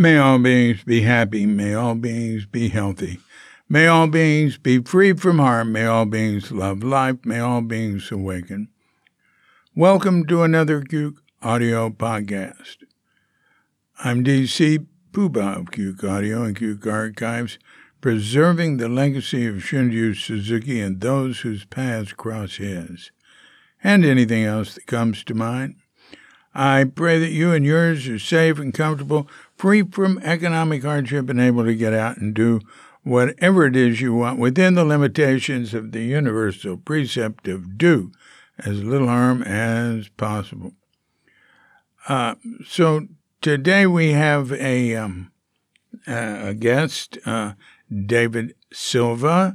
May all beings be happy. May all beings be healthy. May all beings be free from harm. May all beings love life. May all beings awaken. Welcome to another Cuke Audio podcast. I'm DC Puba of Cuke Audio and Cuke Archives, preserving the legacy of Shunryu Suzuki and those whose paths cross his, and anything else that comes to mind. I pray that you and yours are safe and comfortable, free from economic hardship, and able to get out and do whatever it is you want within the limitations of the universal precept of do as little harm as possible. Uh, so today we have a, um, a guest, uh, David Silva,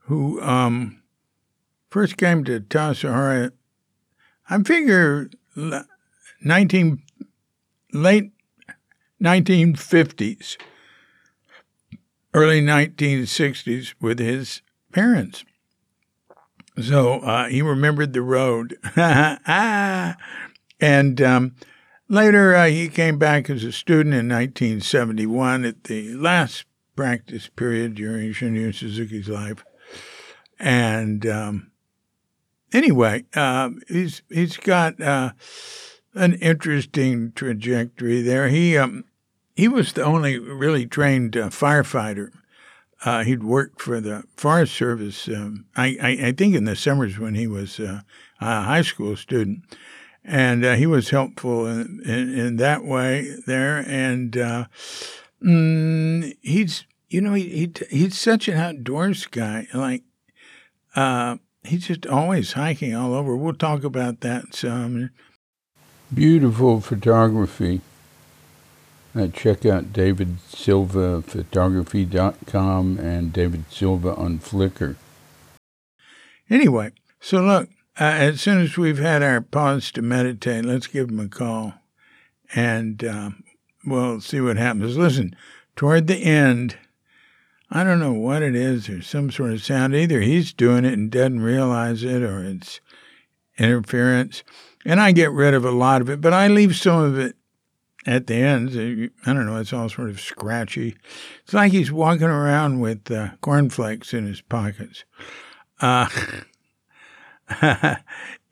who um, first came to Tassajara. I figure 19 late 1950s, early 1960s with his parents. So uh, he remembered the road. and um, later uh, he came back as a student in 1971 at the last practice period during Shunryu Suzuki's life. And um, anyway, uh, he's he's got uh, an interesting trajectory there. He um, he was the only really trained uh, firefighter. Uh, he'd worked for the Forest Service. Um, I, I, I, think in the summers when he was uh, a high school student, and uh, he was helpful in, in, in, that way there. And uh, mm, he's you know he, he he's such an outdoors guy. Like uh, he's just always hiking all over. We'll talk about that some. Beautiful photography. Uh, check out David Silva Photography.com and David Silva on Flickr. Anyway, so look, uh, as soon as we've had our pause to meditate, let's give him a call and uh, we'll see what happens. Listen, toward the end, I don't know what it is. There's some sort of sound. Either he's doing it and doesn't realize it or it's interference and I get rid of a lot of it, but I leave some of it at the end. I don't know, it's all sort of scratchy. It's like he's walking around with uh, cornflakes in his pockets. Uh,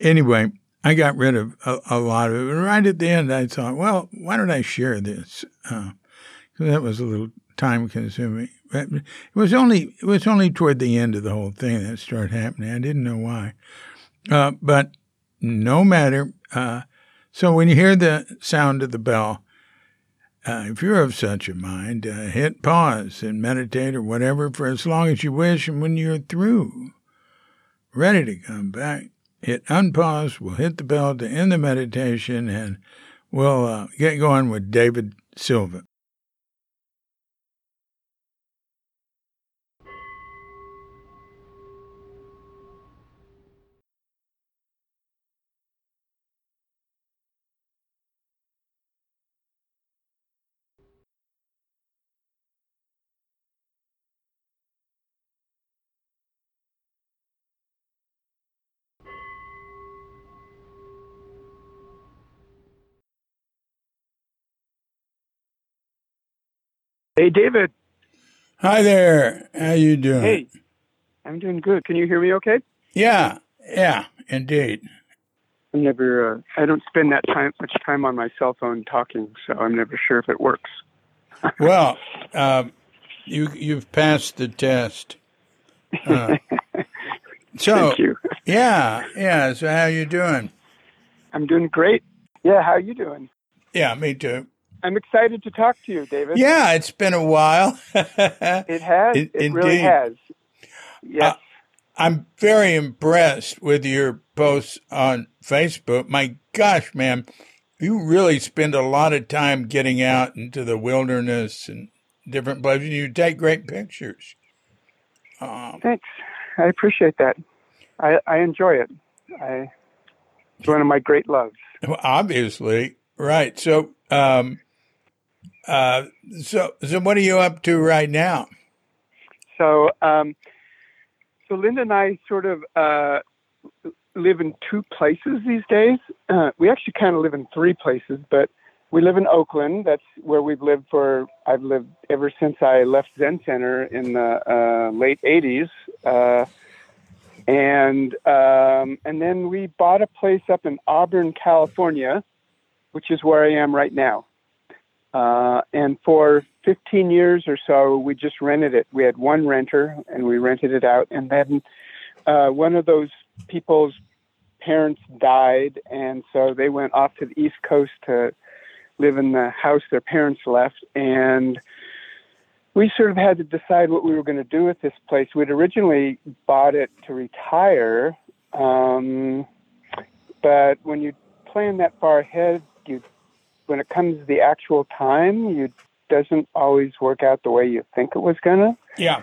anyway, I got rid of a, a, lot of it. And right at the end, I thought, well, why don't I share this? Uh, that was a little time consuming. But it was only it was only toward the end of the whole thing that started happening. I didn't know why, uh, but no matter. Uh, so when you hear the sound of the bell, uh, if you're of such a mind, uh, hit pause and meditate or whatever for as long as you wish. And when you're through, ready to come back, hit unpause. We'll hit the bell to end the meditation and we'll uh, get going with David Silva. Hey, David. Hi there. How you doing? Hey, I'm doing good. Can you hear me? Okay. Yeah. Yeah. Indeed. I'm never. Uh, I don't spend that time much time on my cell phone talking, so I'm never sure if it works. well, uh, you you've passed the test. Uh, so Thank you. yeah, yeah. So how you doing? I'm doing great. Yeah, how you doing? Yeah, me too. I'm excited to talk to you, David. Yeah, it's been a while. it has. It, it really has. Yes. Uh, I'm very impressed with your posts on Facebook. My gosh, man, you really spend a lot of time getting out into the wilderness and different places. You take great pictures. Um, Thanks. I appreciate that. I, I enjoy it. I, it's one of my great loves. Obviously, right. So, um, uh, so, so what are you up to right now? So, um, so Linda and I sort of uh, live in two places these days. Uh, we actually kind of live in three places, but we live in Oakland. That's where we've lived for. I've lived ever since I left Zen Center in the uh, late '80s, uh, and um, and then we bought a place up in Auburn, California, which is where I am right now. Uh, and for 15 years or so, we just rented it. We had one renter, and we rented it out. And then uh, one of those people's parents died, and so they went off to the East Coast to live in the house their parents left. And we sort of had to decide what we were going to do with this place. We'd originally bought it to retire, um, but when you plan that far ahead, you when it comes to the actual time, you doesn't always work out the way you think it was gonna. Yeah.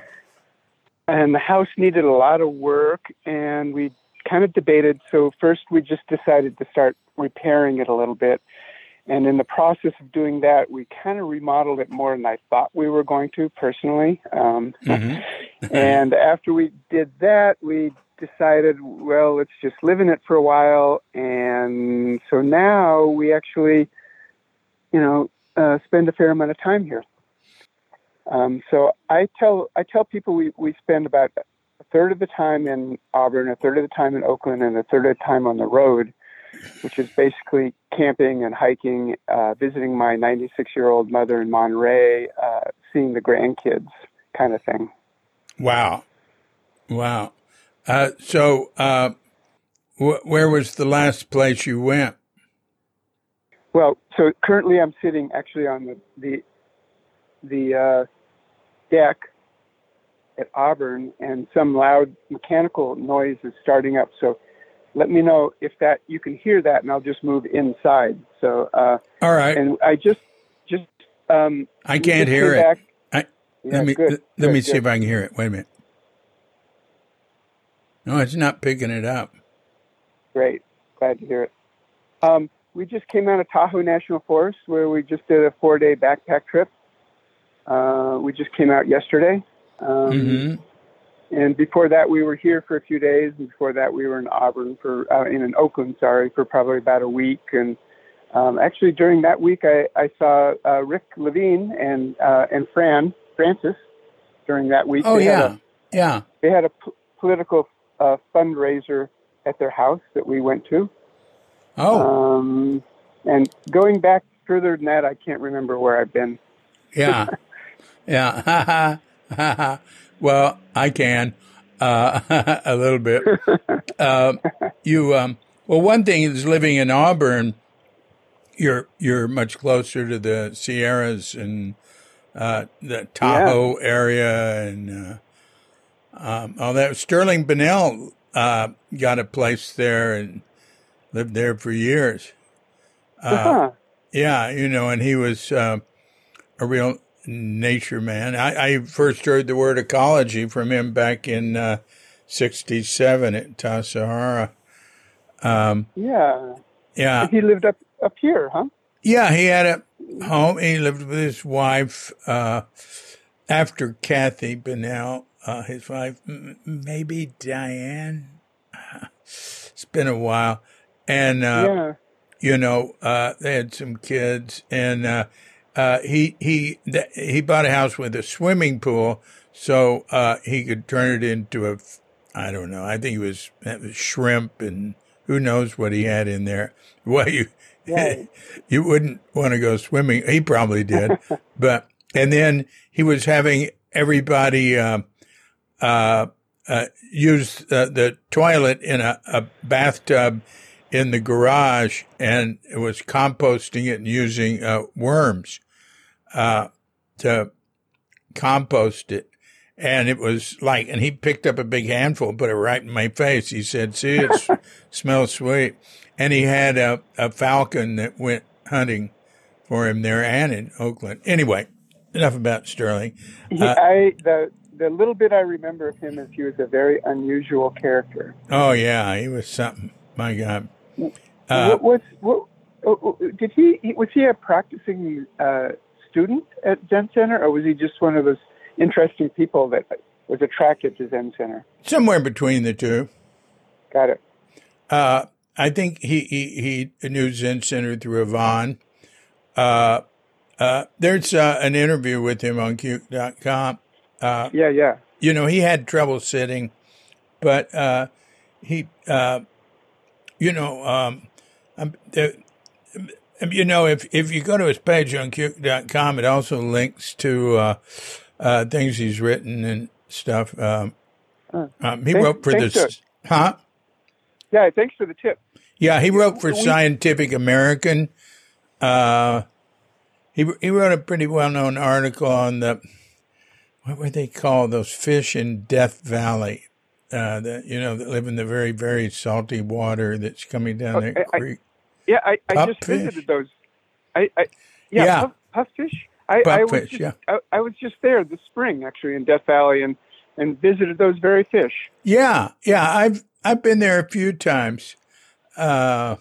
And the house needed a lot of work, and we kind of debated. So first, we just decided to start repairing it a little bit. And in the process of doing that, we kind of remodeled it more than I thought we were going to personally. Um, mm-hmm. and after we did that, we decided, well, let's just live in it for a while. And so now we actually you know, uh, spend a fair amount of time here. Um, so I tell I tell people we, we spend about a third of the time in Auburn, a third of the time in Oakland, and a third of the time on the road, which is basically camping and hiking, uh, visiting my 96 year old mother in Monterey, uh, seeing the grandkids, kind of thing. Wow, wow. Uh, so, uh, wh- where was the last place you went? Well, so currently I'm sitting actually on the the, the uh, deck at Auburn, and some loud mechanical noise is starting up. So let me know if that you can hear that, and I'll just move inside. So uh, all right, and I just just um, I can't hear it. I, yeah, let me good, let good, me see if I can hear it. Wait a minute. No, it's not picking it up. Great, glad to hear it. Um, we just came out of Tahoe National Forest where we just did a four day backpack trip. Uh, we just came out yesterday. Um, mm-hmm. And before that, we were here for a few days. And before that, we were in Auburn for, uh, in, Oakland, sorry, for probably about a week. And um, actually, during that week, I, I saw uh, Rick Levine and uh, and Fran Francis during that week. Oh, they yeah. A, yeah. They had a p- political uh, fundraiser at their house that we went to. Oh. Um, and going back further than that, I can't remember where I've been. Yeah. yeah. well, I can uh, a little bit. Uh, you um, well, one thing is living in Auburn. You're you're much closer to the Sierras and uh, the Tahoe yeah. area and uh, um, all that. Sterling Bunnell uh, got a place there and lived there for years. Uh, uh-huh. Yeah, you know, and he was uh, a real nature man. I, I, first heard the word ecology from him back in uh, 67 at Tassajara. Um, yeah. Yeah. He lived up, up here, huh? Yeah, he had a home. He lived with his wife uh, after Kathy Bunnell, uh, his wife, m- maybe Diane. It's been a while and uh, yeah. you know uh, they had some kids, and uh, uh, he he th- he bought a house with a swimming pool, so uh, he could turn it into a I don't know. I think it was, it was shrimp and who knows what he had in there. Well, you right. you wouldn't want to go swimming. He probably did, but and then he was having everybody. Uh, uh, uh, use uh, the toilet in a, a bathtub in the garage and it was composting it and using uh, worms uh, to compost it. And it was like, and he picked up a big handful, put it right in my face. He said, "See, it smells sweet." And he had a, a falcon that went hunting for him there and in Oakland. Anyway, enough about Sterling. Uh, I the the little bit I remember of him is he was a very unusual character. Oh yeah, he was something. My God. Uh, what, what, what, oh, oh, did he, was he a practicing uh, student at Zen Center, or was he just one of those interesting people that was attracted to Zen Center? Somewhere between the two. Got it. Uh, I think he, he, he knew Zen Center through Yvonne. Uh, uh, there's uh, an interview with him on Cuke.com. Uh, Yeah, yeah. you know, he had trouble sitting, but uh, he, uh, you know, um, um, the, um, you know, if if you go to his page on Cuke.com, it also links to uh, uh, things he's written and stuff. Um, Uh, um, he thank- wrote for thanks, this, sir. huh? Yeah, thanks for the tip. Yeah, he wrote for Scientific American. Uh, he he wrote a pretty well known article on the what were they called those fish in Death Valley, uh, that you know that live in the very very salty water that's coming down Oh, that I- creek. Yeah, I, I just Pupfish. visited those. I, I yeah, Yeah. Puff. I, I was Pupfish, just, yeah. I, I was just there this spring actually in Death Valley and and visited those very fish. Yeah, yeah, I've I've been there a few times. Uh,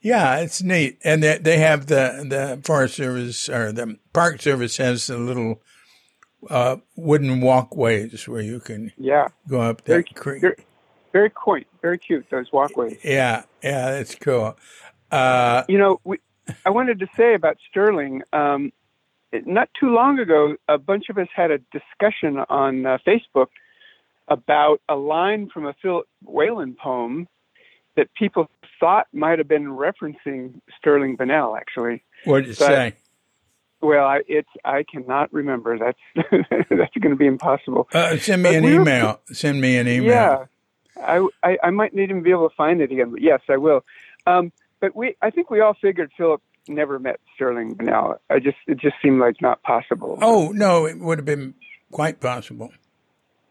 yeah, it's neat, and they they have the the Forest Service or the Park Service has the little uh, wooden walkways where you can Yeah, go up very that creek. very, very quaint, very cute. Those walkways. Yeah, yeah, that's cool. Uh, You know, we, I wanted to say about Sterling. Um, not too long ago, a bunch of us had a discussion on uh, Facebook about a line from a Philip Whalen poem that people thought might have been referencing Sterling Bunnell. Actually, what did you But- say? Well, I, it's I cannot remember. That's that's going to be impossible. Uh, send me but an we were- email. Send me an email. Yeah, I, I I might need to be able to find it again. But yes, I will. Um, but we, I think we all figured Philip never met Sterling Bunnell. I just it just seemed like not possible. Oh no, it would have been quite possible.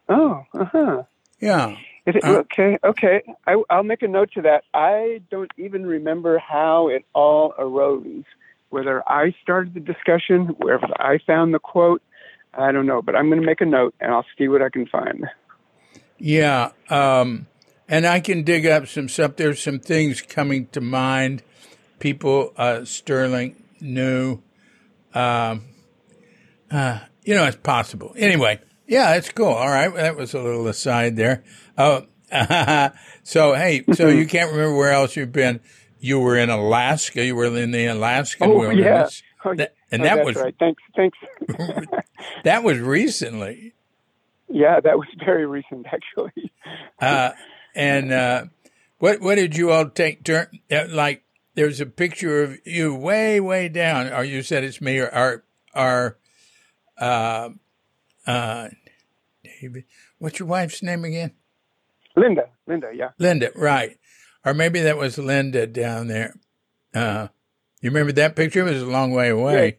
oh, uh huh. Yeah. Is it, Uh, okay, okay. I, I'll make a note to that. I don't even remember how it all arose. Whether I started the discussion, wherever I found the quote, I don't know. But I'm going to make a note and I'll see what I can find. Yeah, um, and I can dig up some stuff. There's some things coming to mind. People uh, Sterling knew. Um, uh, you know, it's possible. Anyway, yeah, it's cool. All right, that was a little aside there. Oh, so hey, so you can't remember where else you've been? You were in Alaska. You were in the Alaskan Oh, wilderness. Oh, That- and oh, that that's was right. Thanks, thanks. that was recently. yeah, that was very recent, actually. Uh, and uh, what what did you all take turn? Uh, like there's a picture of you way way down. Or you said it's me or our our uh, uh, David. What's your wife's name again? Linda, Linda, yeah. Linda, right? Or maybe that was Linda down there. Uh, you remember that picture? It was a long way away.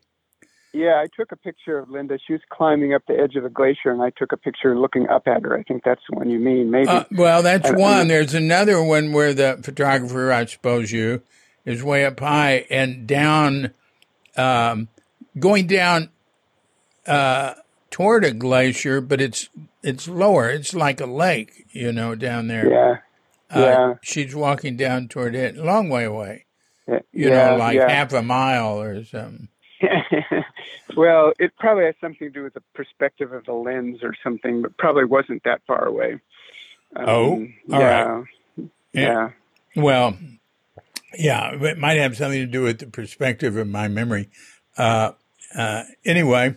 Yeah, I took a picture of Linda. She was climbing up the edge of a glacier, and I took a picture looking up at her. I think that's the one you mean, maybe. Uh, well, that's I- one. There's another one where the photographer, I suppose you, is way up high and down, um, going down uh, toward a glacier, but it's it's lower. It's like a lake, you know, down there. yeah, Uh, yeah. She's walking down toward it, a long way away. You yeah, know, like yeah. half a mile or something. well, it probably has something to do with the perspective of the lens or something, but probably wasn't that far away. Um, Oh, all yeah, right. yeah. Well, yeah, it might have something to do with the perspective of my memory. Uh, uh, anyway,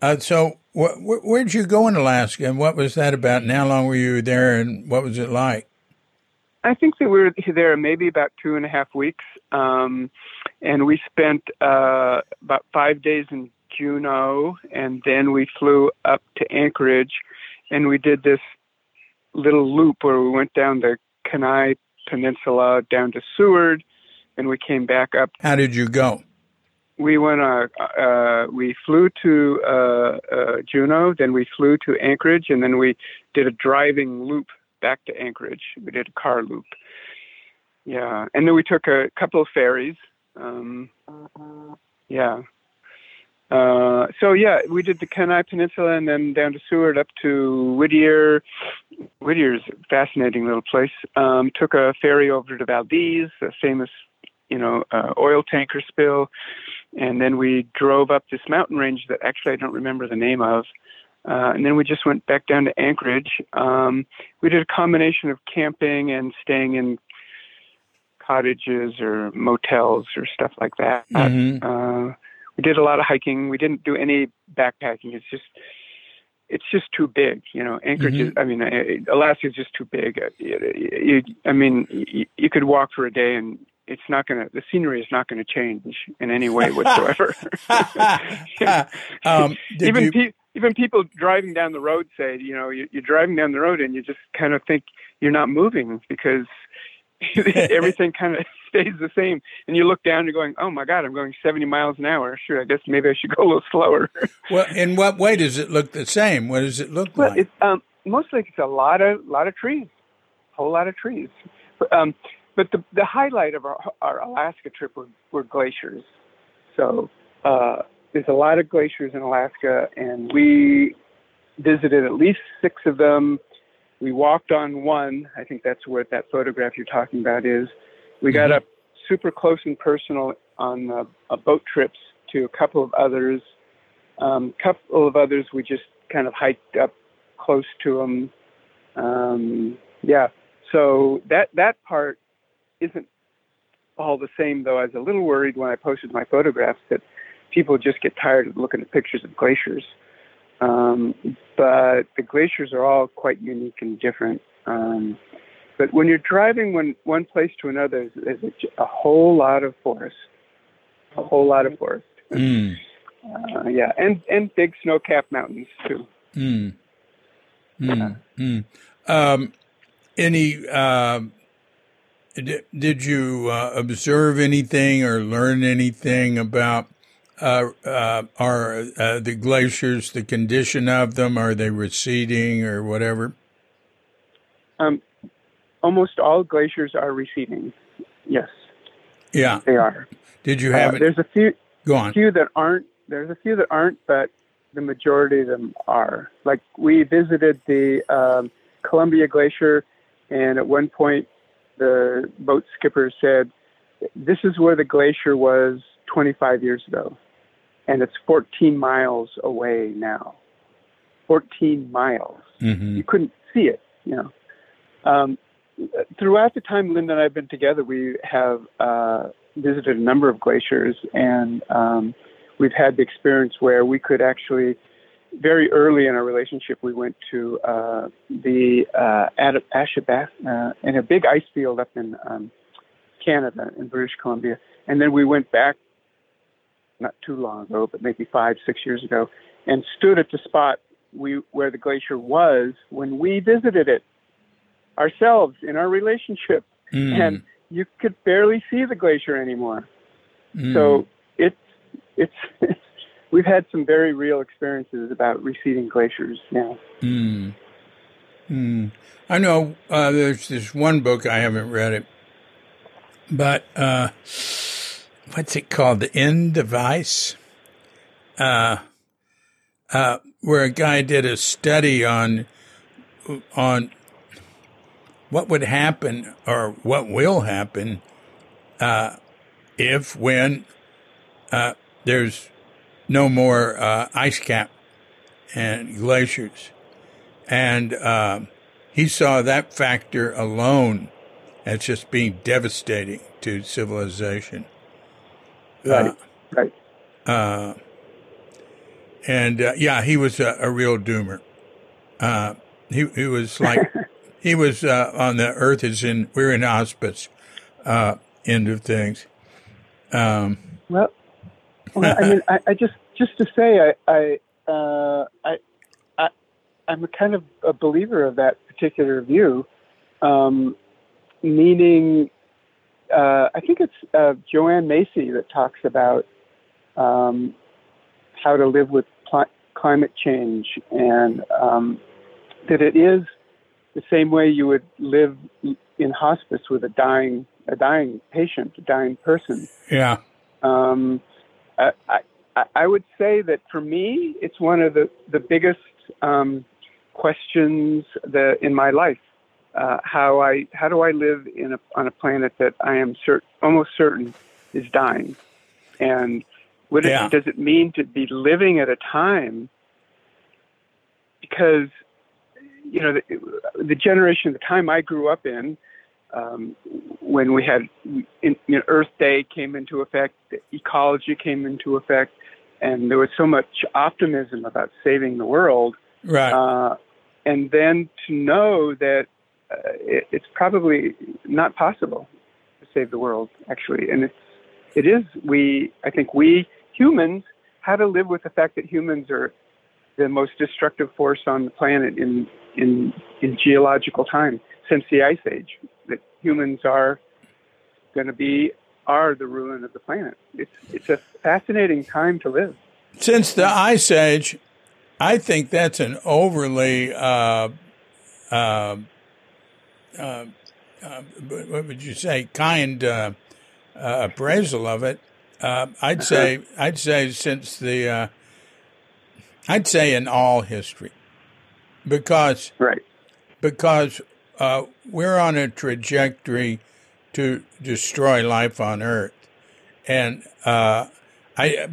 uh, so wh- wh- where'd you go in Alaska, and what was that about? And how long were you there, and what was it like? I think that we were there maybe about two and a half weeks, um, and we spent uh, about five days in Juneau, and then we flew up to Anchorage, and we did this little loop where we went down the Kenai Peninsula down to Seward, and we came back up. How did you go? We went. Uh, uh, we flew to uh, uh, Juneau, then we flew to Anchorage, and then we did a driving loop back to Anchorage. We did a car loop. Yeah, and then we took a couple of ferries. Um, yeah. Uh, so yeah, we did the Kenai Peninsula and then down to Seward up to Whittier. Whittier's a fascinating little place. Um, took a ferry over to Valdez, a famous, you know, uh, oil tanker spill, and then we drove up this mountain range that actually I don't remember the name of. Uh, and then we just went back down to Anchorage. Um, we did a combination of camping and staying in cottages or motels or stuff like that. Mhm. Uh, we did a lot of hiking. We didn't do any backpacking. It's just it's just too big, you know. Anchorage is, I mean, Alaska is just too big. Uh, You, you, I mean, you, you could walk for a day and it's not going to, the scenery is not going to change in any way whatsoever. um, even you, pe- even people driving down the road say, you know, you, you're driving down the road and you just kind of think you're not moving because everything kind of stays the same. And you look down and you're going, oh my God, I'm going 70 miles an hour. Sure, I guess maybe I should go a little slower. well, in what way does it look the same? What does it look well, like? it's um, mostly it's a lot of lot of trees, a whole lot of trees. But, um, but the the highlight of our our Alaska trip were, were glaciers. So uh, there's a lot of glaciers in Alaska, and we visited at least six of them. We walked on one. I think that's what that photograph you're talking about is. We got Mhm. up super close and personal on uh, uh, boat trips to a couple of others. Um, couple of others we just kind of hiked up close to them. Um, yeah, so that that part isn't all the same though. I was a little worried when I posted my photographs that people just get tired of looking at pictures of glaciers. Um, but the glaciers are all quite unique and different. Um, but when you're driving one one place to another, there's a, a whole lot of forest, a whole lot of forest. Mm, Uh, yeah, and and big snow-capped mountains too. mm, mm, mm. Um, any? um did, did you uh, observe anything or learn anything about uh, uh, are uh, the glaciers, the condition of them? Are they receding or whatever? Um, almost all glaciers are receding. Yes, Yeah. they are. Did you have Uh, it? there's a few Go on. few that aren't. There's a few that aren't, but the majority of them are. Like we visited the um, Columbia Glacier, and at one point, the boat skipper said, "This is where the glacier was 25 years ago, and it's 14 miles away now. 14 miles. hmm You couldn't see it, you know." Um, throughout the time Linda and I have been together, we have uh, visited a number of glaciers, and um, we've had the experience where we could actually, very early in our relationship, we went to uh, the uh, Ad- uh, in a big ice field up in um, Canada, in British Columbia, and then we went back not too long ago, but maybe five, six years ago, and stood at the spot we where the glacier was when we visited it ourselves in our relationship, Mm, and you could barely see the glacier anymore. mm. So it's it's we've had some very real experiences about receding glaciers now. Mm. Mm. I know uh, there's this one book I haven't read it, but uh, what's it called? The End Device, uh, uh, where a guy did a study on on what would happen or what will happen uh, if when uh, there's no more uh, ice cap and glaciers. And uh, he saw that factor alone as just being devastating to civilization. Right, right. Uh, and uh, yeah, he was a, a real doomer. Uh, he he was like he was uh, on the earth is in we're in hospice uh, end of things. Um, Well, well I mean, I, I just just to say, I I, uh, I I I'm a kind of a believer of that particular view, um, meaning uh, I think it's uh, Joanna Macy that talks about um, how to live with pl- climate change and um, that it is the same way you would live in hospice with a dying a dying patient, a dying person. yeah. Um, I, I, I would say that for me, it's one of the, the biggest um, questions that in my life. Uh, how I how do I live in a, on a planet that I am cert- almost certain is dying, and what it- does it mean to be living at a time? Because you know the, the generation, the time I grew up in, um, when we had in, you know, Earth Day came into effect, ecology came into effect, and there was so much optimism about saving the world. Right. Uh, and then to know that uh, it, it's probably not possible to save the world, actually, and it's it is. We I think we humans how to live with the fact that humans are the most destructive force on the planet in in in geological time since the ice age that humans are going to be are the ruin of the planet it's it's a fascinating time to live since the ice age i think that's an overly uh, uh, uh, uh what would you say? Kind uh, uh, appraisal of it. Uh, I'd say I'd say since the uh, I'd say in all history. Because right. because uh, we're on a trajectory to destroy life on Earth, and uh, I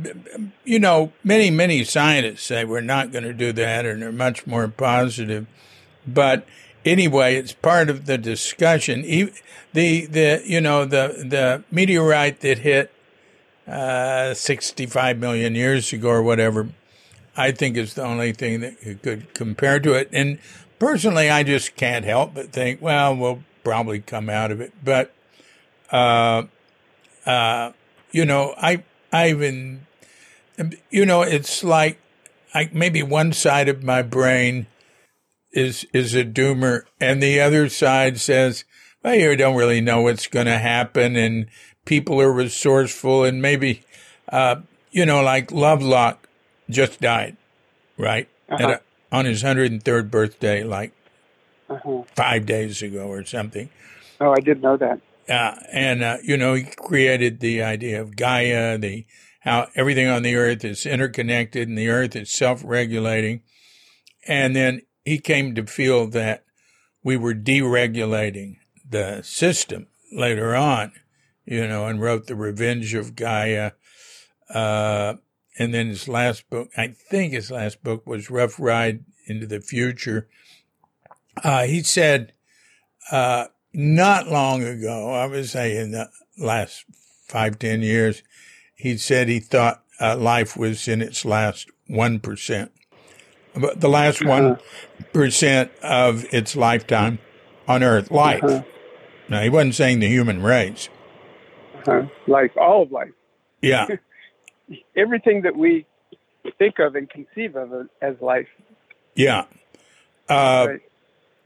you know many many scientists say we're not going to do that, and they're much more positive, but anyway, it's part of the discussion. The the you know the the meteorite that hit uh, 65 million years ago or whatever, I think is the only thing that could compare to it. And personally, I just can't help but think, well, we'll probably come out of it. But, uh, uh, you know, I, I even, you know, it's like, I, maybe one side of my brain is, is a doomer and the other side says, well, you don't really know what's going to happen. And people are resourceful and maybe, uh, you know, like Lovelock just died, right? Uh-huh. A, on his 103rd birthday, like uh-huh. five days ago or something. Oh, I did know that. Uh, and, uh, you know, he created the idea of Gaia, the, how everything on the earth is interconnected and the earth is self-regulating. And then he came to feel that we were deregulating the system later on you know, and wrote The Revenge of Gaia. Uh, and then his last book, I think his last book was Rough Ride into the Future. Uh, he said, uh, not long ago, I would say in the last five, ten years, he said he thought uh, life was in its last 1%. But the last uh-huh. 1% of its lifetime on Earth, life. Uh-huh. Now, he wasn't saying the human race huh? life, all of life. Yeah. Everything that we think of and conceive of as life. Yeah. Uh, right.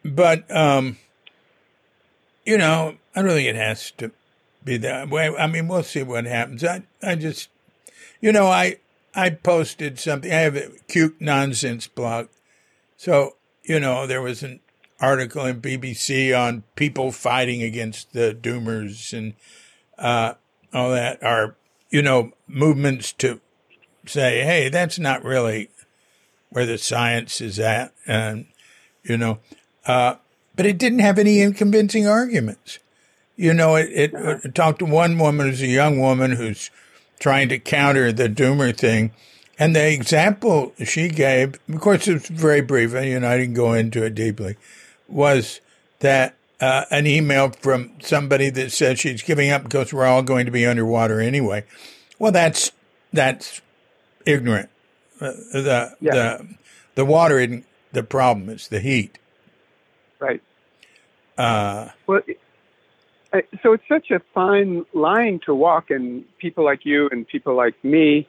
But, um, you know, I don't think it has to be that way. I mean, we'll see what happens. I, I just, you know, I, I posted something. I have a cute nonsense blog. So, you know, there was an article in BBC on people fighting against the doomers and uh, all that are, you know, movements to say, hey, that's not really where the science is at. And, you know, uh, but it didn't have any convincing arguments. You know, it, it, it talked to one woman who's a young woman who's trying to counter the doomer thing. And the example she gave, of course, it was very brief, and you know, I didn't go into it deeply, was that uh, an email from somebody that says she's giving up because we're all going to be underwater anyway. Well, that's that's ignorant. Uh, the yeah. the the water isn't the problem; it's the heat. Right. Uh, well, so it's such a fine line to walk, and people like you and people like me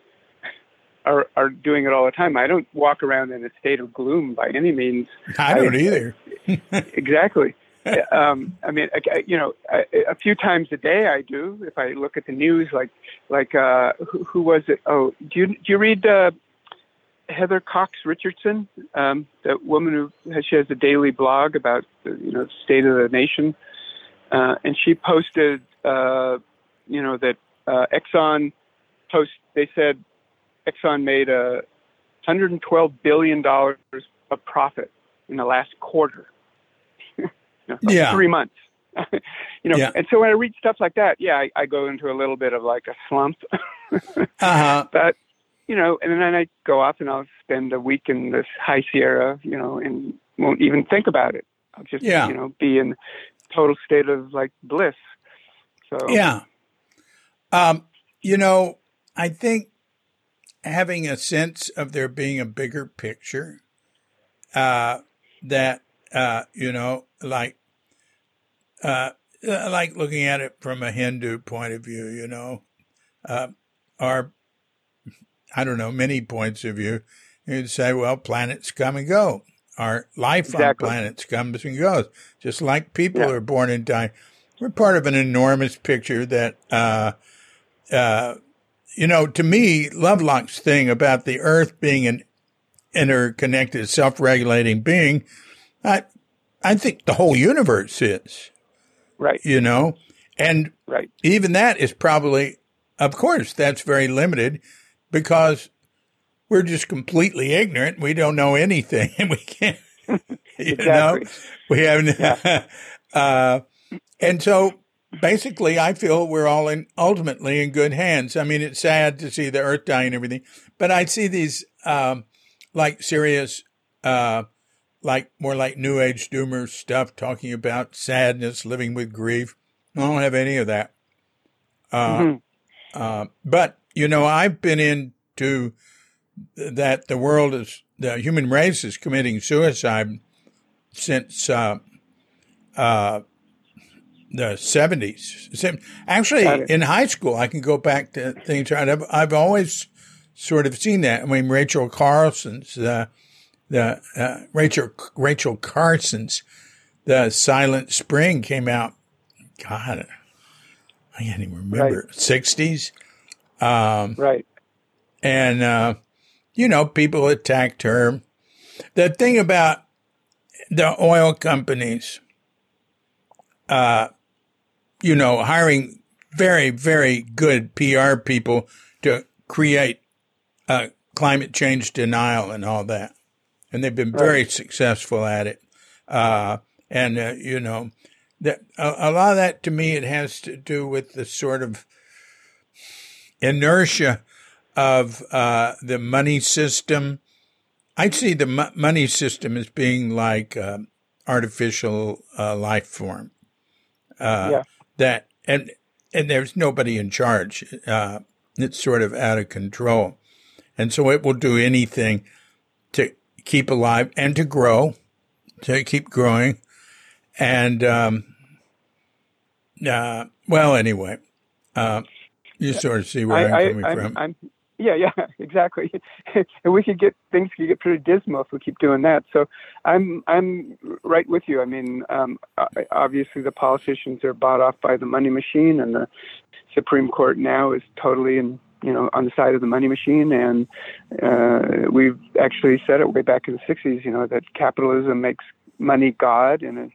are are doing it all the time. I don't walk around in a state of gloom by any means. I don't I, either. exactly. um, I mean, I, you know, a, a, few times a day I do. If I look at the news, like, like uh, who, who was it? Oh, do you do you read uh, Heather Cox Richardson, um, that woman who has, she has a daily blog about the you know state of the nation, uh, and she posted, uh, you know, that uh, Exxon post. They said Exxon made a 112 billion dollars of profit in the last quarter know, yeah. three months. you know, yeah. and so when I read stuff like that, yeah, I, I go into a little bit of like a slump. uh-huh. But you know, and then I go off and I'll spend a week in this high Sierra, you know, and won't even think about it. I'll just, yeah. you know, be in total state of like bliss. So Yeah. Um, you know, I think having a sense of there being a bigger picture, uh, that, uh, you know, like, uh, uh, like looking at it from a Hindu point of view, you know, uh, or I don't know, many points of view, you'd say, well, planets come and go. Our life on planets comes and goes, just like people Yeah. are born and die. We're part of an enormous picture that, uh, uh, you know, to me, Lovelock's thing about the Earth being an interconnected, self-regulating being, I, I think the whole universe is, right, you know, and right, even that is probably, of course, that's very limited because we're just completely ignorant. We don't know anything, and we can't. You know, we haven't. uh, and so, basically, I feel we're all in ultimately in good hands. I mean, it's sad to see the Earth dying and everything, but I see these um, like serious. Uh, like more like new age doomer stuff talking about sadness, living with grief. I don't have any of that. Uh, Mhm. uh, but you know, I've been into that the world is the human race is committing suicide since uh, uh, the seventies. Actually, in high school, I can go back to things. I've I've always sort of seen that. I mean, Rachel Carlson's uh, the uh, Rachel Rachel Carson's the Silent Spring came out. God, I can't even remember sixties, um, right, and uh, you know people attacked her. The thing about the oil companies, uh, you know, hiring very very good PR people to create uh, climate change denial and all that and they've been very successful at it. Uh, and uh, you know, that a, a lot of that to me it has to do with the sort of inertia of uh, the money system. I see the mo- money system as being like uh, artificial uh, life form. Uh, Yeah. That and and there's nobody in charge. Uh, it's sort of out of control, and so it will do anything to keep alive and to grow, to keep growing. And, um, uh, well, anyway, uh, you sort of see where I, am coming I, from. I'm, I'm, yeah, yeah, exactly. and we could get things could get pretty dismal if we keep doing that. So I'm, I'm right with you. I mean, um, obviously the politicians are bought off by the money machine, and the Supreme Court now is totally in, you know, on the side of the money machine. And uh, we've actually said it way back in the '60s, you know, that capitalism makes money God, and it,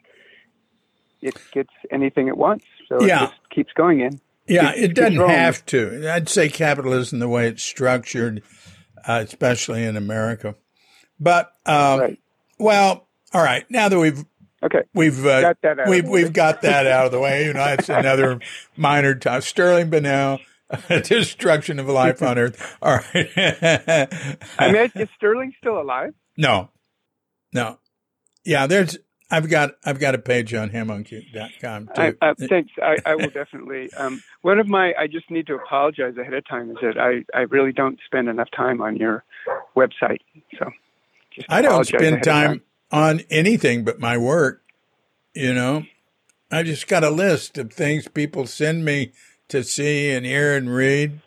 it gets anything it wants. So Yeah. it just keeps going in. Yeah, keep- it doesn't have to. I'd say capitalism, the way it's structured, uh, especially in America. But, um, Right. well, all right. Now that we've Okay. We've uh, Got that out of we've the way. we've got that out of the way. You know, it's another minor time. Sterling Bunnell, destruction of life on Earth. All right. I mean, is Sterling still alive? no, no. Yeah, there's. I've got I've got a page on him on Cuke.com I, uh, thanks. I, I will definitely. Um, one of my, I just need to apologize ahead of time. Is that I, I really don't spend enough time on your website. So just I don't spend of time on anything but my work. You know, I just got a list of things people send me to see and hear and read.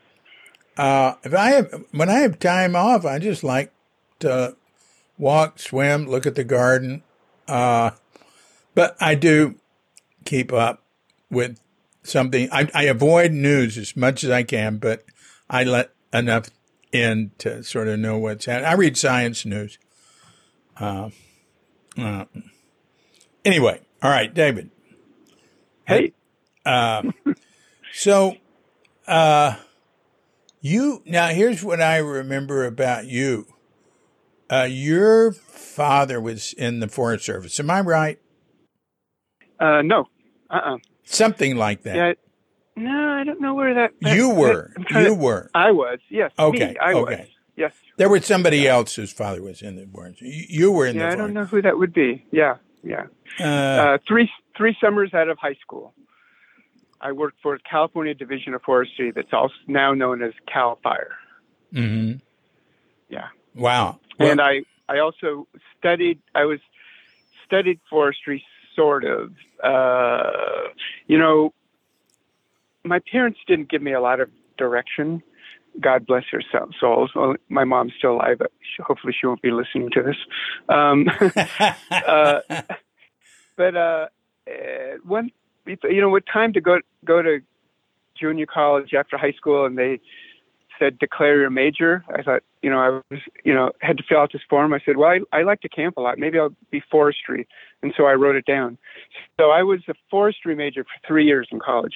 Uh, if I have, when I have time off, I just like to walk, swim, look at the garden. Uh, but I do keep up with something. I, I avoid news as much as I can, but I let enough in to sort of know what's happening. I read science news. Uh, uh, anyway, all right, David. Hey, Uh, so, uh, you now here's what I remember about you. Uh, your father was in the Forest Service. Am I right? uh, no, uh, uh Something like that. yeah, no, I don't know where that. that- you were. I'm You to- were. I was. Yes. Okay, Me, I was. Yes. There was somebody else whose father was in the Forest. You, you were in Yeah, the Yeah, I don't know who that would be. Yeah. yeah. Uh, Uh, three three summers out of high school, I worked for California Division of Forestry, that's also now known as Cal Fire. hmm Yeah. Wow. and I I also studied I was studied forestry sort of. Uh, you know my parents didn't give me a lot of direction. God bless soul- souls. My mom's still alive but hopefully she won't be listening to this. Um, uh, but uh, uh, when you know what time to go go to junior college after high school and they said declare your major. I thought, you know, I was, you know, had to fill out this form. I said, well, I, I like to camp a lot. Maybe I'll be forestry. And so I wrote it down. So I was a forestry major for three years in college,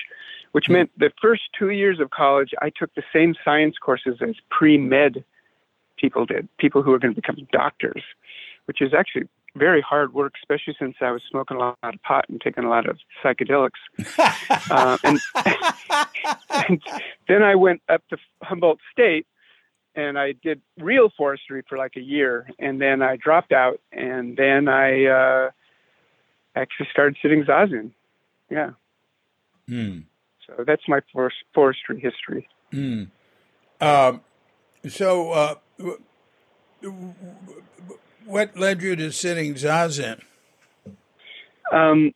which meant the first two years of college, I took the same science courses as pre med people did, people who were going to become doctors, which is actually very hard work, especially since I was smoking a lot of pot and taking a lot of psychedelics. Uh, and, and then I went up to Humboldt State and I did real forestry for like a year. And then I dropped out and then I uh, actually started sitting zazen. Yeah. Hmm. So that's my forest, forestry history. Hmm. Um, so, uh, w- what led you to sitting zazen? Um,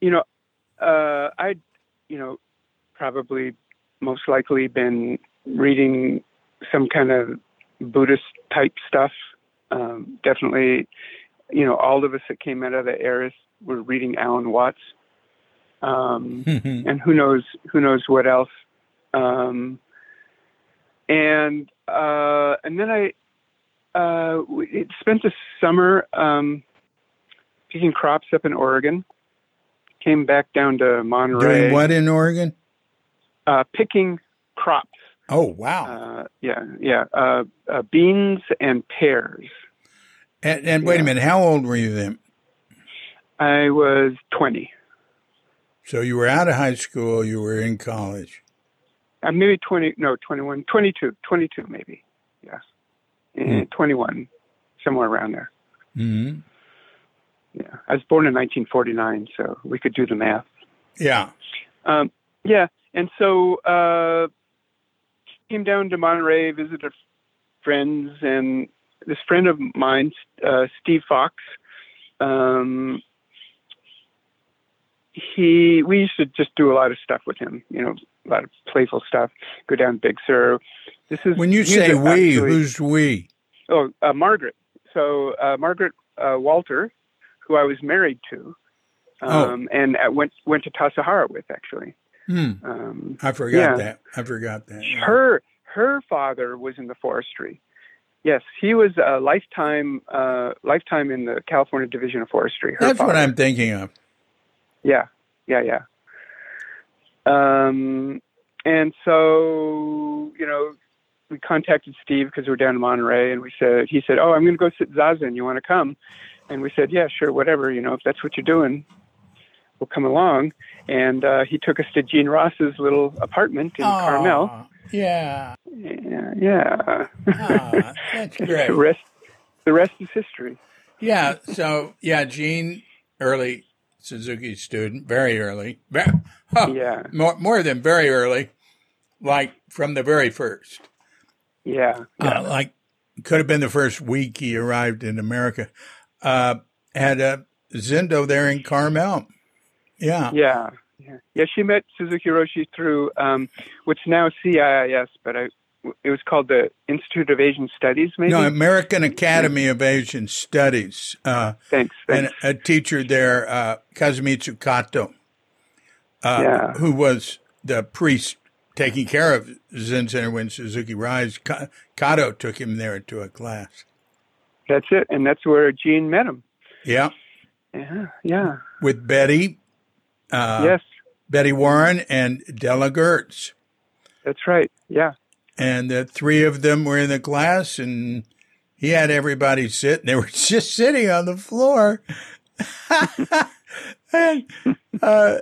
you know, uh, I'd, you know, probably most likely been reading some kind of Buddhist type stuff. Um, definitely, you know, all of us that came out of the Eris were reading Alan Watts. Um, and who knows, who knows what else. Um, and, uh, and then I, uh, we spent the summer, um, picking crops up in Oregon. Came back down to Monterey. Doing what in Oregon? Uh, picking crops. Oh, wow. Uh, yeah, yeah. Uh, uh, beans and pears. and, and wait a minute, how old were you then? I was 20. So you were out of high school, you were in college. Uh, maybe 20, no, 21, 22, 22 maybe. Eh, 21, somewhere around there. hmm Yeah. I was born in 1949, so we could do the math. Yeah. Um, yeah, and so uh, came down to Monterey, visited friends, and this friend of mine, uh, Steve Fox, um, he we used to just do a lot of stuff with him, you know, a lot of playful stuff. Go down Big Sur. This is When you say we, actually- who's we? Oh, uh, Margaret. So uh, Margaret uh, Walter, who I was married to, Oh. um, and uh, went went to Tassajara with actually. Hmm. Um, I forgot Yeah. that. I forgot that. her her father was in the forestry. Yes, he was a lifetime uh, lifetime in the California Division of Forestry. Her That's what. I'm thinking of. Yeah, yeah, yeah. Um, and so you know, we contacted Steve because we're down in Monterey, and we said he said, "Oh, I'm going to go sit zazen. You want to come?" And we said, "Yeah, sure, whatever. You know, if that's what you're doing, we'll come along." And uh, he took us to Jean Ross's little apartment in Carmel. Yeah. Yeah, yeah. Ah, that's great. the rest, the rest is history. Yeah. So yeah, Jean, early Suzuki student, very early. Yeah, More more than very early, like from the very first. yeah, Uh, like could have been the first week he arrived in America. Uh, had a Zendo there in Carmel. Yeah. yeah, yeah. Yeah, she met Suzuki Roshi through um, what's now CIIS, but I, it was called the Institute of Asian Studies. Maybe. No, American Academy of Asian Studies. Uh, thanks, and a teacher there, uh, Kazumitsu Kato, uh, Yeah. who was the priest taking care of Zen Center when Suzuki Rise. Kato took him there to a class. That's it, and that's where Jean met him. Yeah, Yeah, yeah, with Betty, uh, yes, Betty Warren, and Della Goertz. that's right. Yeah, And the three of them were in the class, and he had everybody sit, and they were just sitting on the floor. and, uh,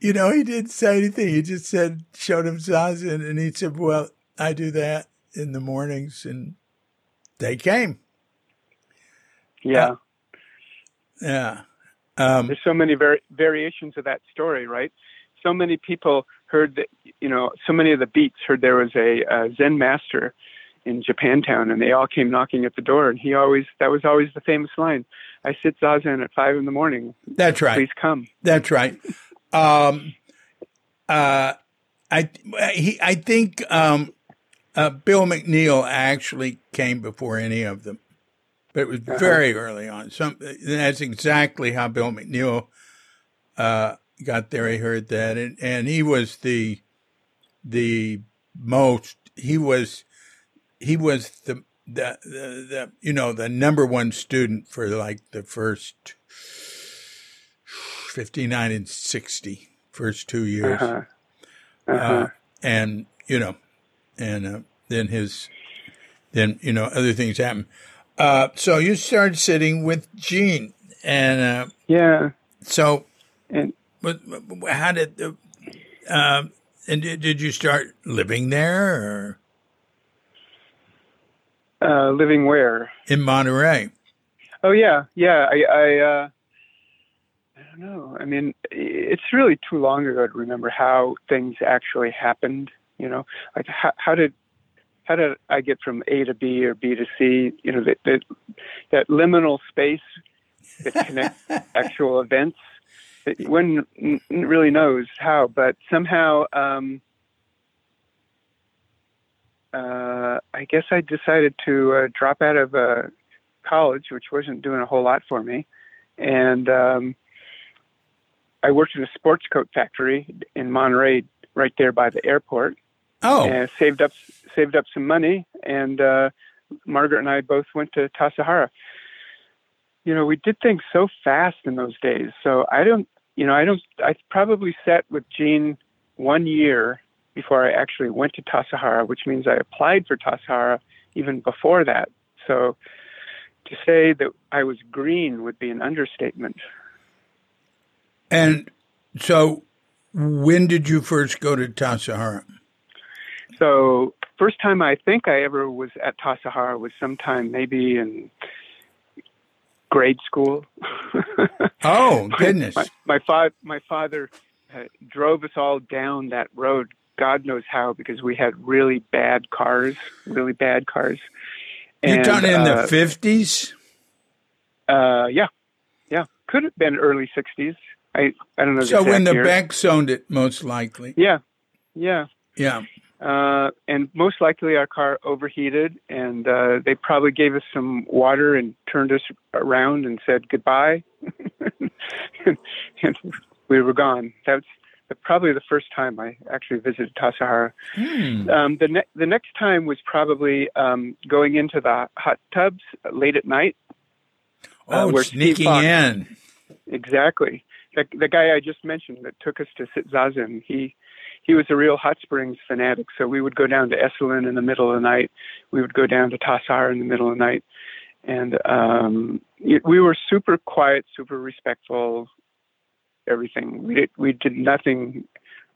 you know, he didn't say anything. He just said, showed him zazen, and he said, Well, I do that in the mornings. And they came. yeah. yeah. Um, There's so many vari- variations of that story, right? So many people heard that, you know, so many of the beats heard there was a, a Zen master in Japantown, and they all came knocking at the door, and he always that was always the famous line: "I sit zazen at five in the morning. that's right. Please come." That's right. Um, uh, I he I think um, uh, Bill McNeil actually came before any of them, but it was very early on. Some that's exactly how Bill McNeil uh, got there. He heard that, and and he was the the most. He was he was the the the, the you know the number one student for like the first 59 and 60 first two years Uh-huh. uh, and you know and uh, then his then you know other things happen uh, so you started sitting with jean and uh, Yeah, so and what- how did the um and did, did you start living there or uh, living where? in monterey Oh yeah, yeah. I, I, uh, I don't know. I mean, it's really too long ago to remember how things actually happened. You know, like how, how did how did I get from A to B or B to C? You know, that that, that liminal space that connects actual events. One n- really knows how, but somehow. Um, uh, I guess I decided to uh, drop out of uh, college, which wasn't doing a whole lot for me, and um, I worked in a sports coat factory in Monterey, right there by the airport, oh and saved up saved up some money. And uh, Margaret and I both went to Tassajara. You know, we did things so fast in those days. So I don't, you know, I don't. I probably sat with Jean one year before I actually went to Tassajara, which means I applied for Tassajara even before that. So to say that I was green would be an understatement. and so when did you first go to Tassajara? So first time I think I ever was at Tassajara was sometime maybe in grade school. Oh goodness! my, my father my father uh, drove us all down that road god knows how because we had really bad cars really bad cars You're And, talking in the uh, fifties. uh yeah yeah could have been early 60s i i don't know So when the year. Owned it, most likely. yeah yeah Yeah. Uh, and most likely our car overheated, and uh, they probably gave us some water and turned us around and said goodbye, and we were gone. That's probably the first time I actually visited Tassajara. Hmm. Um, the ne- the next time was probably um, going into the hot tubs late at night. Oh, where Steve sneaking in. Exactly. The, the guy I just mentioned that took us to sit zazen, he he was a real hot springs fanatic. So we would go down to Esalen in the middle of the night. We would go down to Tassar in the middle of the night, and um, we were super quiet, super respectful. Everything we did we did nothing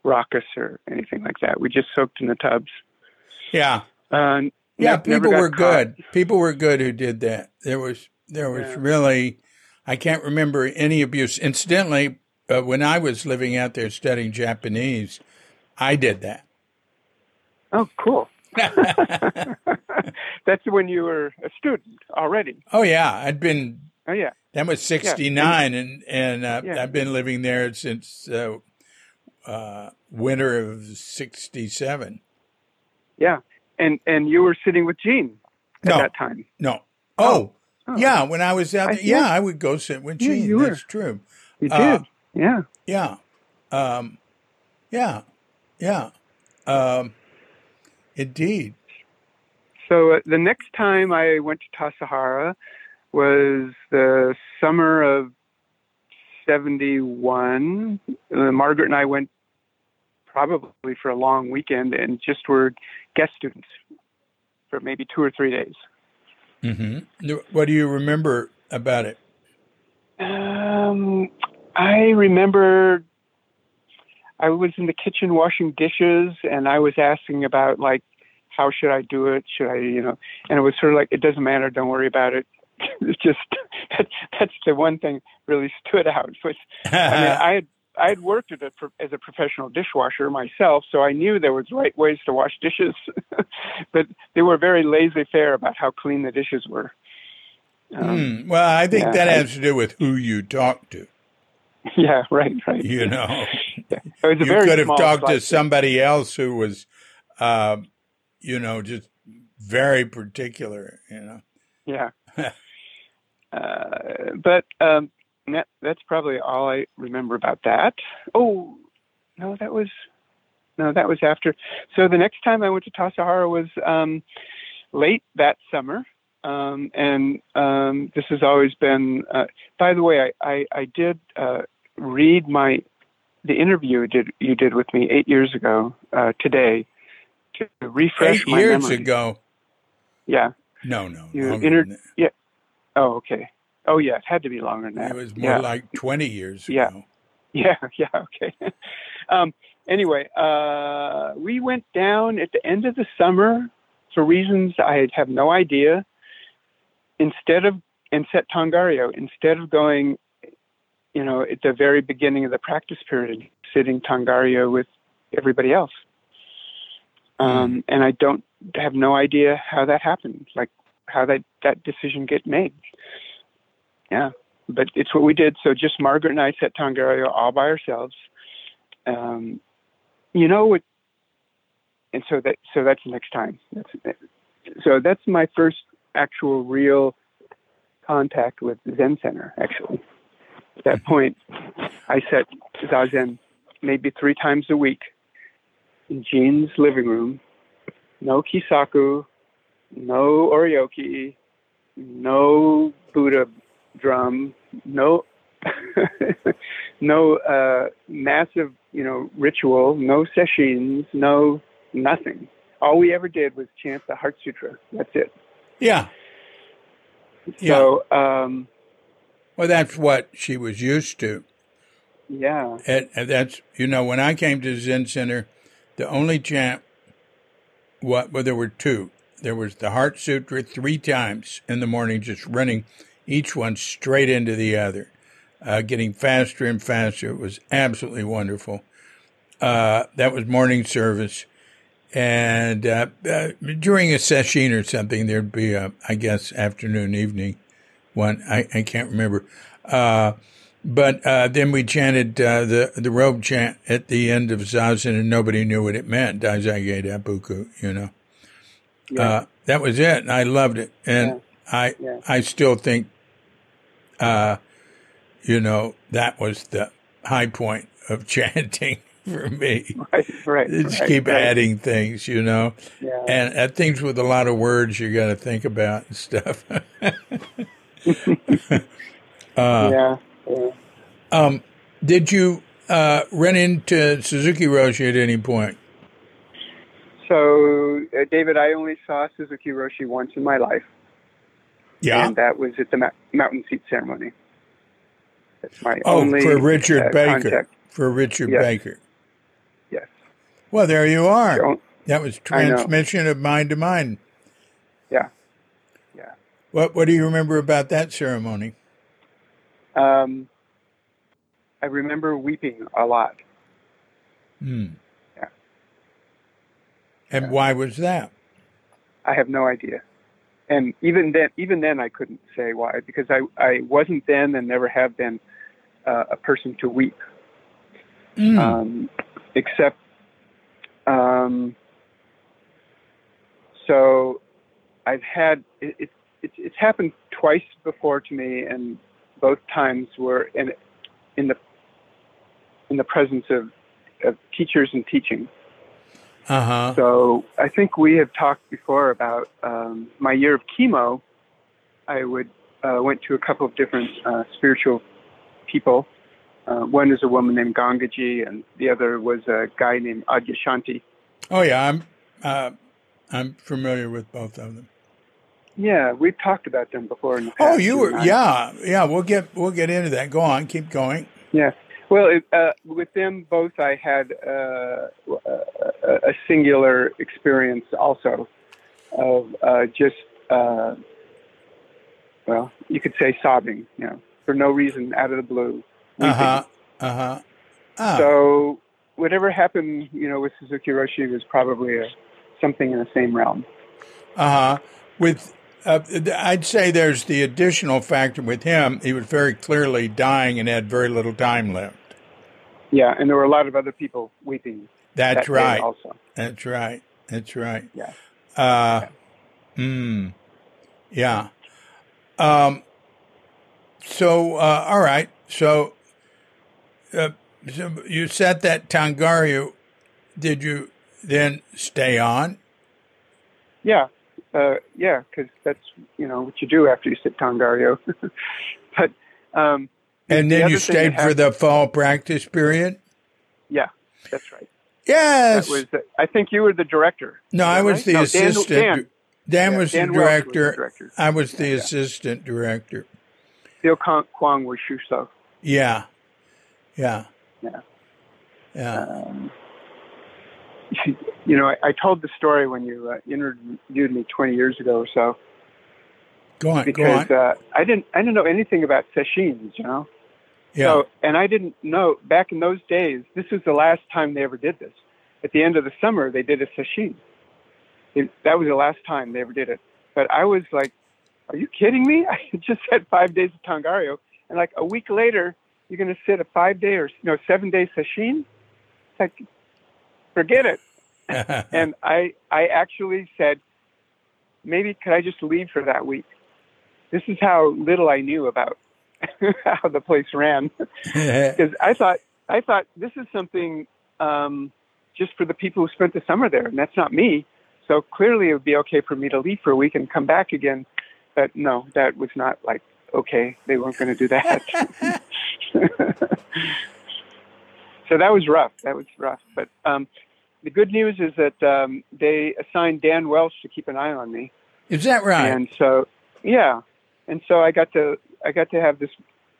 raucous or anything like that. We just soaked in the tubs. Yeah. Uh, Yeah, ne- people were caught. good. People were good who did that. There was there was Yeah. really I can't remember any abuse. Incidentally, uh, when I was living out there studying Japanese, I did that. Oh, cool. That's when you were a student already. oh yeah, I'd been Oh yeah. that was 69 and and uh, Yeah. I've been living there since uh, uh, winter of 67. Yeah, and and you were sitting with Jean at No. that time. No. Oh, Oh. yeah, when I was out I there, yeah, I would go sit with Yeah, Jean. were. That's true. You Uh, did. Yeah. Yeah. Um, yeah. Yeah. Um, indeed. So uh, the next time I went to Tassajara was the summer of '71. Uh, Margaret and I went probably for a long weekend and just were guest students for maybe two or three days. hmm What do you remember about it? Um, I remember I was in the kitchen washing dishes, and I was asking about like how should I do it? Should I, you know? And it was sort of like it doesn't matter, don't worry about it. it's just that, that's the one thing really stood out. Was, I mean, I had I had worked a, as a professional dishwasher myself, so I knew there was right ways to wash dishes, but they were very laissez-faire about how clean the dishes were. Um, mm, well, I think yeah, that has I, to do with who you talk to. Yeah, right, right. You know. You could have talked to somebody else who was, uh, you know, just very particular. You know. Yeah. uh, but um, that, that's probably all I remember about that. Oh, no, that was no, that was after. So the next time I went to Tassajara was um, late that summer. Um, and um, this has always been. Uh, by the way, I I, I did uh, read my the interview you did you did with me eight years ago uh, today to refresh eight my years memory. ago. Yeah. No, no. You inter- yeah. Oh, okay. Oh, yeah. It had to be longer than that. It was more yeah. like twenty years yeah. ago. Yeah. Yeah. Okay. um, anyway, uh, we went down at the end of the summer for reasons I have no idea. Instead of and set Tangaryo, instead of going, you know, at the very beginning of the practice period, sitting Tangaryo with everybody else. Um, and I don't have no idea how that happened, like how that that decision get made. Yeah, but it's what we did. So just Margaret and I sat Tangaryo all by ourselves. Um, you know what? And so that so that's next time. That's, so that's my first actual real contact with Zen Center. Actually, at that point, I set zazen maybe three times a week in Jean's living room. No kyosaku, no oryoki, no Buddha drum, no no uh, massive, you know, ritual, no sessions, no nothing. All we ever did was chant the Heart Sutra. That's it. Yeah. So, yeah. Um, well, that's what she was used to. Yeah. And, and that's you know when I came to Zen Center, the only chant, what? Well, there were two. There was the Heart Sutra three times in the morning, just running each one straight into the other, uh, getting faster and faster. It was absolutely wonderful. Uh, that was morning service. And uh, uh during a session or something, there'd be a, I guess, afternoon, evening one. I, I can't remember. Uh, but uh, then we chanted the the robe chant at the end of zazen, and nobody knew what it meant. Daizage Dabuku, you know. Yeah. that was it. I loved it, and yeah. I yeah. I still think uh, you know, that was the high point of chanting for me. Right, right. Just right, keep right. adding things, you know. Yeah. And uh, things with a lot of words you got to think about and stuff. uh, yeah, yeah. Um, did you uh, run into Suzuki Roshi at any point? So, uh, David, I only saw Suzuki Roshi once in my life. Yeah. And that was at the mountain seat ceremony. That's my oh, only for Richard uh, Baker. Contact. For Richard yes. Baker. Yes. Well, there you are. That was transmission of mind to mind. What What do you remember about that ceremony? Um, I remember weeping a lot. Hmm. Yeah. And yeah. why was that? I have no idea and even then, even then, I couldn't say why because I I wasn't then and never have been uh, a person to weep, mm. um, except. Um, so, I've had it, it, it's it's happened twice before to me, and both times were in in the in the presence of, of teachers and teaching. Uh-huh. So I think we have talked before about um, my year of chemo. I would uh, went to a couple of different uh, spiritual people. Uh, one is a woman named Gangaji, and the other was a guy named Adyashanti. Oh yeah, I'm uh, I'm familiar with both of them. Yeah, we've talked about them before. In the oh, you were yeah yeah. We'll get we'll get into that. Go on, keep going. Yeah. Well, it, uh, with them both, I had uh, a, a, singular experience also of uh, just uh, well, you could say sobbing, you know, for no reason, out of the blue. Uh huh. Uh huh. Oh. So whatever happened, you know, with Suzuki Roshi was probably a, something in the same realm. Uh huh. With, uh, I'd say there's the additional factor with him. He was very clearly dying and had very little time left. Yeah, and there were a lot of other people weeping. That's that right. Also, That's right. That's right. yeah. Uh, mm, yeah. Um, so, uh, all right. So, uh, so you set that Tangaryo. Did you then stay on? Yeah, uh, yeah, because that's you know what you do after you sit Tangaryo. but um, And then other you stayed for happened- the fall practice period? yeah, that's right. Yes. That was the, I think you were the director. no, I was right? the No, assistant. Dan, Dan Yeah, was Dan the was the director. I was the Yeah, assistant director. Bill Kwong was Shuso. Yeah. Yeah. Yeah. Yeah. Um, you know, I, I told the story when you uh, interviewed me 20 years ago or so Go on. Go because on. uh, I didn't I didn't know anything about sessions, you know. Yeah. So, and I didn't know back in those days. This was the last time they ever did this. At the end of the summer, they did a session. It, that was the last time they ever did it. But I was like, "Are you kidding me? I just had five days of Tangaryo, and like a week later, you're going to sit a five day or no seven day session? It's like, forget it." and I I actually said, maybe could I just leave for that week? This is how little I knew about how the place ran because I thought I thought this is something um, just for the people who spent the summer there, and that's not me. So clearly, it would be okay for me to leave for a week and come back again. But no, that was not like okay. They weren't going to do that. So that was rough. That was rough. But um, the good news is that um, they assigned Dan Welch to keep an eye on me, Is that right? and so yeah, and so I got to I got to have this,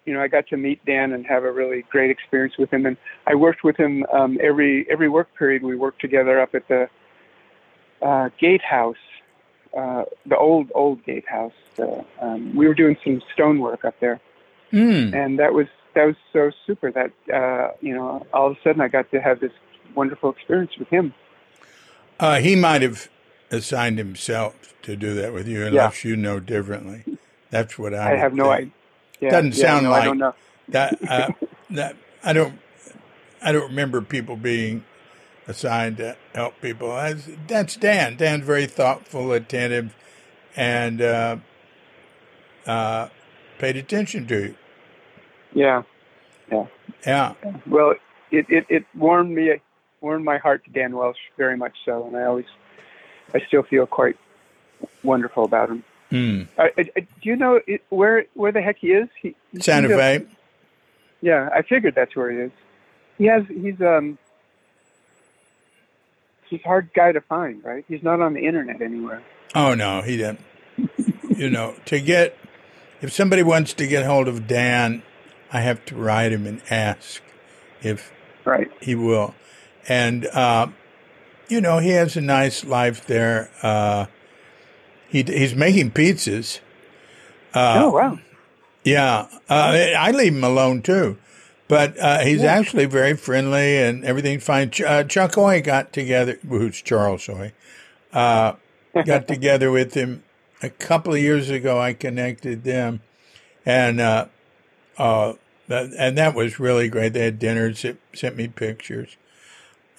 you know, I got to meet Dan and have a really great experience with him, and I worked with him um, every every work period. We worked together up at the uh, gatehouse, uh, the old old gatehouse. Uh, um, we were doing some stonework up there, Mm. and that was that was so super. That uh, you know, all of a sudden I got to have this wonderful experience with him. Uh, he might have assigned himself to do that with you, unless you know differently. That's what I. I, have no think. idea. Yeah, Doesn't yeah, sound no, like- I don't know. that. Uh, that I don't. I don't remember people being assigned to help people. That's, that's Dan. Dan's very thoughtful, attentive, and uh, uh, paid attention to you. Yeah. Yeah. Yeah. Well, it, it, it warmed me, warmed my heart to Dan Welch very much so, and I always, I still feel quite wonderful about him. Mm. Uh, uh, do you know it, where where the heck he is? He, Santa he's a- Fe. yeah, I figured that's where he is. He has he's um he's a hard guy to find, right? He's not on the internet anywhere. Oh no, he didn't. you know, to get if somebody wants to get hold of Dan, I have to write him and ask if Right. he will. And uh, you know, he has a nice life there. Uh, he he's making pizzas. Uh, oh wow. Yeah, uh, I leave him alone too, but uh, he's Yeah. actually very friendly and everything's fine. Ch- uh, Chuck Hoy got together, who's Charles Hoy, uh, got together with him a couple of years ago. I connected them, and uh, uh, that, and that was really great. They had dinner, sent, sent me pictures,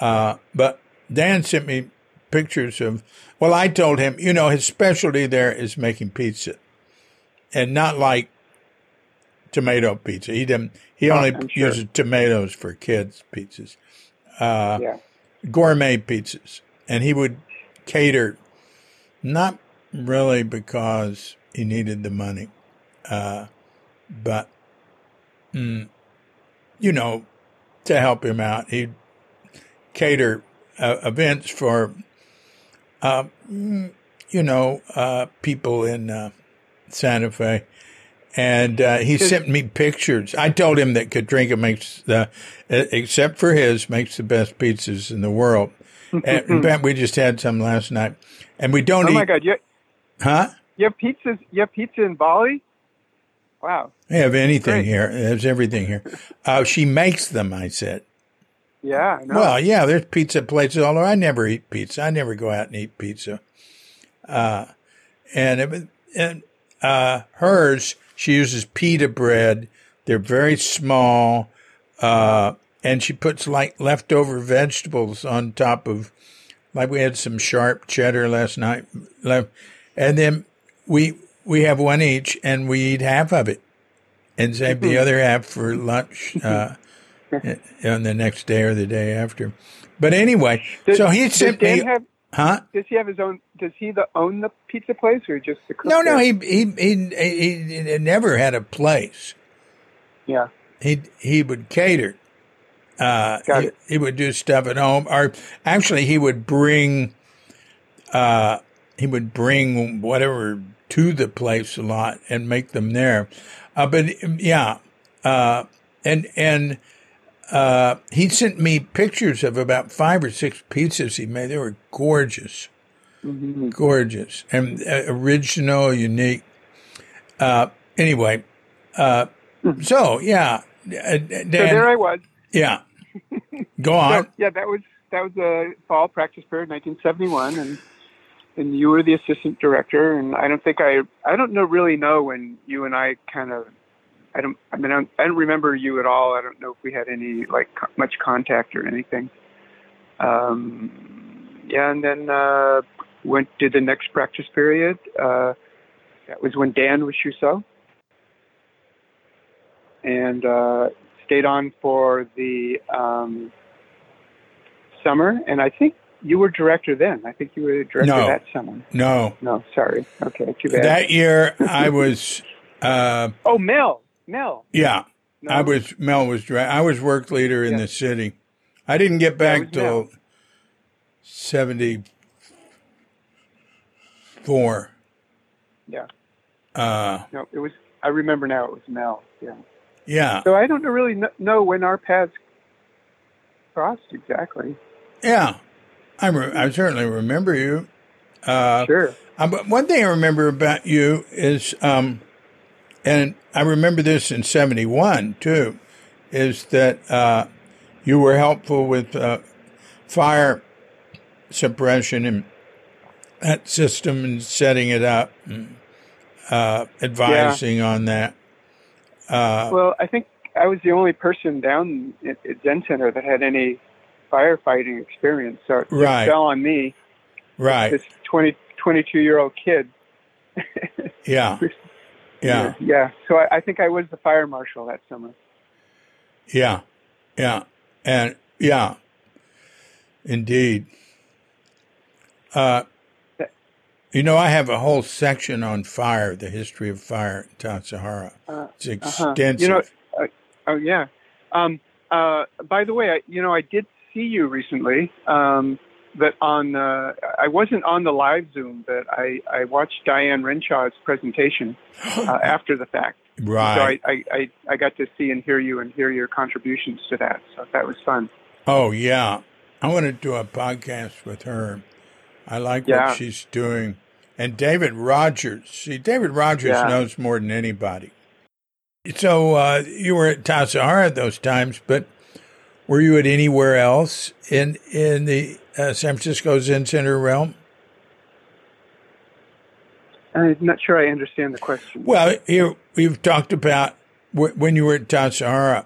uh, but Dan sent me pictures of. Well, I told him, you know, his specialty there is making pizza, and not like tomato pizza. He didn't. He Oh, only sure. uses tomatoes for kids' pizzas, uh, Yeah. gourmet pizzas, and he would cater, not really because he needed the money, uh, but mm, you know, to help him out. He'd cater uh, events for, uh, you know, uh, people in uh, Santa Fe. And uh, he sent me pictures. I told him that Katrinka makes the, except for his, makes the best pizzas in the world. and, in fact, we just had some last night, and we don't Oh eat, my God. You huh? you have pizzas. You have pizza in Bali. Wow. I have anything Great. here. There's everything here. Uh, she makes them, I said. Yeah. I know. Well, yeah, there's pizza places, although I never eat pizza. I never go out and eat pizza. Uh, and it, and uh, hers, she uses pita bread. They're very small. Uh, and she puts like leftover vegetables on top of, like we had some sharp cheddar last night. left- And then we, we have one each and we eat half of it and save the other half for lunch, uh, on the next day or the day after. But anyway, Does- so he sent me, have? huh? Does he have his own? Does he the own the pizza place or just the cook No, no, he, he, he, he, never had a place. Yeah. He, he would cater. Uh, he, he would do stuff at home, or actually, he would bring, uh, he would bring whatever to the place a lot and make them there. Uh, but yeah, uh, and and uh, he sent me pictures of about five or six pizzas he made. They were gorgeous, Mm-hmm. gorgeous, and uh, original, unique. Uh, anyway, uh, so yeah, Dan, So there I was. yeah, go So, on. yeah, that was that was a fall practice period, 1971, and and you were the assistant director. And I don't think I I don't know really know when you and I kind of I don't I mean I don't, I don't remember you at all. I don't know if we had any like co- much contact or anything. Um, yeah, and then uh, went to the next practice period. Uh, that was when Dan was Shuso. And uh, stayed on for the um, summer, and I think you were director then. I think you were the director No. that summer. No, No, sorry. Okay, too bad. that year I was, uh, oh, Mel, Mel. yeah, No? I was Mel was I was work leader in Yeah. the city. I didn't get back till Mel. seventy four. Yeah. Uh, No, it was. I remember now. It was Mel. Yeah. yeah, So I don't really know when our paths crossed exactly. yeah. I re- I certainly remember you. Uh, Sure. Uh, but one thing I remember about you is, um, and I remember this in 71 too, is that uh, you were helpful with uh, fire suppression and that system and setting it up, and, uh, advising on that. Uh, Well, I think I was the only person down at, at Zen Center that had any firefighting experience. So it fell on me, right. this 20, 22 year old kid. Yeah. Yeah. Yeah. So I, I think I was the fire marshal that summer. Yeah, yeah, and yeah, indeed. Uh, you know, I have a whole section on fire, the history of fire in Tassajara. Uh, It's uh-huh. extensive. You know, uh, oh yeah. Um, uh, by the way, I, you know, I did see you recently. Um, but on, uh, I wasn't on the live Zoom, but I, I watched Diane Renshaw's presentation uh, after the fact. right. So I, I, I, I got to see and hear you and hear your contributions to that. So that was fun. oh, yeah. I want to do a podcast with her. I like Yeah. what she's doing. And David Rogers. See, David Rogers Yeah. knows more than anybody. So uh, you were at Tassajara at those times, but were you at anywhere else in in the uh, San Francisco Zen Center realm? I'm not sure I understand the question. Well, here we've talked about wh- when you were at Tassajara.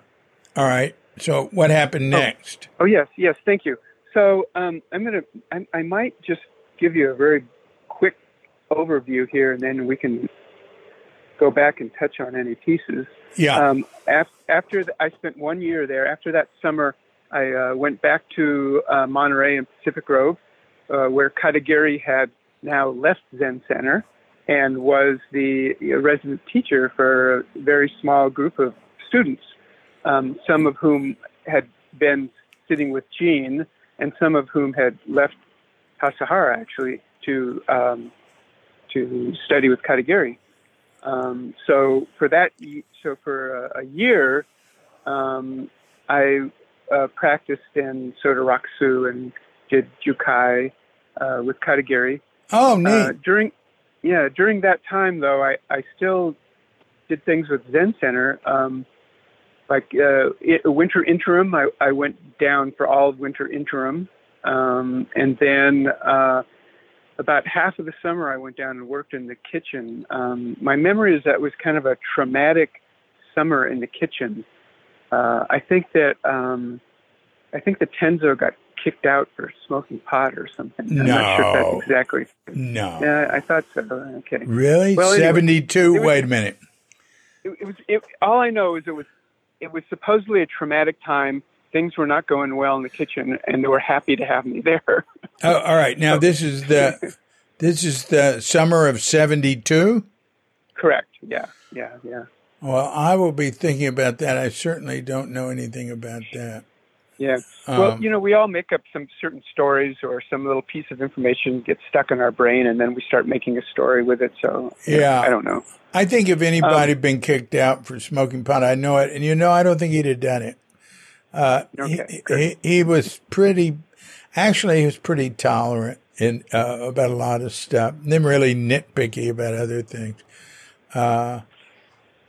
All right. So what happened next? Oh yes, yes, thank you. So um, I'm gonna, I, I might just give you a very quick overview here, and then we can go back and touch on any pieces. Yeah. Um, af- after the, I spent one year there, after that summer, I uh, went back to uh, Monterey and Pacific Grove, uh, where Katagiri had now left Zen Center and was the resident teacher for a very small group of students, um, some of whom had been sitting with Jean, and some of whom had left Tassajara actually to um, to study with Katagiri. Um, so for that, so for a, a year, um, I uh, practiced in Sotoraksu and did Jukai uh, with Katagiri. oh, neat. Uh, during, yeah, during that time though, I, I still did things with Zen Center. Um, like uh, it, winter interim, I, I went down for all of winter interim, um, and then uh, about half of the summer I went down and worked in the kitchen. Um, my memory is that was kind of a traumatic summer in the kitchen. Uh, I think that um, I think the Tenzo got kicked out for smoking pot or something. I'm not sure if that's exactly. No. Yeah, I thought so. Okay. Really? Well, anyway, 72? it was- Wait a minute. It, it was. It, all I know is it was. It was supposedly a traumatic time. Things were not going well in the kitchen, and they were happy to have me there. Oh, all right. Now this is the this is the summer of 72? Correct. Yeah. Yeah. Yeah. Well, I will be thinking about that. I certainly don't know anything about that. Yeah. well, Um, you know, we all make up some certain stories or some little piece of information gets stuck in our brain, and then we start making a story with it. So, Yeah. I don't know. I think if anybody had been kicked out for smoking pot, I know it. And you know, I don't think he'd have done it. Uh, Okay, he, he, he was pretty, actually, he was pretty tolerant in, uh, about a lot of stuff, then really nitpicky about other things. Uh,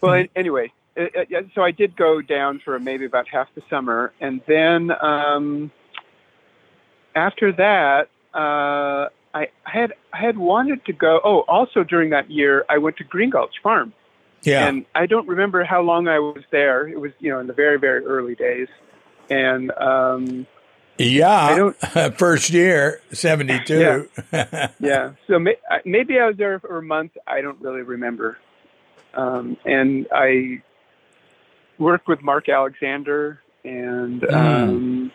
Well, anyway, uh, uh, so I did go down for maybe about half the summer, and then um, after that, uh, I had I had wanted to go. Oh, also during that year, I went to Green Gulch Farm, yeah. and I don't remember how long I was there. It was you know in the very very early days, and um, yeah. First year, 72. yeah. So may, maybe I was there for a month. I don't really remember. Um, and I worked with Mark Alexander, and Mm. um,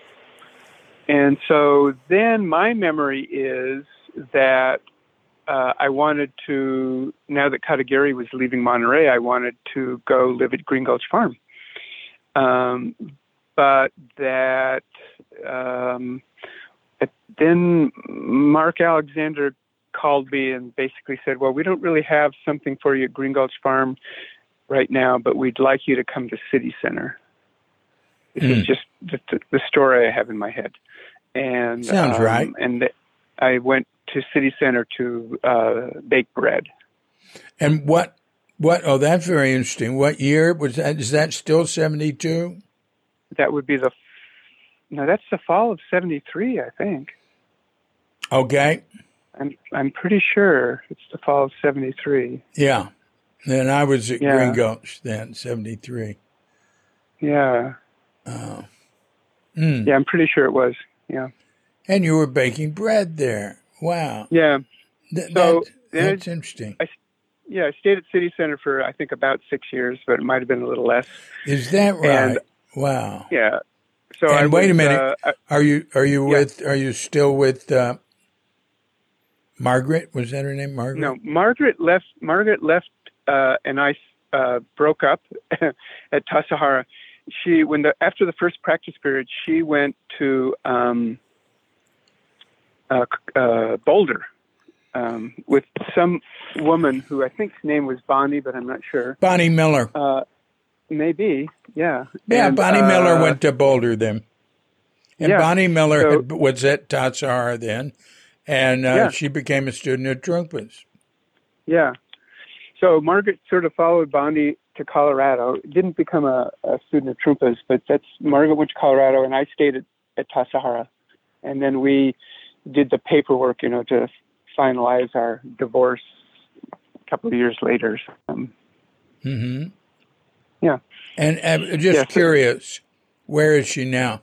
and so then my memory is that uh, I wanted to. Now that Katagiri was leaving Monterey, I wanted to go live at Green Gulch Farm. Um, but that um, then Mark Alexander called me and basically said, "Well, we don't really have something for you at Green Gulch Farm right now, but we'd like you to come to City Center." This is Mm. just the, the, story I have in my head, and Sounds um, right. And th- I went to City Center to uh, bake bread. and what, what, oh, that's very interesting. What year was that? Is that still 72? That would be the no, that's the fall of '73, I think. Okay. I'm I'm pretty sure it's the fall of '73. Yeah. Then I was at Yeah. Green Gulch then, 73. Yeah, Oh. Mm. yeah, I'm pretty sure it was. Yeah, And you were baking bread there. Wow. yeah, Th- So, that- that's interesting. yeah. I stayed at City Center for I think about six years, but it might have been a little less. Is that right? and- wow. Yeah. So And I wait a minute. uh, Are you are you Yeah. with are you still with uh, Margaret? Was that her name? Margaret? no, Margaret left. Margaret left, uh, and I uh, broke up at Tassajara. She when the after the first practice period, she went to um, uh, uh, Boulder um, with some woman who I think's name was Bonnie, but I'm not sure. Bonnie Miller. Maybe, yeah. Yeah, And, Bonnie Miller uh, went to Boulder then. And yeah, Bonnie Miller so- had, was at Tatsar then, and uh, Yeah. she became a student at Trungpa's. Yeah. So Margaret sort of followed Bonnie to Colorado. Didn't become a, a student of Trungpa's, but that's Margaret went to Colorado, and I stayed at, at Tassajara, and then we did the paperwork, you know, to finalize our divorce a couple of years later. Um, hmm Yeah. And uh, just Yeah, curious, where is she now?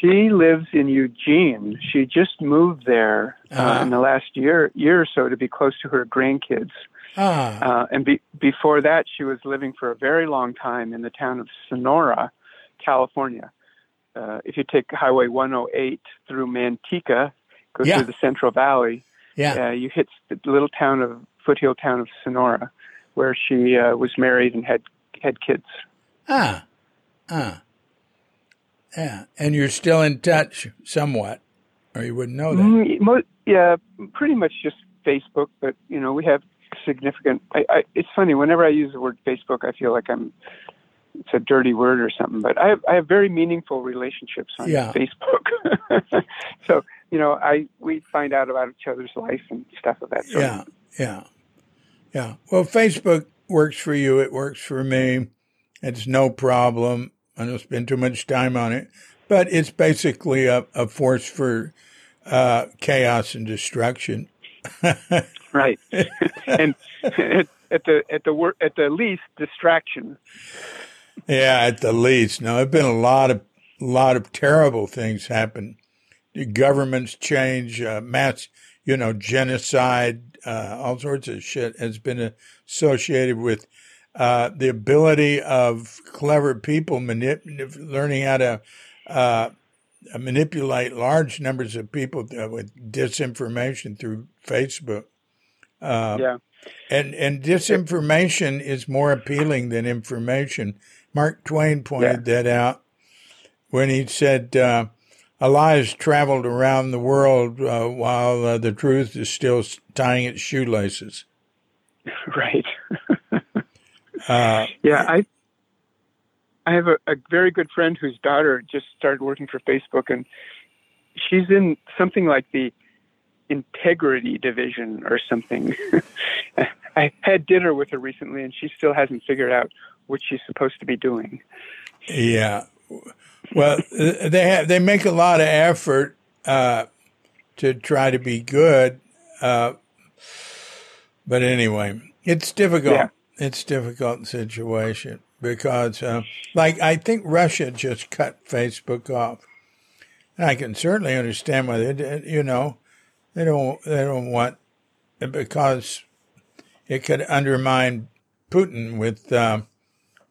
she lives in Eugene. She just moved there uh, Uh-huh. in the last year year or so to be close to her grandkids. Ah, Uh, and be, before that, she was living for a very long time in the town of Sonora, California. Uh, if you take Highway 108 through Manteca, go Yeah. through the Central Valley, yeah. uh, you hit the little town of foothill town of Sonora, where she uh, was married and had had kids. Ah, ah, yeah. And you're still in touch somewhat, or you wouldn't know that. Mm, mo- yeah, pretty much just Facebook, but you know we have significant. I, I, it's funny whenever I use the word Facebook, I feel like I'm. It's a dirty word or something, but I have I have very meaningful relationships on Yeah. Facebook. so you know, I we find out about each other's life and stuff of that sort. Yeah, yeah, yeah. Well, Facebook works for you. It works for me. It's no problem. I don't spend too much time on it, but it's basically a, a force for uh, chaos and destruction. right, and at, at the at the wor- at the least distraction. Yeah, at the least. Now, there've been a lot of lot of terrible things happen. Governments change, uh, mass, you know, genocide, uh, all sorts of shit has been associated with uh, the ability of clever people manip- learning how to uh, manipulate large numbers of people with disinformation through Facebook. Uh, yeah. And, and disinformation is more appealing than information. Mark Twain pointed yeah. that out when he said, a lie has traveled around the world uh, while uh, the truth is still tying its shoelaces. Right. uh, yeah, I I have a, a, very good friend whose daughter just started working for Facebook, and she's in something like the integrity division or something. I had dinner with her recently, and she still hasn't figured out what she's supposed to be doing. Yeah, well, they have, they make a lot of effort uh, to try to be good, uh, but anyway, it's difficult. Yeah. It's difficult situation because, uh, like, I think Russia just cut Facebook off. And I can certainly understand why they, you know, they don't they don't want it because it could undermine Putin with, uh,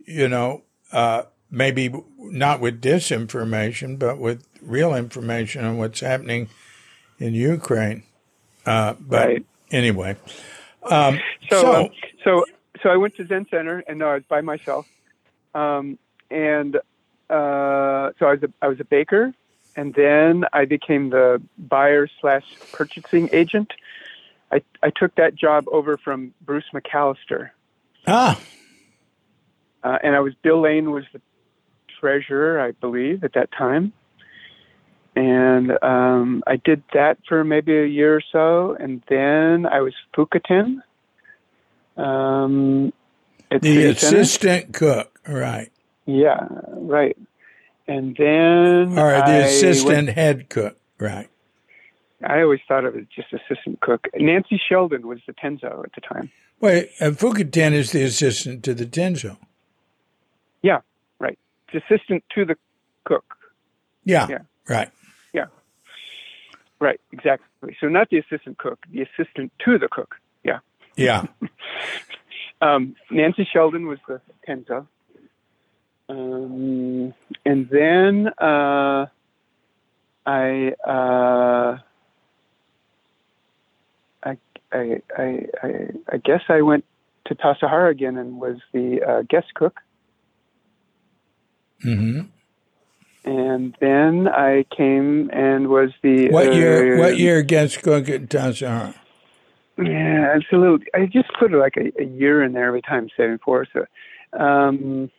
you know, uh, maybe not with disinformation, but with real information on what's happening in Ukraine. Uh, but right. anyway, um, so, so, um, so so I went to Zen Center, and no, I was by myself, um, and uh, so I was a, I was a baker, and then I became the buyer slash purchasing agent. I I took that job over from Bruce McAllister. Ah. Uh, and I was Bill Lane was the treasurer, I believe, at that time. And um, I did that for maybe a year or so, and then I was Fukuten. Um, the assistant cook, right? Yeah, right. And then or the I assistant went, head cook, right? I always thought of it just assistant cook. Nancy Sheldon was the Tenzo at the time. Wait, uh, Fukuten is the assistant to the Tenzo. Yeah, assistant to the cook. Yeah. Yeah. Right. Yeah. Right. Exactly. So not the assistant cook, the assistant to the cook. Yeah. Yeah. um, Nancy Sheldon was the Tenzo. Um, and then uh, I, uh, I, I, I, I, guess I went to Tassajara again and was the uh, guest cook. Mm-hmm. And then I came and was the what year? Uh, what year guest cook at Tassajara? Yeah, absolutely. I just put like a, a year in there every time, seventy four. So, um,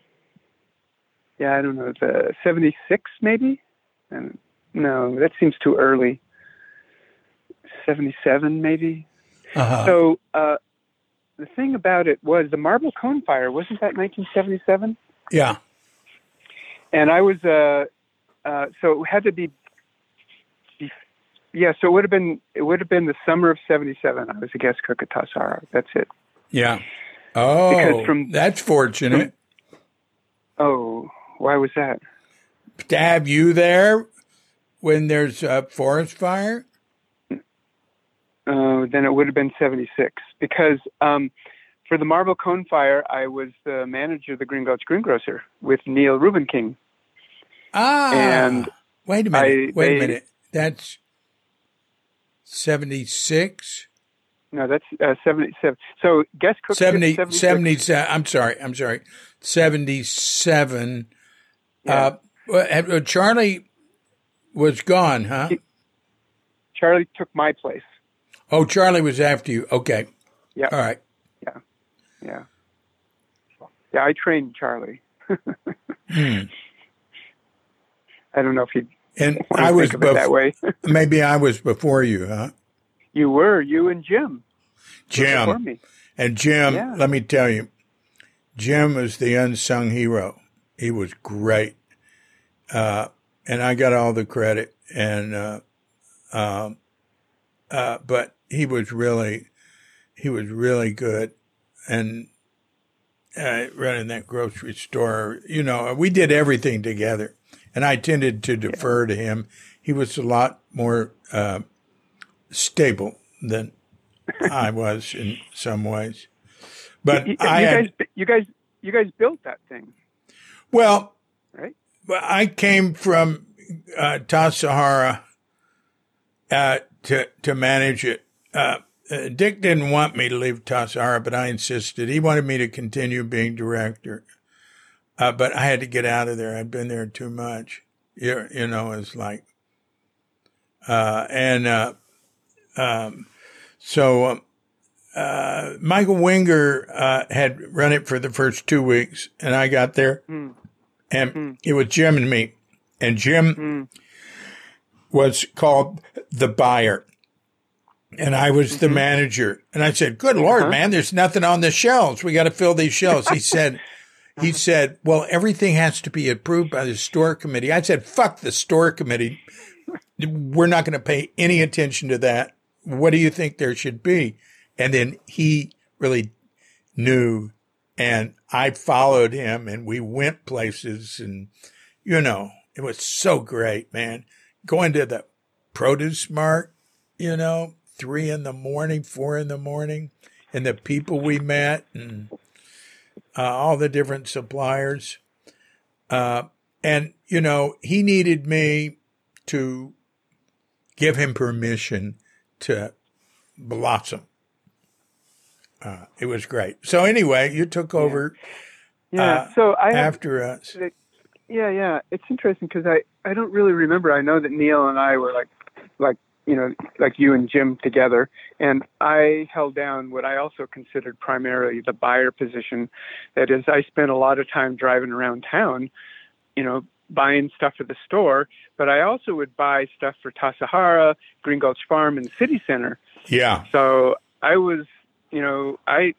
yeah, I don't know, the seventy six maybe. And no, that seems too early. Seventy seven maybe. Uh-huh. So uh, the thing about it was the marble cone fire wasn't that nineteen seventy seven? Yeah and I was uh, uh, so it had to be, be, yeah. So it would have been it would have been the summer of '77. I was a guest cook at Tassajara. That's it. Yeah. Oh, because from that's fortunate. From, oh, why was that? To have you there when there's a forest fire. Uh, then it would have been '76 because um, for the Marble Cone Fire, I was the manager of the Green Gulch Greengrocer with Neil Rubenking. Ah, and wait a minute, I, wait they, a minute. That's seventy six. No, that's uh, seventy seven. So guest cook 70, 77. I'm sorry, I'm sorry, seventy seven. Yeah. Uh, uh, Charlie was gone, huh? He, Charlie took my place. Oh, Charlie was after you. Okay. Yeah. All right. Yeah. Yeah, I trained Charlie. hmm. I don't know if he. And I was bef- that way. maybe I was before you, huh? You were you and Jim. Jim and Jim. Yeah. Let me tell you, Jim was the unsung hero. He was great. Uh, and I got all the credit. And, uh, um, uh, but he was really, he was really good. And, uh, running that grocery store, you know, we did everything together. And I tended to defer to him. He was a lot more, uh, stable than I was in some ways. But you, you I guys, you guys, you guys built that thing, well, right? I came from uh, Tassajara uh, to to manage it. Uh, uh, Dick didn't want me to leave Tassajara, but I insisted. He wanted me to continue being director, uh, but I had to get out of there. I'd been there too much. You, you know, it's like, uh, and uh, um, so um, uh, Michael Wenger uh, had run it for the first two weeks, and I got there, Mm. and Mm. it was Jim and me, and Jim Mm. was called the buyer, and I was the manager, and I said, "Good Lord, Uh-huh. man, there's nothing on the shelves. We got to fill these shelves." He said. He said, "Well, everything has to be approved by the store committee." I said, "Fuck the store committee. We're not going to pay any attention to that. What do you think there should be?" And then he really knew, and I followed him, and we went places, and you know, it was so great, man. Going to the produce mart, you know, three in the morning, four in the morning, and the people we met, and uh, all the different suppliers. Uh, and, you know, he needed me to give him permission to blossom. Uh, it was great. So, anyway, you took over Yeah. Uh, so I have, after us. yeah, yeah. It's interesting because I I don't really remember. I know that Neil and I were like like you know like you and Jim together, and I held down what I also considered primarily the buyer position. That is, I spent a lot of time driving around town, you know, buying stuff at the store, but I also would buy stuff for Tassajara, Green Gulch Farm, and City Center. Yeah. So I was, you know, I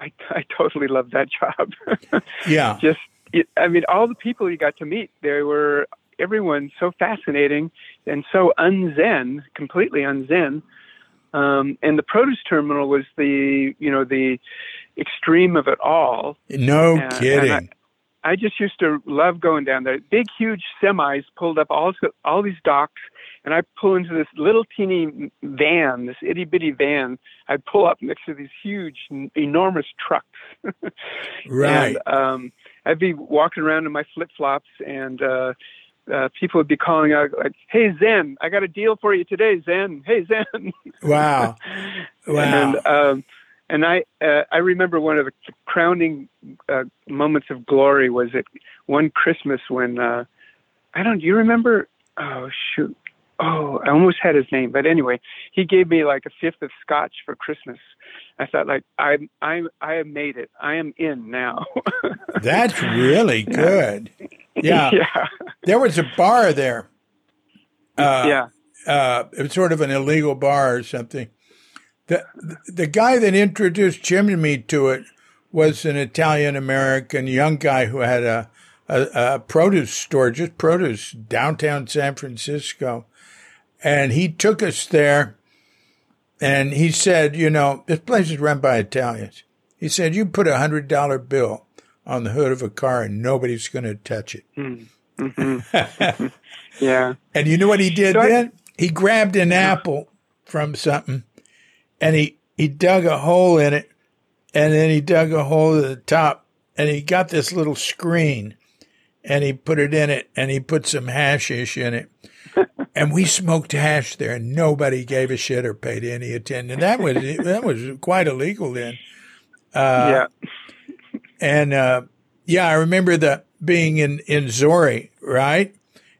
I, I totally loved that job. Yeah. Just, I mean, all the people you got to meet, they were everyone so fascinating and so unzen, completely unzen. Um, and the produce terminal was the, you know, the extreme of it all. No and kidding. I just used to love going down there. Big, huge semis pulled up all all these docks, and I pull into this little teeny van, this itty bitty van. I pull up next to these huge, enormous trucks. right. And, um, I'd be walking around in my flip flops, and uh, uh, people would be calling out like, "Hey Zen, I got a deal for you today, Zen. Hey Zen." wow. Wow. And um, and I uh, I remember one of the crowning uh, moments of glory was at one Christmas when uh, I don't. Do you remember? Oh shoot. Oh, I almost had his name, but anyway, he gave me like a fifth of scotch for Christmas. I thought, like, I, I, I have made it. I am in now. That's really good. Yeah. yeah, There was a bar there. Uh, yeah. Uh, it was sort of an illegal bar or something. The, the guy that introduced Jim and me to it was an Italian American young guy who had a, a, a produce store, just produce, downtown San Francisco. And he took us there and he said, you know, this place is run by Italians. He said, you put a hundred dollar bill on the hood of a car and nobody's going to touch it. Mm-hmm. yeah. And you know what he did So I- then? He grabbed an apple from something and he, he dug a hole in it and then he dug a hole at the top and he got this little screen and he put it in it and he put some hashish in it. And we smoked hash there and nobody gave a shit or paid any attention. That was, that was quite illegal then. yeah. And uh, yeah, I remember the being in in Zori, right?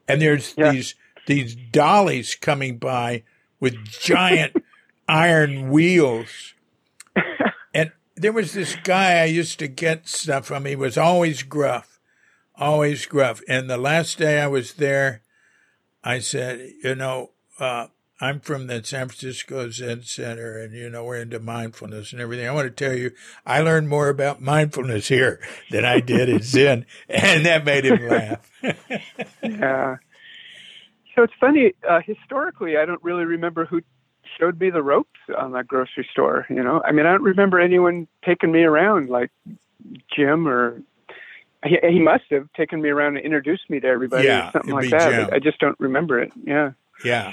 And there's Yeah. these these dollies coming by with giant iron wheels. And there was this guy I used to get stuff from. He was always gruff, always gruff. And the last day I was there, I said, you know, uh, I'm from the San Francisco Zen Center, and you know we're into mindfulness and everything. I want to tell you, I learned more about mindfulness here than I did in Zen, and that made him laugh. yeah. So it's funny. Uh, historically, I don't really remember who showed me the ropes on that grocery store. You know, I mean, I don't remember anyone taking me around like Jim or he, he must have taken me around and introduced me to everybody Yeah, or something like that. I just don't remember it. Yeah. Yeah,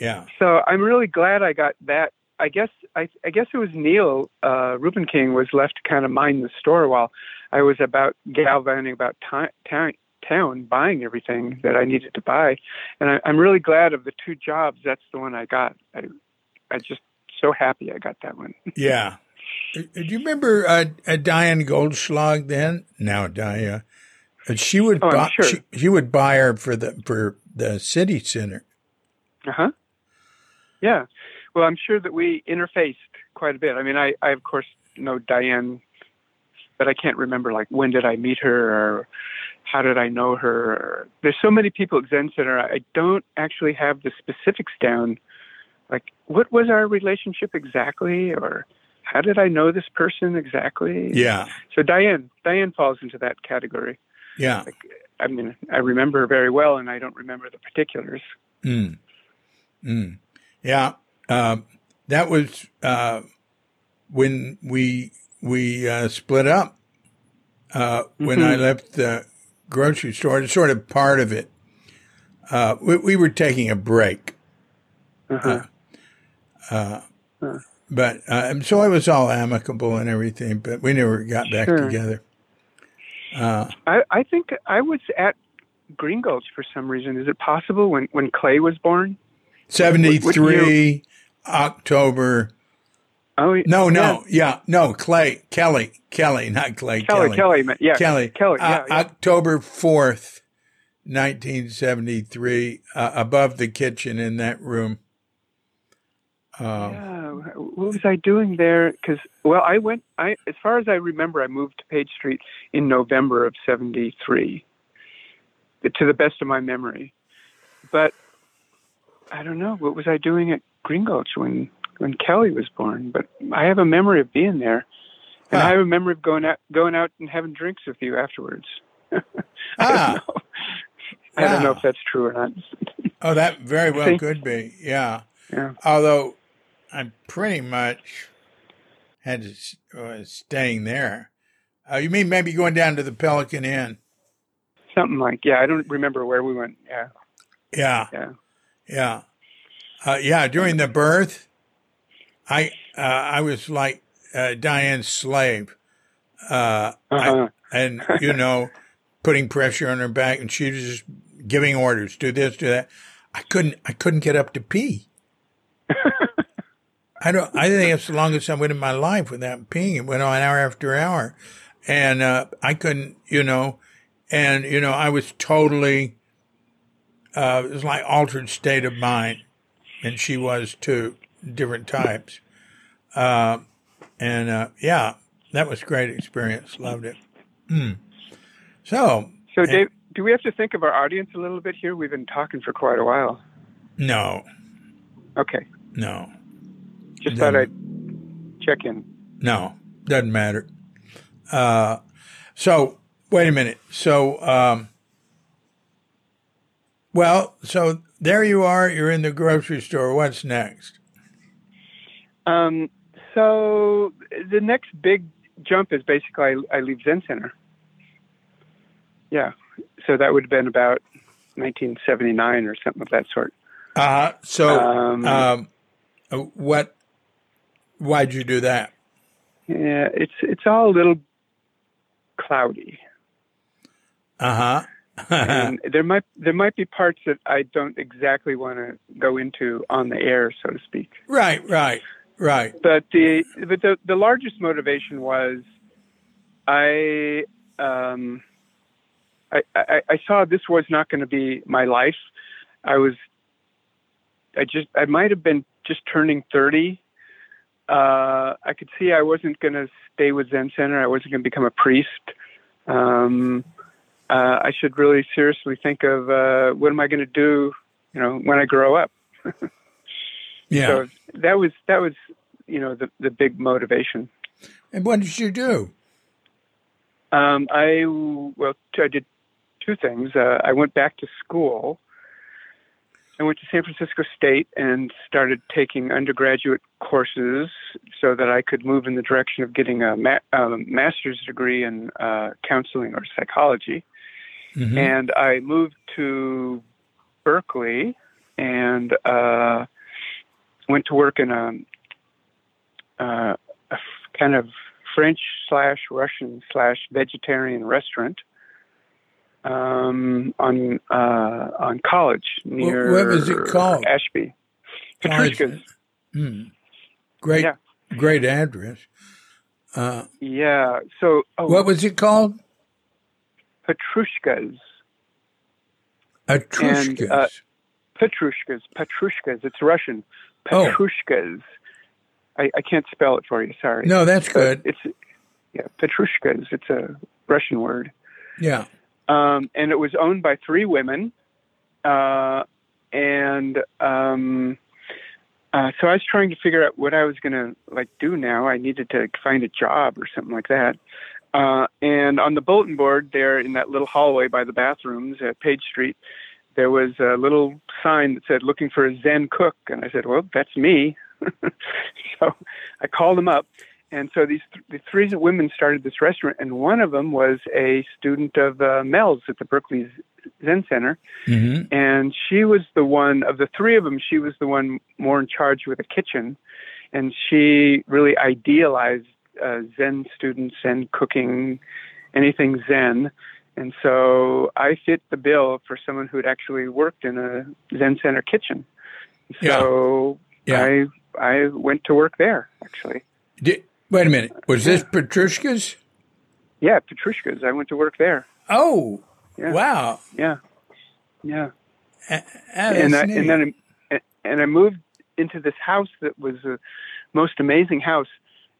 yeah, So I'm really glad I got that. I guess I, I guess it was Neil uh, Rubenking was left to kind of mind the store while I was about galvanizing about town, town buying everything that I needed to buy, and I, I'm really glad of the two jobs. That's the one I got. I I just so happy I got that one. yeah. Uh, Do you remember uh, uh, Diane Goldschlag then? Now Diane, uh, she would Oh, buy, sure. she, she would buy her for the for the city center. Uh huh. Yeah. Well, I'm sure that we interfaced quite a bit. I mean, I, I of course know Diane, but I can't remember like when did I meet her or how did I know her. There's so many people at Zen Center. I don't actually have the specifics down. Like, what was our relationship exactly, or how did I know this person exactly? Yeah, So Diane, Diane falls into that category. yeah. I mean, I remember her very well, and I don't remember the particulars. Mm. Mm. Yeah. Um, that was uh, when we we uh, split up. Uh, when I left the grocery store, it's sort of part of it. Uh, we, we were taking a break, Uh-huh. But uh, so it was all amicable and everything. But we never got back Sure. together. Uh, I, I think I was at Green Gulch for some reason. Is it possible when, when Clay was born? 73, What- what October. Oh, No, no, yeah, no. Clay Kelly Kelly, not Clay Kelly, Kelly, ma- yeah, Kelly. Kelly, Uh, yeah, yeah. October 4th, 1973, uh, above the kitchen in that room. Um, Yeah, what was I doing there? Because well, I went. I as far as I remember, I moved to Page Street in November of '73, to the best of my memory. But I don't know what was I doing at Green Gulch when when Kelly was born. But I have a memory of being there, and Huh. I have a memory of going out going out and having drinks with you afterwards. I Ah. don't know. I don't know if that's true or not. oh, that very well See? could be. Yeah. Yeah. Although I pretty much had to uh, staying there. Uh, you mean maybe going down to the Pelican Inn? Something like yeah. I don't remember where we went. Yeah. Yeah. Yeah. Yeah. Uh, yeah. During the birth, I uh, I was like uh, Diane's slave. Uh, I- Uh-huh. and you know, putting pressure on her back, and she was just giving orders, do this, do that. I couldn't, I couldn't get up to pee. I don't. I think it's the longest I went in my life without peeing. It went on hour after hour, and uh, I couldn't, you know, and you know, I was totally. Uh, it was like altered state of mind, and she was too. Different types, uh, and uh, yeah, that was great experience. Loved it. Hmm. So So, Dave, do we have to think of our audience a little bit here? We've been talking for quite a while. no, Okay, no, just thought I'd check in. no, doesn't matter. Uh, so wait a minute. So, um, well, so there you are. You're in the grocery store. What's next? Um, so the next big jump is basically I, I leave Zen Center. Yeah, so that would have been about 1979 or something of that sort. Uh, so, Um, um, uh, what? Why'd you do that? Yeah, it's it's all a little cloudy, Uh huh. and there might there might be parts that I don't exactly want to go into on the air, so to speak. right, right, right. but the but the the largest motivation was I um I I, I saw this was not going to be my life. I was I just I might have been just turning thirty. Uh, I could see I wasn't going to stay with Zen Center. I wasn't going to become a priest. Um, uh, I should really seriously think of uh, what am I going to do, you know, when I grow up. Yeah. So that was that was you know the the big motivation. and what did you do? Um, I well, I did two things. Uh, I went back to school. I went to San Francisco State and started taking undergraduate courses so that I could move in the direction of getting a ma- um, master's degree in uh, counseling or psychology. Mhm. And I moved to Berkeley and uh, went to work in a, uh, a f- kind of French slash Russian slash vegetarian restaurant um, on uh, on College near what was it called? Ashby. Petrushka's. Hmm. Great, Yeah. great address. Uh, Yeah. So oh, what was it called? Petrushka's. Etrushkas. uh, Petrushkas. Petrushkas. It's Russian. Oh. Petrushkas. I, I can't spell it for you. Sorry. no, that's But good. It's yeah, Petrushkas. It's a Russian word. Yeah. Um, and it was owned by three women. Uh, and um, uh, so I was trying to figure out what I was going to like do now. I needed to find a job or something like that. Uh, and on the bulletin board there in that little hallway by the bathrooms at Page Street, there was a little sign that said "Looking for a Zen cook," and I said, "Well, that's me." so I called them up, and so these th- the three women started this restaurant, and one of them was a student of uh, Mel's at the Berkeley Zen Center, hmm and she was the one of the three of them. She was the one more in charge with the kitchen, and she really idealized uh, Zen students, and cooking, anything Zen. And so I fit the bill for someone who had actually worked in a Zen Center kitchen. So Yeah. I I went to work there actually. Did, wait a minute. Was this Petrushkas? Yeah, Petrushka's. I went to work there. Oh, Yeah. wow. Yeah, yeah. Ah, and I, and then I, and I moved into this house that was the most amazing house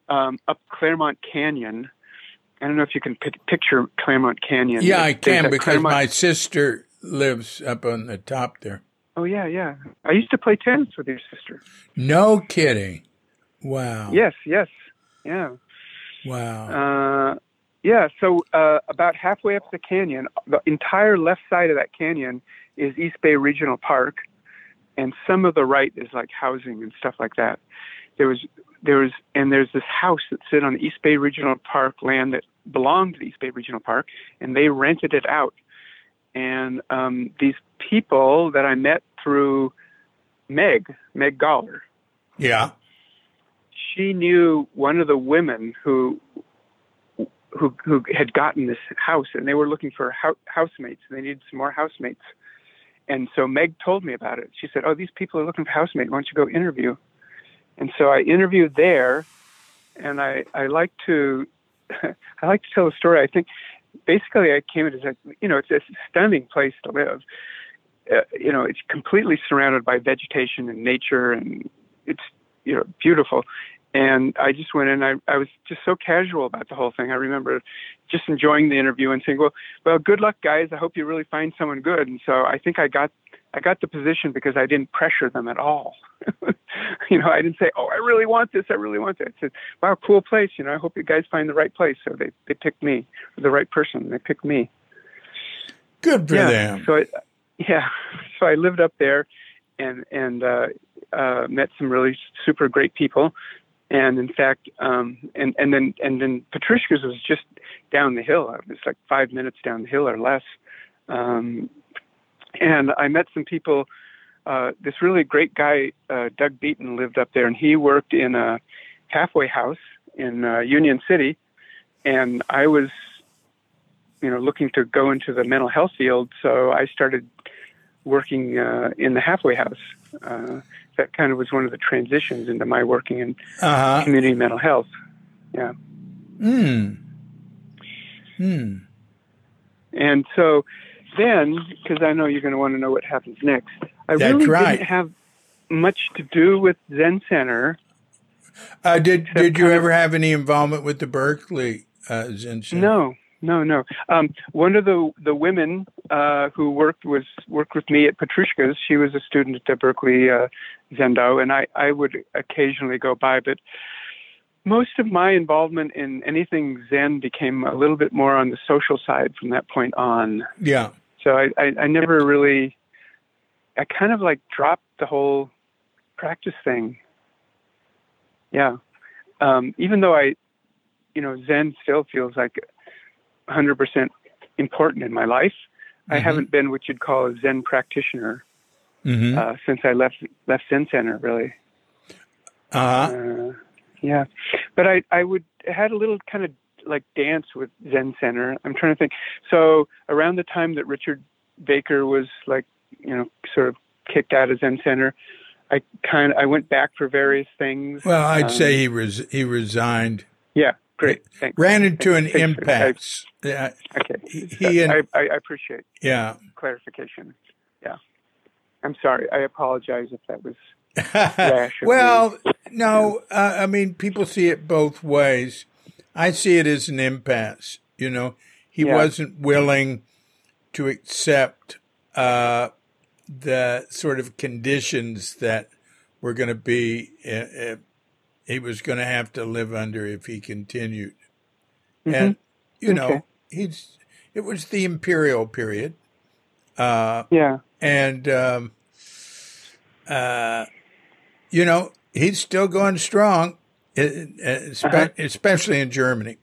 um, up Claremont Canyon. I don't know if you can pic- picture Claremont Canyon. yeah, I can because Claremont- my sister lives up on the top there. Oh yeah, yeah. I used to play tennis with your sister. No kidding. Wow. Yes, yes, yeah. Wow. Uh, yeah, so uh, about halfway up the canyon, the entire left side of that canyon is East Bay Regional Park, and some of the right is like housing and stuff like that. There was there was and there's this house that sit on East Bay Regional Park land that belonged to East Bay Regional Park, and they rented it out. And um, these people that I met through Meg, Meg Goller, yeah. She knew one of the women who who who had gotten this house and they were looking for housemates and they needed some more housemates. And so meg told me about it. She said oh these people are looking for housemates. Why don't you go interview? And so i interviewed there and i i like to i like to tell a story. I think basically i came in as a you know it's a stunning place to live. Uh, you know it's completely surrounded by vegetation and nature and it's you know beautiful and I just went in. I, I was just so casual about the whole thing. I remember just enjoying the interview and saying, "Well, well, good luck, guys. I hope you really find someone good." And so I think I got I got the position because I didn't pressure them at all. you know, I didn't say, "Oh, I really want this. I really want that." I said, "Wow, cool place. You know, I hope you guys find the right place." So they they picked me, the right person. They picked me. Good for yeah. them. So I, yeah, so I lived up there, and and uh, uh, met some really super great people and in fact, um, and and then and then Petrushka's was just down the hill. It was like five minutes down the hill or less. Um, and I met some people. Uh, this really great guy, uh, Doug Beaton, lived up there, and he worked in a halfway house in uh, Union City. And I was, you know, looking to go into the mental health field, so I started working uh, in the halfway house. Uh, that kind of was one of the transitions into my working in Uh huh. community mental health. Yeah. Hmm. Hmm. And so then, because I know you're going to want to know what happens next, I That's really right. didn't have much to do with Zen Center. Uh, did did you kind of- ever have any involvement with the Berkeley uh, Zen Center? No, no, no. Um, one of the the women uh, who worked was worked with me at Petrushka's. She was a student at Berkeley uh, Zendo, and I I would occasionally go by, but most of my involvement in anything Zen became a little bit more on the social side from that point on. Yeah. So I I, I never really, I kind of like dropped the whole practice thing. Yeah. Um, even though I, you know, Zen still feels like 100% important in my life. Mm-hmm. I haven't been what you'd call a Zen practitioner mm-hmm. uh, since I left left Zen Center. Really. Uh-huh. Uh, yeah, but I I would had a little kind of like dance with Zen Center. I'm trying to think. So around the time that Richard Baker was like you know sort of kicked out of Zen Center, I kind of I went back for various things. Well, I'd um, say he res- he resigned. Yeah, great. Thanks. Ran into an impasse. Yeah. Okay. He and, I, I appreciate. Yeah. Clarification. Yeah. I'm sorry. I apologize if that was rash. well, no. Uh, I mean, people see it both ways. I see it as an impasse. You know, he yeah. wasn't willing to accept uh, the sort of conditions that were going to be uh, uh he was going to have to live under if he continued. Mm-hmm. And you know, he's it was the imperial period. Uh, yeah, and um, uh, you know, he's still going strong, uh-huh. especially in Germany.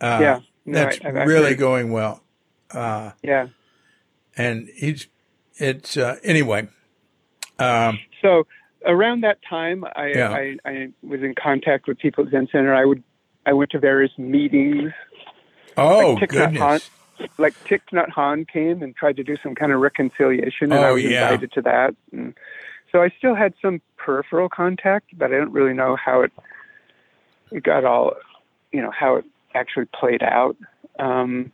Uh, yeah, no, that's I, really going well. Uh, yeah, and he's it's uh, anyway. Um, so around that time, I, yeah. I, I, was in contact with people at Zen Center. I would I went to various meetings. Oh like goodness! Han, like Thich Nhat Hanh came and tried to do some kind of reconciliation, and oh, I was yeah. invited to that. And so I still had some peripheral contact, but I don't really know how it it got all, you know, how it actually played out. Um,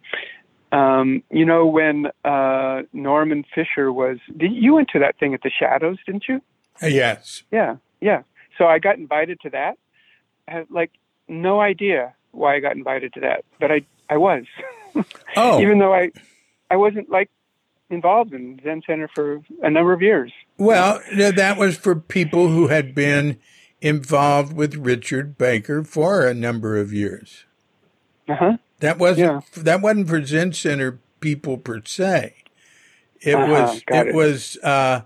um, you know, when uh, Norman Fischer was, did, you went to that thing at the Shadows, didn't you? Uh, yes. Yeah, yeah. So I got invited to that. I had like no idea why I got invited to that, but I I was. Oh. Even though I I wasn't like involved in Zen Center for a number of years. Well, that was for people who had been involved with Richard Baker for a number of years. Uh-huh. That wasn't yeah. that wasn't for Zen Center people per se. It uh-huh. was it, it, was uh,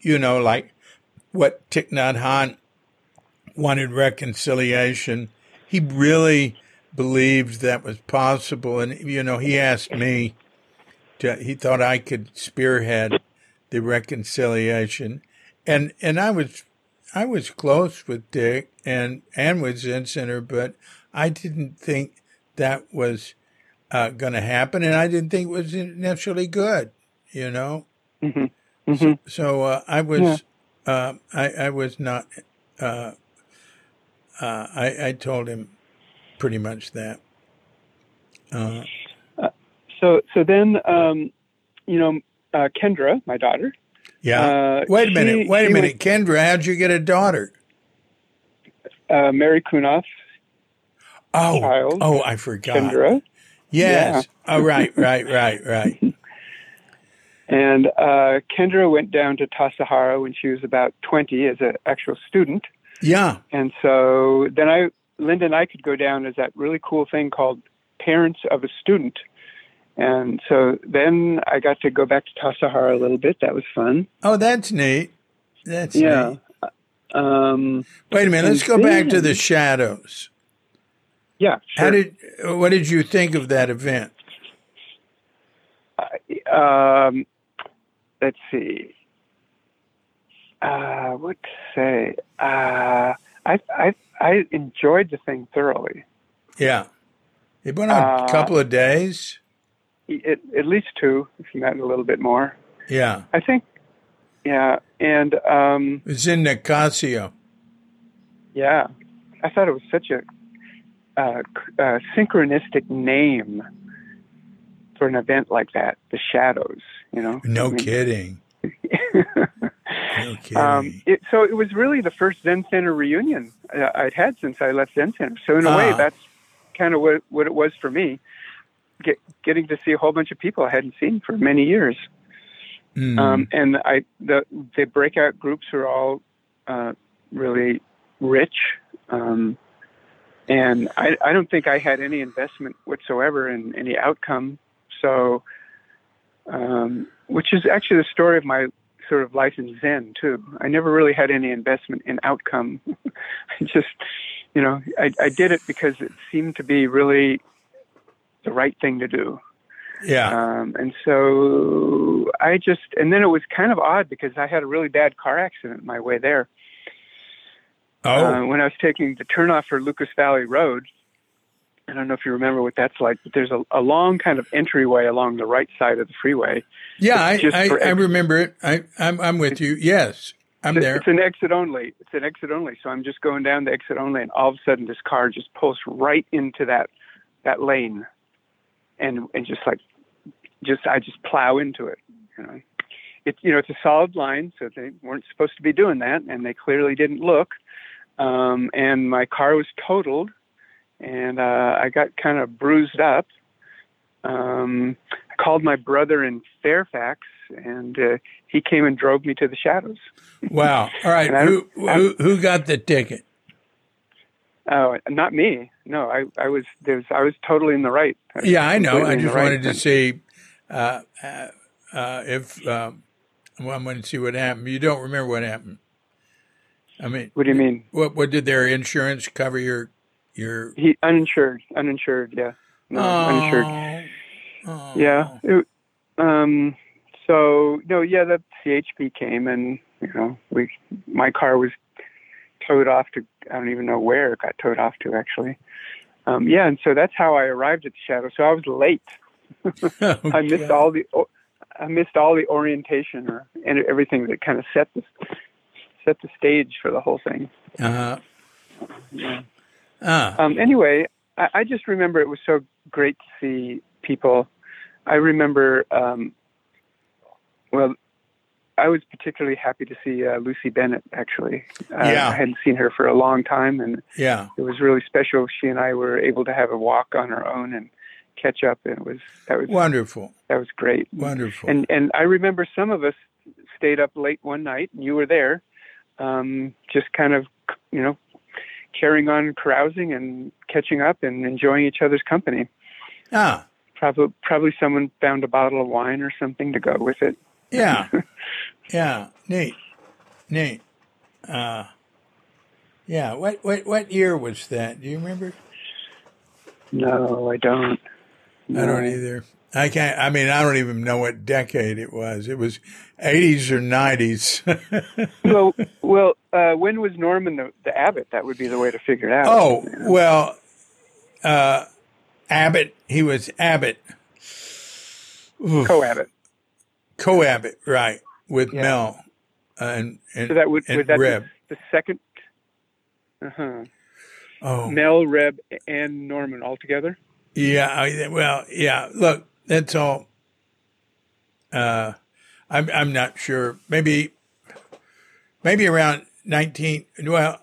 you know like what Thich Nhat Hanh wanted reconciliation. He really believed that was possible. And, you know, he asked me to, he thought I could spearhead the reconciliation. And, and I was, I was close with Dick and, and with Zen Center, but I didn't think that was uh, going to happen. And I didn't think it was necessarily good, you know? Mm-hmm. Mm-hmm. So, so uh, I was, yeah. Uh, I, I was not. Uh, uh, I, I told him pretty much that. Uh, uh, so so then, um, you know, uh, Kendra, my daughter. Yeah. wait a minute. She, wait a minute, Kendra. How'd you get a daughter? Mary Kunoff. Oh, child, oh, I forgot. Kendra. Yes. Yeah. oh, right, right, right, right. And uh, Kendra went down to Tassajara when she was about 20 as an actual student. Yeah. And so then I, Linda and I could go down as that really cool thing called Parents of a Student. And so then I got to go back to Tassajara a little bit. That was fun. Oh, that's neat. That's yeah. Neat. Um, Wait a minute. Let's go back to the shadows. Yeah. Sure. How did? What did you think of that event? Uh, um, let's see. Uh, what to say? Uh, I, I, I enjoyed the thing thoroughly. Yeah. It went on uh, a couple of days. It, at least two, if not a little bit more. Yeah. I think, yeah. And um, it was in Nicasio. Yeah. I thought it was such a uh, uh, synchronistic name for an event like that, the Shadows. You know, no I mean, kidding. no kidding. Um, it, so it was really the first Zen Center reunion uh, I'd had since I left Zen Center. So in a way, ah. that's kind of what what it was for me. get, getting to see a whole bunch of people I hadn't seen for many years. Mm. Um, and I the the breakout groups are all uh, really rich. Um, and I, I don't think I had any investment whatsoever in any outcome. So, um, which is actually the story of my sort of life in Zen too. I never really had any investment in outcome. I just, you know, I, I did it because it seemed to be really the right thing to do. yeah. Um, and so I just, and then it was kind of odd because I had a really bad car accident my way there. oh. Uh, when I was taking the turnoff for Lucas Valley Road, I don't know if you remember what that's like, but there's a, a long kind of entryway along the right side of the freeway. yeah, I, I, I remember it. I, I'm, I'm with you. Yes, I'm It's- there. It's an exit only. It's an exit only. So I'm just going down the exit only, and all of a sudden this car just pulls right into that that lane, and and just like just I just plow into it. You know, it's you know it's a solid line, so they weren't supposed to be doing that, and they clearly didn't look. Um, and my car was totaled, and uh, I got kind of bruised up. Um, I called my brother in Fairfax, and uh, he came and drove me to the shadows. Wow. All right. I- Who, who, who got the ticket? Oh, not me. No, I, I was there's I was totally in the right. Yeah, I know. I just right. wanted to see uh, uh, uh, if um, well, I'm going to see what happened. You don't remember what happened. I mean, What do you mean? what what did their insurance cover your your? He uninsured, uninsured. Yeah, no, uninsured. Oh. Yeah. It, um. So no, yeah, the CHP came and you know we my car was towed off to I don't even know where it got towed off to actually. Um, yeah, and so that's how I arrived at the shadow. So I was late. I missed all the I missed all the orientation or and everything that kind of set the set the stage for the whole thing. Uh-huh. Yeah. Ah. Um, anyway, I, I just remember it was so great to see people. I remember, um, well, I was particularly happy to see uh, Lucy Bennett. Actually, uh, Yeah. I hadn't seen her for a long time, and Yeah. it was really special. She and I were able to have a walk on our own and catch up, and it was that was Wonderful. that was great. Wonderful. And and I remember some of us stayed up late one night, and you were there, um, just kind of you know carrying on carousing and catching up and enjoying each other's company. ah. Probably probably someone found a bottle of wine or something to go with it. Yeah. Yeah. Neat. Neat. Uh, yeah. What what what year was that? Do you remember? No, I don't. I don't either. I can't. I mean, I don't even know what decade it was. It was 80s or 90s. well, well, uh, when was Norman the, the abbot? That would be the way to figure it out. oh well, uh, Abbott. He was abbot. co-abbot. Co abbot, right, with Yeah. Mel and and, So that would and would that Reb. be the second? Uh huh. Oh, Mel, Reb, and Norman all together. Yeah, I, well, yeah. Look, that's all. Uh, I'm I'm not sure. Maybe, maybe around nineteen. Well,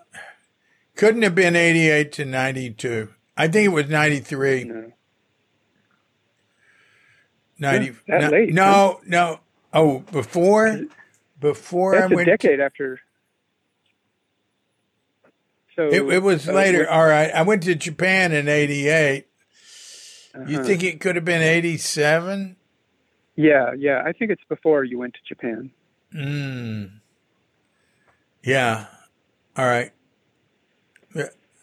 couldn't have been eighty eight to ninety two. I think it was ninety three. No. 90, that no, late, no, no. Oh, before, before That's I a went. decade after. So it, it was later. All right, I went to Japan in eighty You uh-huh. think it could have been eighty seven? Yeah, yeah. I think it's before you went to Japan. Mm. Yeah. All right.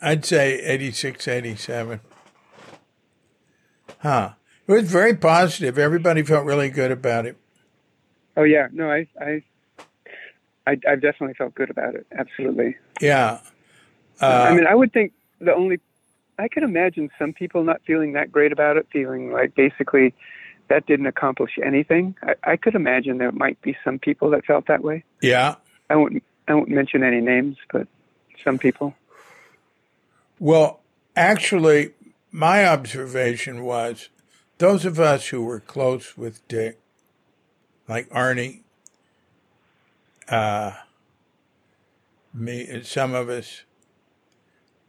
I'd say 86, 87. Huh. It was very positive. Everybody felt really good about it. Oh yeah, no, I, I, I, I've definitely felt good about it. Absolutely. Yeah. Uh, I mean, I would think the only, I could imagine some people not feeling that great about it, feeling like basically that didn't accomplish anything. I, I could imagine there might be some people that felt that way. yeah. I won't, I won't mention any names, but some people. Well, actually, my observation was those of us who were close with Dick, like Arnie, uh, me, and some of us,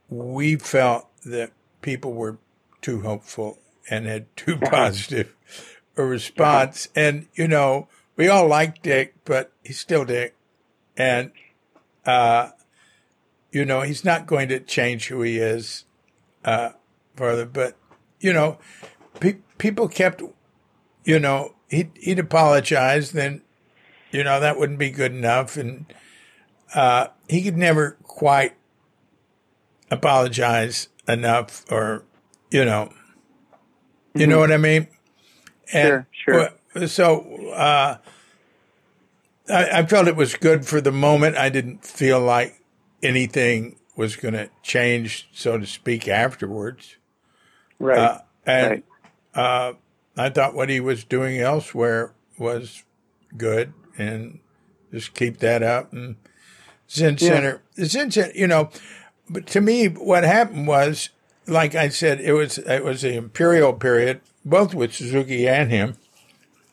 we felt that people were too hopeful and had too positive a response. And, you know, we all like Dick, but he's still Dick. And, uh, you know, he's not going to change who he is, uh, further. But, you know, pe- people kept, you know, he'd, he'd apologize, then, you know, that wouldn't be good enough. And, uh, he could never quite apologize enough or, you know, you know what I mean? Sure, sure. So, uh, I, I felt it was good for the moment. I didn't feel like anything was going to change, so to speak, afterwards. Right. Uh, and right. uh, I thought what he was doing elsewhere was good, and just keep that up. And Zen Yeah. Center, Zen Center, you know. But to me, what happened was, like I said, it was it was the imperial period, both with Suzuki and him.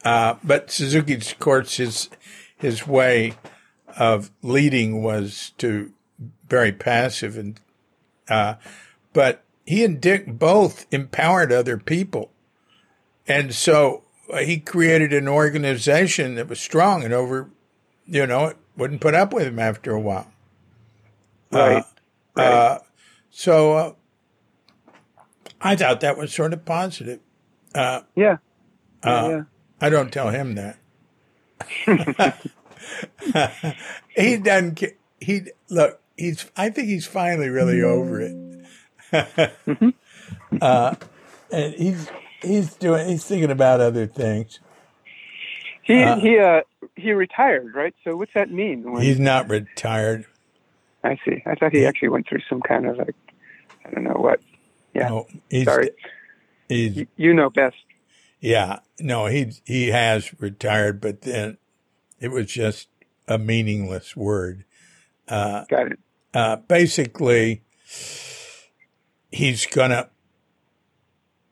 Uh, but Suzuki's, of course, his his way of leading was to very passive and uh, but he and Dick both empowered other people. And so uh, he created an organization that was strong and over, you know, it wouldn't put up with him after a while. Right. Right. Uh, so uh, I thought that was sort of positive. Uh, yeah. uh, yeah. I don't tell him that. he doesn't. He look. He's. I think he's finally really over it. uh, and he's he's doing. He's thinking about other things. He he uh he retired, right? So what's that mean? When, He's not retired. I see. I thought he actually went through some kind of like I don't know what. Yeah. No, he's, Sorry. He's You, you know best. yeah. No, he he has retired, but then it was just a meaningless word. Uh, Got it. uh, basically, he's gonna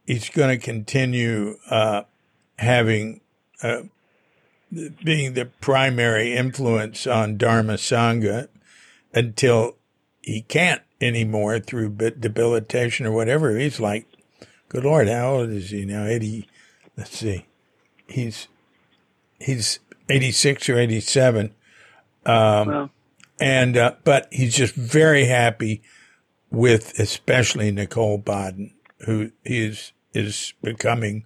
he's gonna continue uh, having uh, being the primary influence on Dharma Sangha until he can't anymore through debilitation or whatever. He's like, good Lord, how old is he now? Eighty. Let's see, he's he's eighty six or eighty seven. Um, Well, and uh, but he's just very happy with especially Nicole Baden, who is is becoming.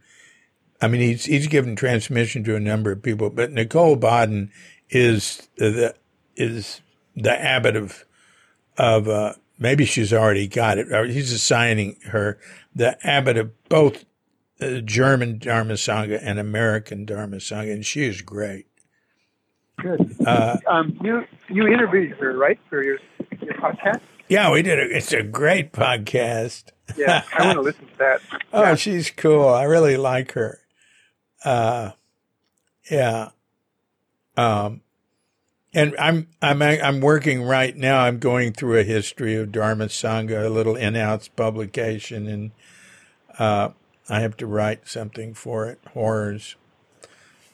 I mean, he's he's given transmission to a number of people, but Nicole Baden is the is the abbot of of uh, maybe she's already got it. He's assigning her the abbot of both uh, German Dharma Sangha and American Dharma Sangha, and she is great. good. Uh, Um, you you interviewed her, right, for your your podcast? Yeah, we did. A, it's a great podcast. Yeah, I want to listen to that. Oh, Yeah. she's cool. I really like her. Uh, yeah. Um, and I'm I'm I'm working right now. I'm going through a history of Dharma Sangha, a little in-house publication, and uh, I have to write something for it. Horrors.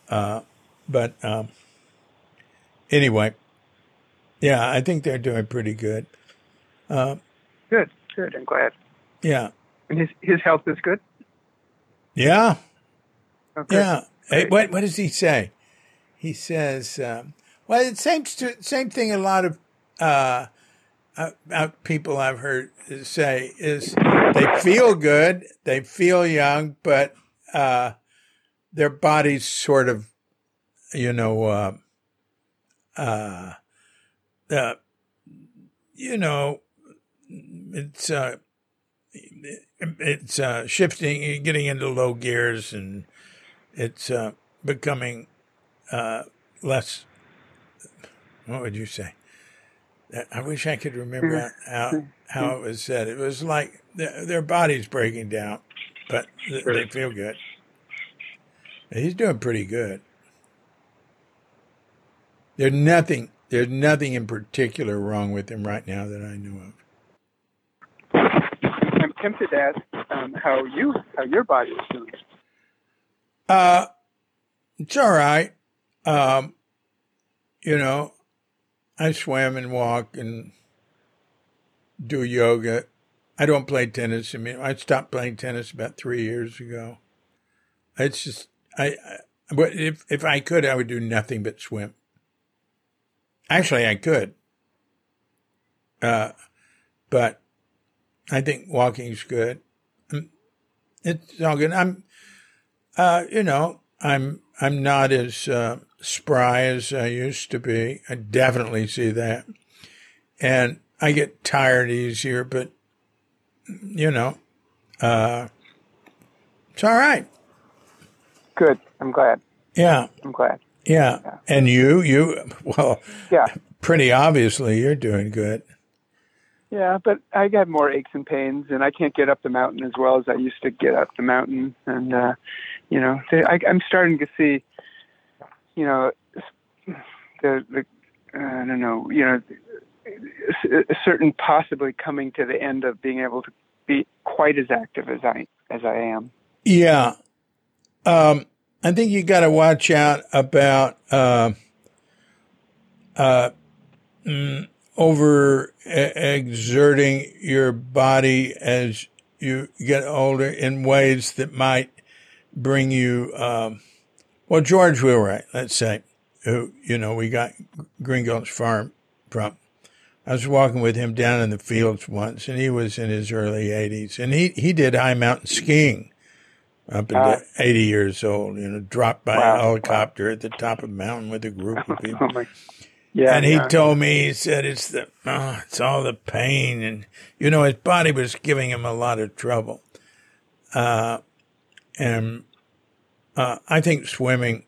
Uh, but um, anyway, yeah, I think they're doing pretty good. Uh, Good, good. I'm glad. yeah, And his his health is good. yeah. Okay. Yeah. Hey, what what does he say? He says, um, well, it seems to same thing. A lot of uh, uh, uh, people I've heard say is they feel good, they feel young, but uh, their bodies sort of, you know, uh, uh, you know, it's it's shifting, getting into low gears, and it's becoming less. What would you say? I wish I could remember how how it was said. It was like their, their body's breaking down, but th- they feel good. He's doing pretty good. There's nothing. There's nothing in particular wrong with him right now that I know of. I'm tempted to ask um, how you how your body is doing. Uh, it's all right. Um, you know, I swim and walk and do yoga I don't play tennis. I mean, I stopped playing tennis about three years ago. It's just I, I but if if I could, I would do nothing but swim. Actually, I could. Uh, but I think walking's good. It's all good. I'm, uh, you know, I'm I'm not as uh, spry as I used to be. I definitely see that, and I get tired easier. But you know, uh, it's all right. Good. I'm glad. Yeah. I'm glad. Yeah. yeah. And you, you, well, yeah. Pretty obviously, you're doing good. Yeah, but I got more aches and pains, and I can't get up the mountain as well as I used to get up the mountain. And uh, you know, I, I'm starting to see, you know, the the I don't know, you know, a certain possibly coming to the end of being able to be quite as active as I as I am. Yeah, um, I think you got to watch out about uh, uh, mm, over exerting your body as you get older in ways that might bring you. Um, well, George Wheelwright, let's say, who you know we got Green Gulch Farm from. I was walking with him down in the fields once, and he was in his early 80s, and he he did high mountain skiing up into uh, 80 years old, you know, dropped by wow, a helicopter wow. at the top of a mountain with a group of people. oh yeah. And he yeah. told me, he said, it's the, oh, it's all the pain. And, you know, his body was giving him a lot of trouble. Uh, and, uh, I think swimming,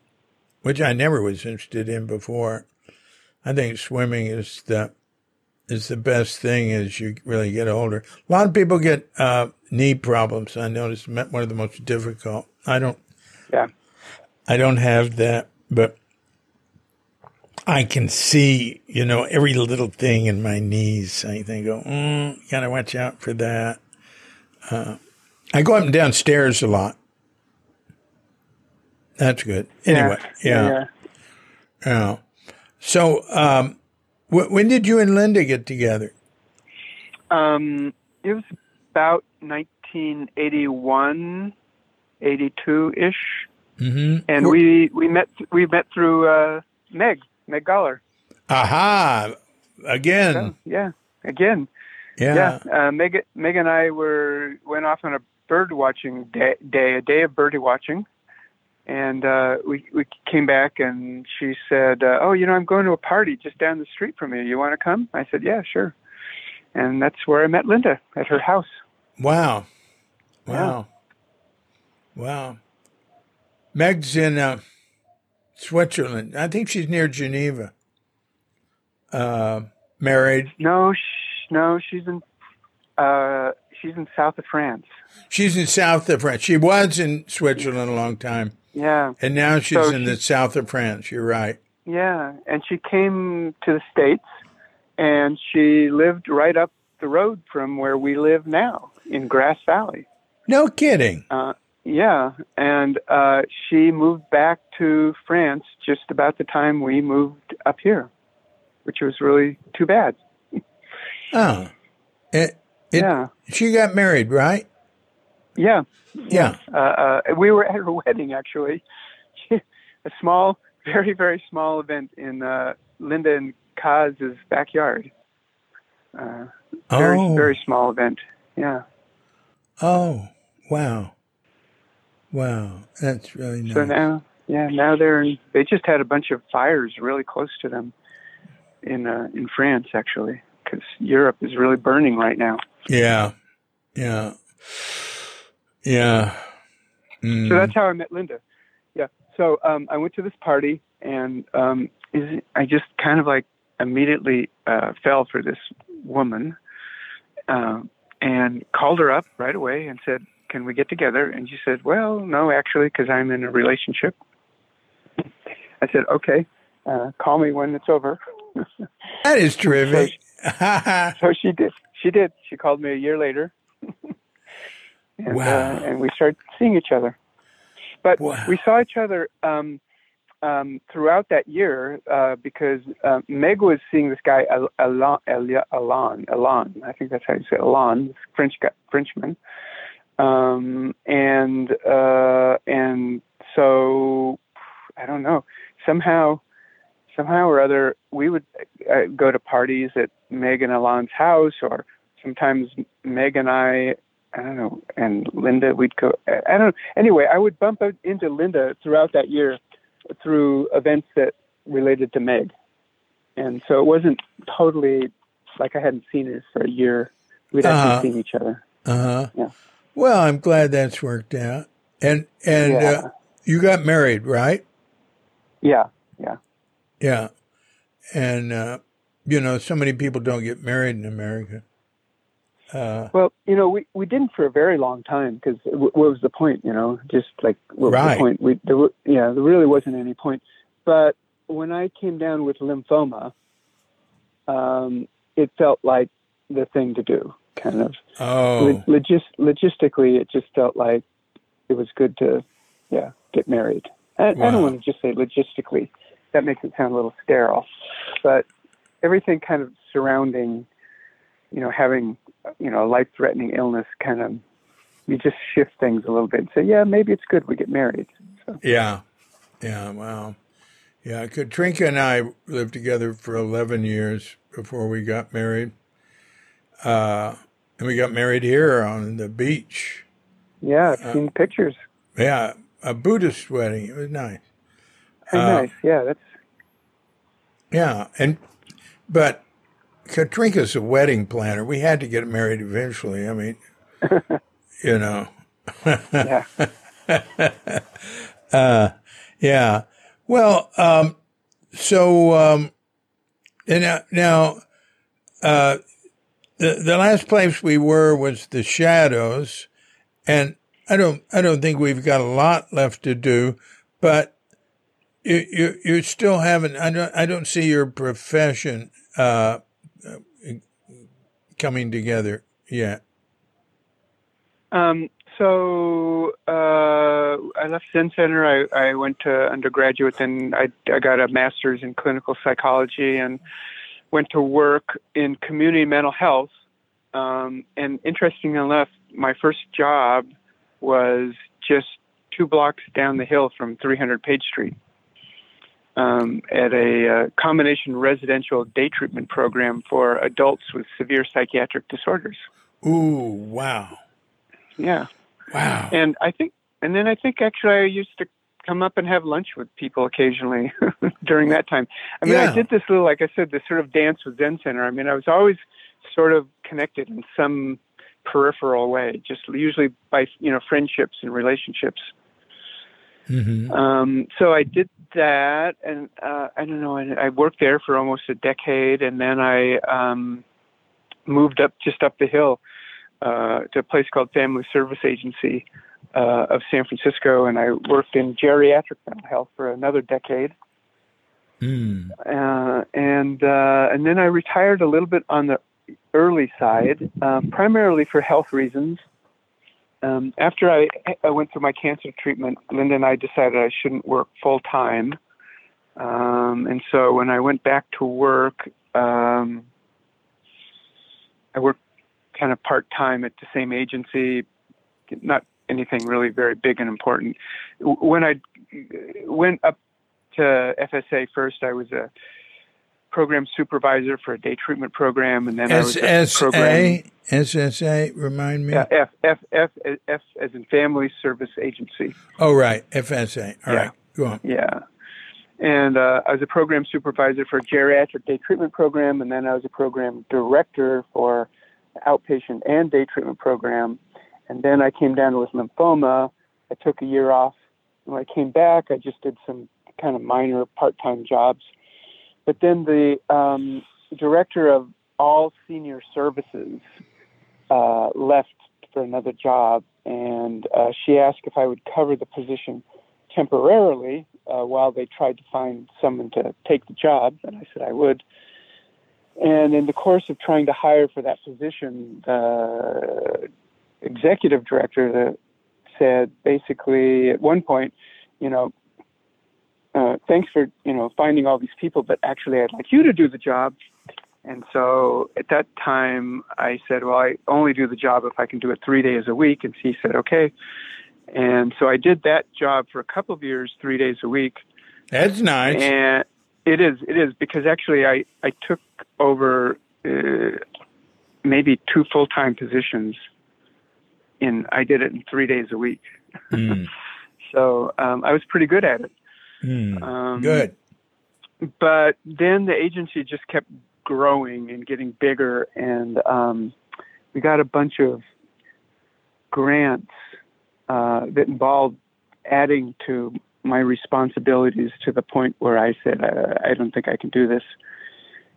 which I never was interested in before, I think swimming is the, is the best thing as you really get older. A lot of people get uh, knee problems. I noticed one of the most difficult. I don't. Yeah. I don't have that, but I can see, you know, every little thing in my knees. I think, oh, mm, gotta watch out for that. Uh, I go up and down stairs a lot. That's good. Anyway, yeah. Yeah. yeah. yeah. So, um, when did you and Linda get together? Um, it was about 1981, 82 ish, mm-hmm. and we we met we met through uh, Meg Meg Galler. Aha! Again. So, yeah, again. Yeah. yeah. Uh, Meg Meg and I were went off on a bird watching day, day a day of birdie watching and uh, we we came back and she said, uh, "Oh, you know, I'm going to a party just down the street from you. You want to come?" I said, "Yeah, sure." And that's where I met Linda at her house. Wow, wow, yeah. wow. Meg's in uh, Switzerland. I think she's near Geneva. Uh, married? No, sh- no, she's in uh, she's in south of France. She's in south of France. She was in Switzerland a long time. Yeah. And now she's so in she, the south of France. You're right. Yeah. And she came to the States and she lived right up the road from where we live now in Grass Valley. No kidding. Uh, yeah. And uh, she moved back to France just about the time we moved up here, which was really too bad. oh. It, it, yeah. She got married, right? Yeah. Yeah. Uh, uh, we were at her wedding, actually. a small, very, very small event in uh, Linda and Kaz's backyard. Uh, very, oh. very small event. Yeah. Oh, wow. Wow. That's really nice. So now, yeah, now they're in, they just had a bunch of fires really close to them in uh, in France, actually, because Europe is really burning right now. Yeah. Yeah. Yeah. Mm. So that's how I met Linda. Yeah. So um, I went to this party, and um, is, I just kind of like immediately uh, fell for this woman, uh, and called her up right away and said, "Can we get together?" And she said, "Well, no, actually, because I'm in a relationship." I said, "Okay, uh, call me when it's over." that is terrific. so, she, so she did. She did. She called me a year later and, uh, wow. Uh, and we started seeing each other. But wow. we saw each other um, um, throughout that year, uh, because uh, Meg was seeing this guy Alain, Alain, Alain, I think that's how you say Alain, French guy, Frenchman, um, and uh, and so I don't know. Somehow, somehow or other, we would uh, go to parties at Meg and Alain's house, or sometimes Meg and I I don't know, and Linda, we'd go. I don't. Anyway, I would bump into Linda throughout that year through events that related to Meg, and so it wasn't totally like I hadn't seen her for a year. We'd actually uh-huh. seen each other. Uh huh. Yeah. Well, I'm glad that's worked out. And and yeah. uh, you got married, right? Yeah. Yeah. Yeah. And uh, you know, so many people don't get married in America. Uh, well, you know, we, we didn't for a very long time because w- what was the point? You know, just like what right. was the point? We there, were, yeah, there really wasn't any point. But when I came down with lymphoma, um, it felt like the thing to do. Kind of. Oh. Logis- logistically, it just felt like it was good to, yeah, get married. I, wow. I don't want to just say logistically. That makes it sound a little sterile, but everything kind of surrounding, you know, having you know, a life threatening illness kind of, you just shift things a little bit and say, yeah, maybe it's good we get married. So. Yeah. Yeah. Wow. Yeah. Katrinka and I lived together for 11 years before we got married. Uh, and we got married here on the beach. Yeah, I've seen uh, pictures. Yeah, a Buddhist wedding. It was nice. Very uh, nice. Yeah, that's. Yeah, and but Katrinka's a wedding planner. We had to get married eventually. I mean, you know. yeah. uh, yeah. Well, um, so um, and now, now uh, the the last place we were was the Shadows, and I don't I don't think we've got a lot left to do, but you you, you still haven't. I don't I don't see your profession. Uh, coming together yet? Um, so uh, I left Zen Center. I, I went to undergraduate, then I, I got a master's in clinical psychology and went to work in community mental health. Um, and interesting enough, my first job was just two blocks down the hill from 300 Page Street um, at a uh, combination residential day treatment program for adults with severe psychiatric disorders. Ooh, wow. Yeah. Wow. And I think, and then I think actually I used to come up and have lunch with people occasionally during that time. I mean, yeah. I did this little, like I said, this sort of dance with Zen Center. I mean, I was always sort of connected in some peripheral way, just usually by, you know, friendships and relationships. Mm-hmm. Um, so I did that, and uh, I don't know. I, I worked there for almost a decade, and then I um, moved up just up the hill uh, to a place called Family Service Agency uh, of San Francisco, and I worked in geriatric mental health for another decade. Mm. Uh, and uh, and then I retired a little bit on the early side, um, primarily for health reasons um, after I, I went through my cancer treatment, Linda and I decided I shouldn't work full time. Um, and so when I went back to work, um, I worked kind of part time at the same agency, not anything really very big and important. When I went up to FSA first, I was a program supervisor for a day treatment program, and then S- I was a program. SSA, remind me. Yeah, F, F, F, F as in Family Service Agency. Oh, right, FSA. All yeah. right, go on. Yeah. And uh, I was a program supervisor for a geriatric day treatment program, and then I was a program director for outpatient and day treatment program. And then I came down with lymphoma. I took a year off. And when I came back, I just did some kind of minor part-time jobs but then the um, director of all senior services uh, left for another job, and uh, she asked if I would cover the position temporarily uh, while they tried to find someone to take the job, and I said I would. And in the course of trying to hire for that position, the executive director said basically at one point, you know, uh, thanks for you know finding all these people, but actually I'd like you to do the job. And so at that time I said, well, I only do the job if I can do it three days a week. And he said, okay. And so I did that job for a couple of years, three days a week. That's nice. And it is, it is because actually I, I took over uh, maybe two full time positions in, I did it in three days a week. Mm. so um, I was pretty good at it. Mm. Um, Good. But then the agency just kept growing and getting bigger, and um, we got a bunch of grants uh, that involved adding to my responsibilities to the point where I said, uh, I don't think I can do this.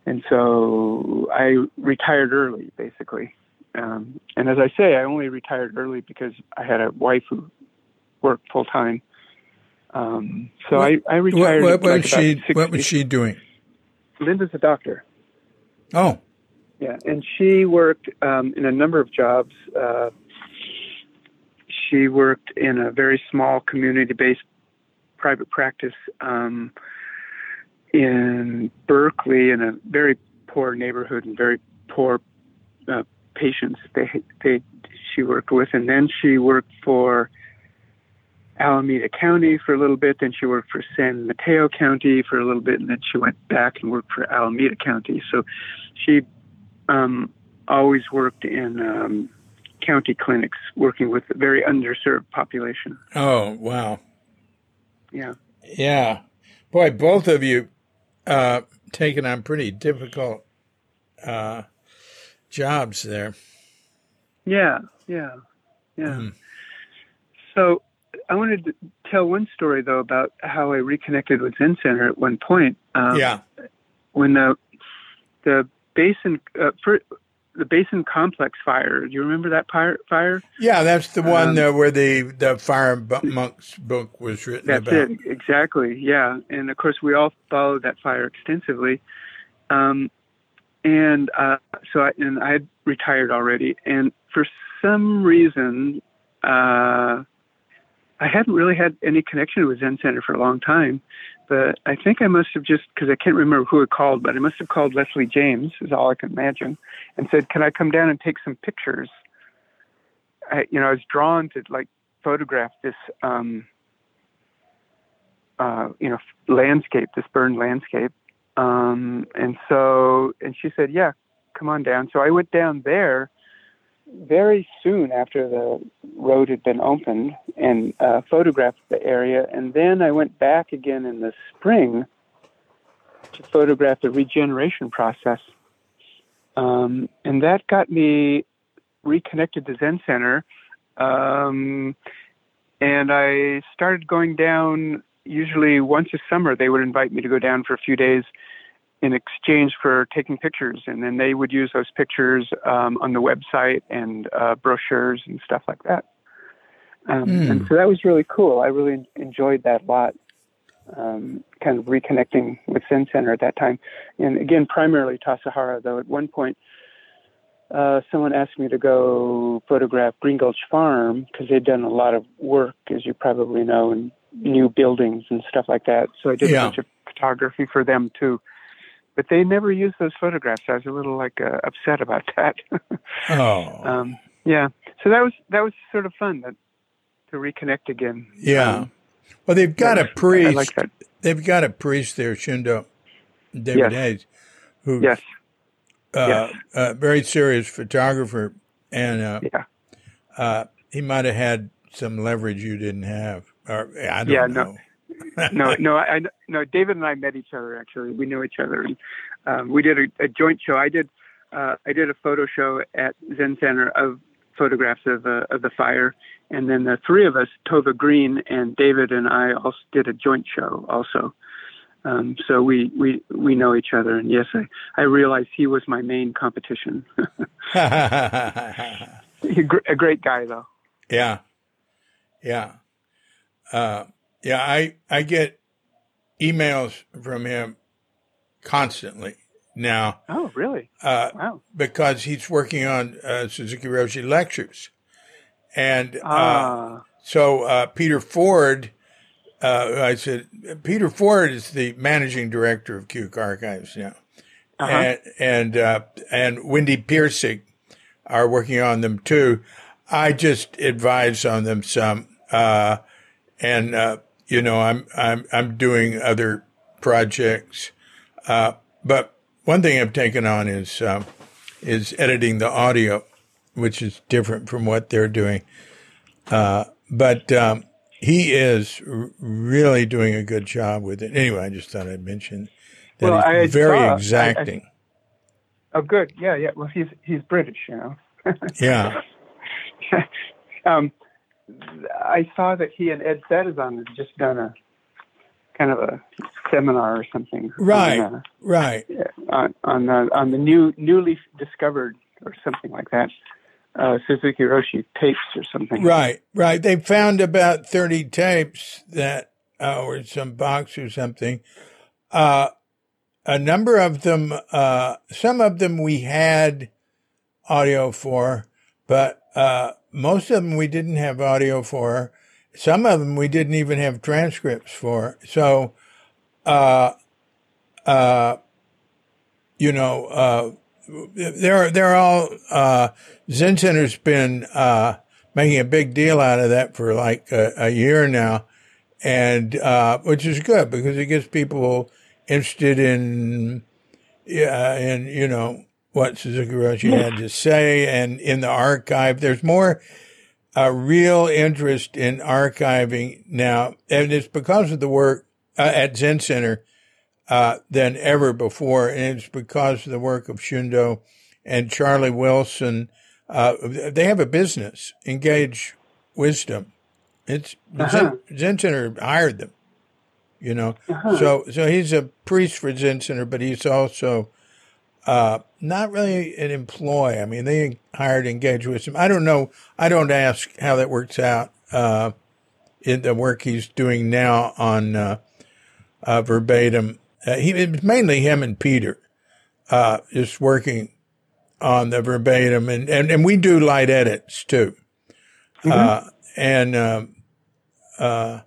And so I retired early, basically. Um, and as I say, I only retired early because I had a wife who worked full time. Um, so What- I, I retired. what, at, was like, about she? What was she doing? Linda's a doctor. Oh, Yeah, and she worked um, in a number of jobs. Uh, she worked in a very small community-based private practice um, in Berkeley, in a very poor neighborhood and very poor uh, patients. They they she worked with, and then she worked for Alameda County for a little bit. Then she worked for San Mateo County for a little bit, and then she went back and worked for Alameda County. So she um, always worked in um, county clinics, working with a very underserved population. oh, wow. Yeah, Yeah, boy, both of you uh, taking on pretty difficult uh, jobs there. yeah, yeah, yeah. Mm. So I wanted to tell one story though about how I reconnected with Zen Center at one point. Um, yeah, when the the basin uh, for, the basin complex fire. Do you remember that fire? Fire? yeah, that's the one Um, uh, where the the Fire Monks book was written That's about. it, exactly. Yeah, and of course we all followed that fire extensively. Um, and uh, so, I, and I had retired already, and for some reason, uh, I hadn't really had any connection with Zen Center for a long time. But I think I must have just because I can't remember who it called, but I must have called Leslie James, is all I can imagine, and said, "Can I come down and take some pictures?" I, you know, I was drawn to like photograph this. Um, uh, you know, landscape, this burned landscape. Um, and so, and she said, yeah, come on down. So I went down there very soon after the road had been opened and uh, photographed the area. And then I went back again in the spring to photograph the regeneration process. Um, and that got me reconnected to Zen Center. Um, and I started going down usually once a summer they would invite me to go down for a few days in exchange for taking pictures and then they would use those pictures um, on the website and uh, brochures and stuff like that um, Mm. and so that was really cool i really enjoyed that a lot um, kind of reconnecting with zen center at that time and again primarily Tassajara though at one point uh, someone asked me to go photograph Green Gulch Farm because they'd done a lot of work, as you probably know, and new buildings and stuff like that. So I did Yeah. a bunch of photography for them too. But they never used those photographs. I was a little like uh, upset about that. Oh, um, yeah. So that was that was sort of fun that, to reconnect again. yeah. Um, well, they've got a priest. I like that. They've got a priest there, Shundo David Yes. Hayes, who Yes. uh, Yes. a very serious photographer, and uh, Yeah. uh, he might have had some leverage you didn't have. Or I don't Yeah, know. no. No, no, I, no. David and I met each other actually. We know each other, and um, we did a, a joint show. I did, uh, I did a photo show at Zen Center of photographs of uh, of the fire, and then the three of us, Tova Green and David and I, also did a joint show also. Um, so we, we we know each other, and yes, I, I realized he was my main competition. A a great guy, though. yeah, yeah, uh, yeah. I I get emails from him constantly now Oh, really? uh, Wow. because he's working on uh, Suzuki Roshi lectures, and uh, Ah, so uh, Peter Ford uh, I said, Peter Ford is the managing director of Cuke Archives now. Uh-huh. And, and, uh, and Wendy Pirsig are working on them too. I just advise on them some. Uh, and, uh, you know, I'm, I'm, I'm doing other projects. Uh, but one thing I've taken on is, uh, is editing the audio, which is different from what they're doing. Uh, but, um, he is r- really doing a good job with it. Anyway, I just thought I'd mention that well, he's I very saw, exacting. I, I, oh, good. Yeah, yeah. Well, he's he's British, you know. yeah. um, I saw that he and Ed Sattizahn had just done a kind of a seminar or something. Right. On, uh, right. On on, uh, on the new newly discovered or something like that uh, Suzuki Roshi tapes or something. Right, right. They found about 30 tapes that, uh, or some box or something. Uh, a number of them, uh, some of them we had audio for, but, uh, most of them we didn't have audio for. Some of them we didn't even have transcripts for. So, uh, uh, you know, uh, they're they're all uh, Zen Center's been uh, making a big deal out of that for like a, a year now, and uh, which is good because it gets people interested in yeah in you know what Suzuki Roshi had to say and in the archive. There's more a uh, real interest in archiving now, and it's because of the work uh, at Zen Center uh, than ever before. And it's because of the work of Shundo and Charlie Wilson. Uh, they have a business, Engage Wisdom. It's uh-huh. Zen, Zen, Center hired them, you know. Uh-huh. So so he's a priest for Zen Center, but he's also uh, not really an employee. I mean, they hired Engage Wisdom. I don't know. I don't ask how that works out uh, in the work he's doing now on uh, uh verbatim uh, he, it mainly him and Peter, uh, just working on the verbatim, and, and, and we do light edits too. Mm-hmm. Uh, and, um, uh,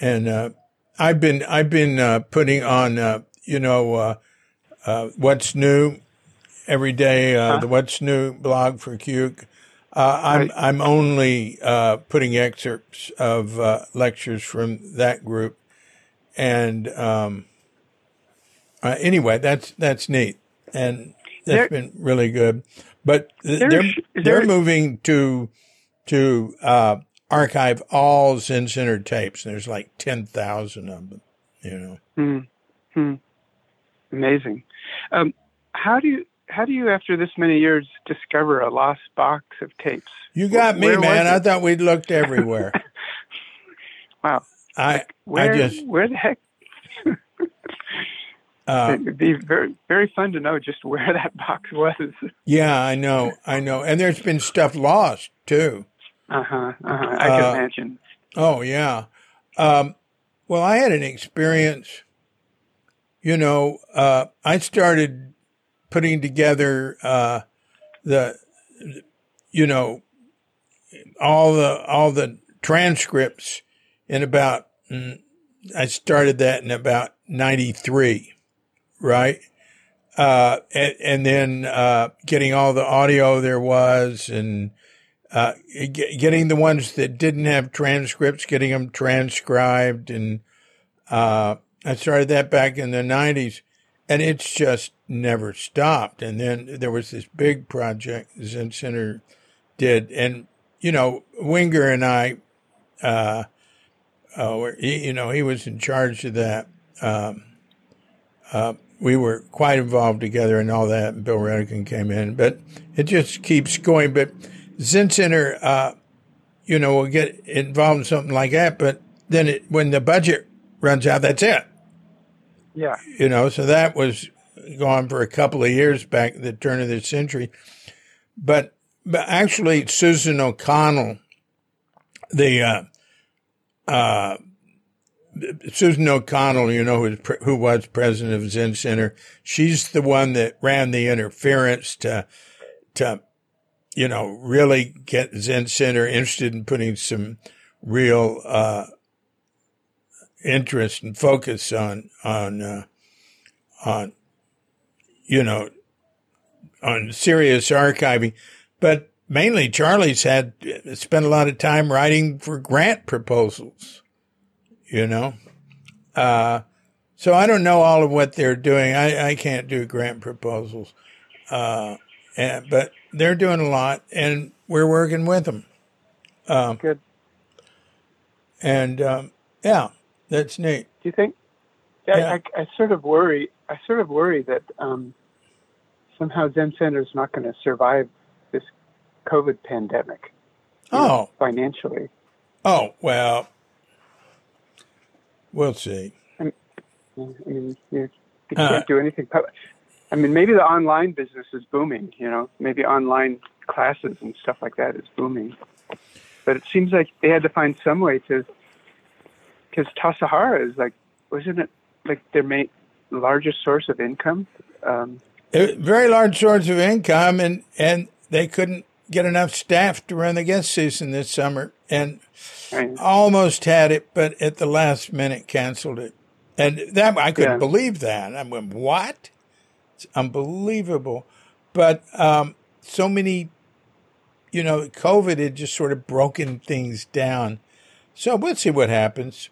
and, uh, I've been, I've been, uh, putting on, you know, what's new every day, huh? the what's new blog for Cuke. I'm, right. I'm only, putting excerpts of, lectures from that group. And, um, uh, anyway, that's that's neat, and that's there, been really good. But they're they're, they're moving to to uh, archive all Zen Center tapes. There's like ten thousand of them. You know. Hmm. Amazing. Um, how do you how do you, after this many years, discover a lost box of tapes? You got me, man. I thought we'd looked everywhere. wow. I where, I just where the heck uh, It'd be very, very fun to know just where that box was. Yeah, I know, I know, and there's been stuff lost too. Uh huh. Uh-huh. I can uh, imagine. Oh yeah. Um, well, I had an experience. You know, uh, I started putting together uh, the, you know, all the all the transcripts in about. Mm, I started that in about ninety three right? Uh, and, and, then uh, getting all the audio there was, and uh, getting the ones that didn't have transcripts, getting them transcribed, and uh, I started that back in the '90s, and it's just never stopped. And then there was this big project Zen Center did, and you know, Wenger and I, uh, uh, you know, he was in charge of that. Um, uh, we were quite involved together and all that. And Bill Redican came in, but it just keeps going. But Zen Center, uh, you know, will get involved in something like that, but then it, when the budget runs out, that's it. Yeah. You know, so that was gone for a couple of years back the turn of the century. But, but actually, Susan O'Connell, the, uh, uh, Susan O'Connell, you know, who, who was president of Zen Center, she's the one that ran the interference to, to, you know, really get Zen Center interested in putting some real, uh, interest and focus on on uh, on you know on serious archiving, but mainly Charlie's had spent a lot of time writing for grant proposals. You know, uh, so I don't know all of what they're doing. I, I can't do grant proposals, uh, and, but they're doing a lot, and we're working with them. Um, Good. And um, yeah, that's neat. Do you think? Yeah. I, I, I sort of worry. I sort of worry that um, somehow Zen Center is not going to survive this COVID pandemic. you know, Oh, financially. oh well, we'll see. I mean, you, you Uh. can't do anything. pub- I mean, maybe the online business is booming. You know, maybe online classes and stuff like that is booming. But it seems like they had to find some way to, because Tassajara is like, wasn't it like their main largest source of income? Um, A very large source of income, and and they couldn't get enough staff to run the guest season this summer, and and, almost had it, but at the last minute canceled it. And that I couldn't Yeah. believe that. I went, what? It's unbelievable. But um, so many, you know, COVID had just sort of broken things down. So we'll see what happens.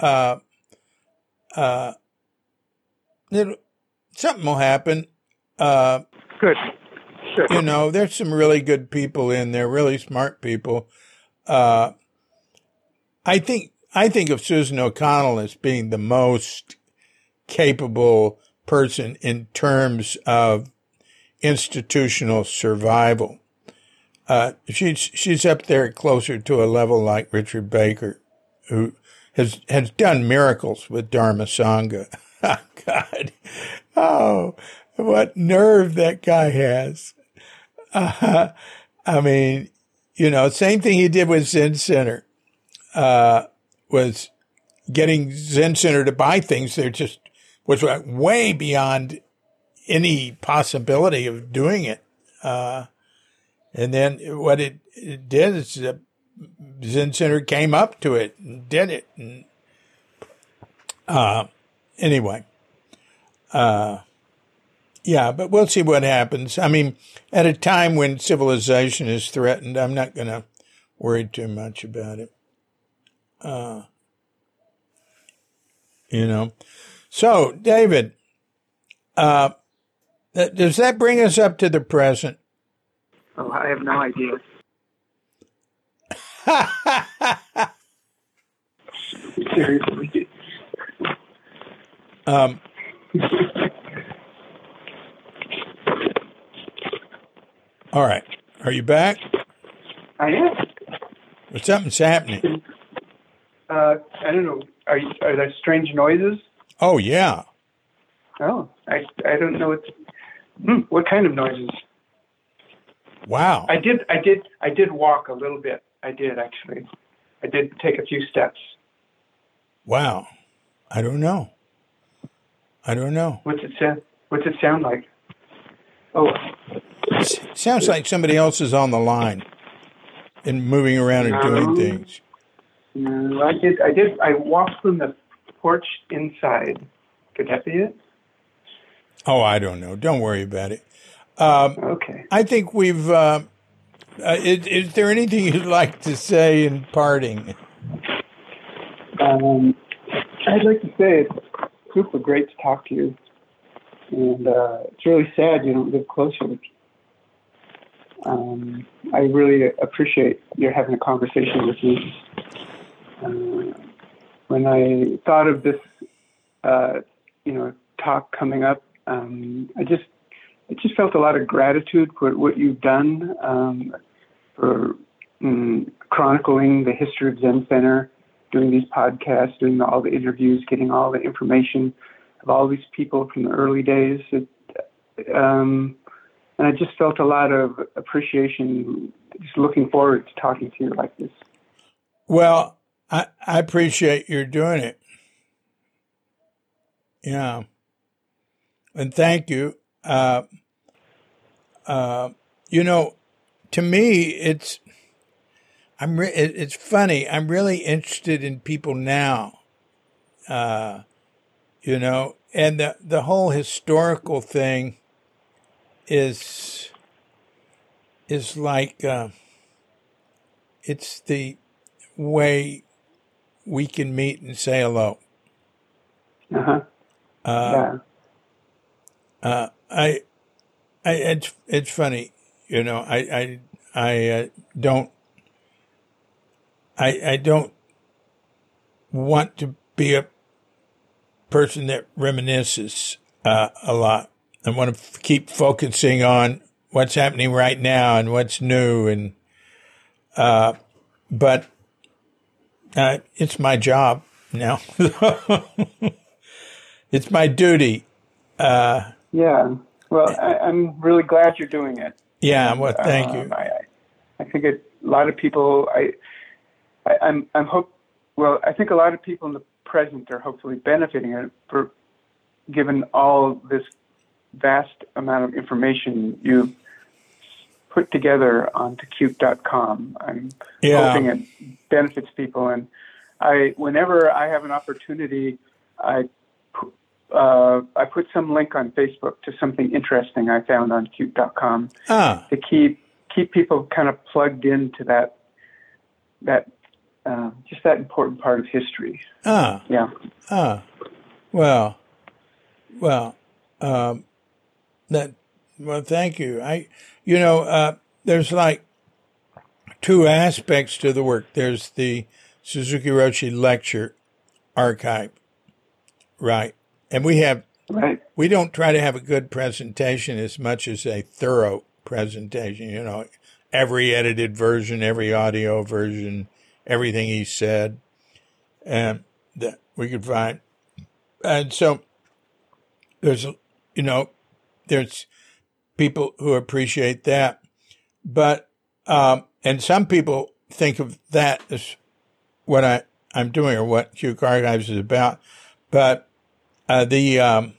Uh, uh, something will happen. Uh, good. Good. you know, there's some really good people in there, really smart people. Uh, I think I think of Susan O'Connell as being the most capable person in terms of institutional survival. Uh, she's she's up there closer to a level like Richard Baker, who has has done miracles with Dharma Sangha. Oh, God, oh, what nerve that guy has! Uh, I mean, you know, same thing he did with Zen Center, uh, was getting Zen Center to buy things. They're just was way beyond any possibility of doing it. Uh, and then what it, it did is Zen Center came up to it and did it. And, uh, anyway, uh, yeah, but we'll see what happens. I mean, at a time when civilization is threatened, I'm not going to worry too much about it. Uh, you know. So, David, uh, th- does that bring us up to the present? Oh, I have no idea. Seriously. um, all right. Are you back? I am. Well, something's happening. Uh, I don't know. Are you, are there strange noises? Oh, yeah. Oh, I I don't know what. Hmm, what kind of noises? Wow. I did I did I did walk a little bit. I did actually. I did take a few steps. Wow. I don't know. I don't know. What's it sound? What's it sound like? Oh, S- sounds like somebody else is on the line and moving around and doing No. things. no, I did. I did. I walked from the porch inside. Could that be it? Oh, I don't know. Don't worry about it. Um, Okay. I think we've. Uh, uh, is, is there anything you'd like to say in parting? Um, I'd like to say it's super great to talk to you, and uh, it's really sad you don't live closer. Um, I really appreciate your having a conversation with me. Uh, when I thought of this, uh, you know, talk coming up, um, I just, I just felt a lot of gratitude for what you've done um, for mm, chronicling the history of Zen Center doing these podcasts, doing all the interviews, getting all the information of all these people from the early days. It, um, and I just felt a lot of appreciation, just looking forward to talking to you like this. Well, I, I appreciate your doing it. Yeah. And thank you. Uh, uh, you know, to me, it's, I'm re- it's funny. I'm really interested in people now uh, you know, and the the whole historical thing is is like uh, it's the way we can meet and say hello. Uh-huh. Uh, uh, I, I, it's it's funny, you know. I I I uh, don't. I I don't want to be a person that reminisces uh, a lot. I want to f- keep focusing on what's happening right now and what's new, and uh, but uh, it's my job now. it's my duty. Uh, yeah. Well, I, I'm really glad you're doing it. Yeah. Well, thank Um, you. I, I think it, a lot of people. I, I I'm I'm hope. Well, I think a lot of people in the present are hopefully benefiting it for, given all this vast amount of information you've put together onto Cuke.com. I'm Yeah. hoping it benefits people, and I whenever I have an opportunity, I. Uh, I put some link on Facebook to something interesting I found on Cuke.com Ah. to keep keep people kind of plugged into that that uh, just that important part of history. Ah. Yeah. Ah, well, well, um, that, well, thank you. I, you know, uh, there's like two aspects to the work. There's the Suzuki Roshi lecture archive, right? And we have, Right. we don't try to have a good presentation as much as a thorough presentation, you know, every edited version, every audio version, everything he said, and that we could find. And so there's, you know, there's people who appreciate that, but, um, and some people think of that as what I, I'm doing or what Cuke Archives is about, but, uh, the, um,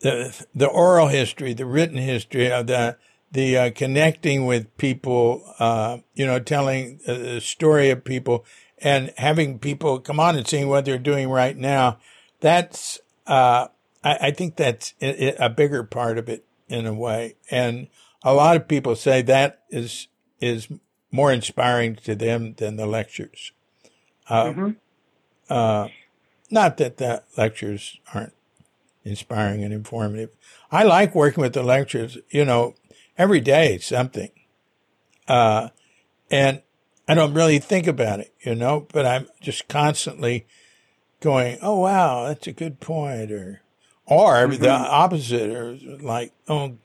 the, the oral history, the written history of the, the uh, connecting with people, uh, you know, telling uh, the story of people and having people come on and seeing what they're doing right now. That's, uh, I, I think that's a, bigger part of it in a way. And a lot of people say that is, is more inspiring to them than the lectures. Uh, Mhm. uh, not that the lectures aren't inspiring and informative. I like working with the lectures, you know, every day something. Uh, and I don't really think about it, you know, but I'm just constantly going, oh, wow, that's a good point. Or, or the opposite, or like, oh,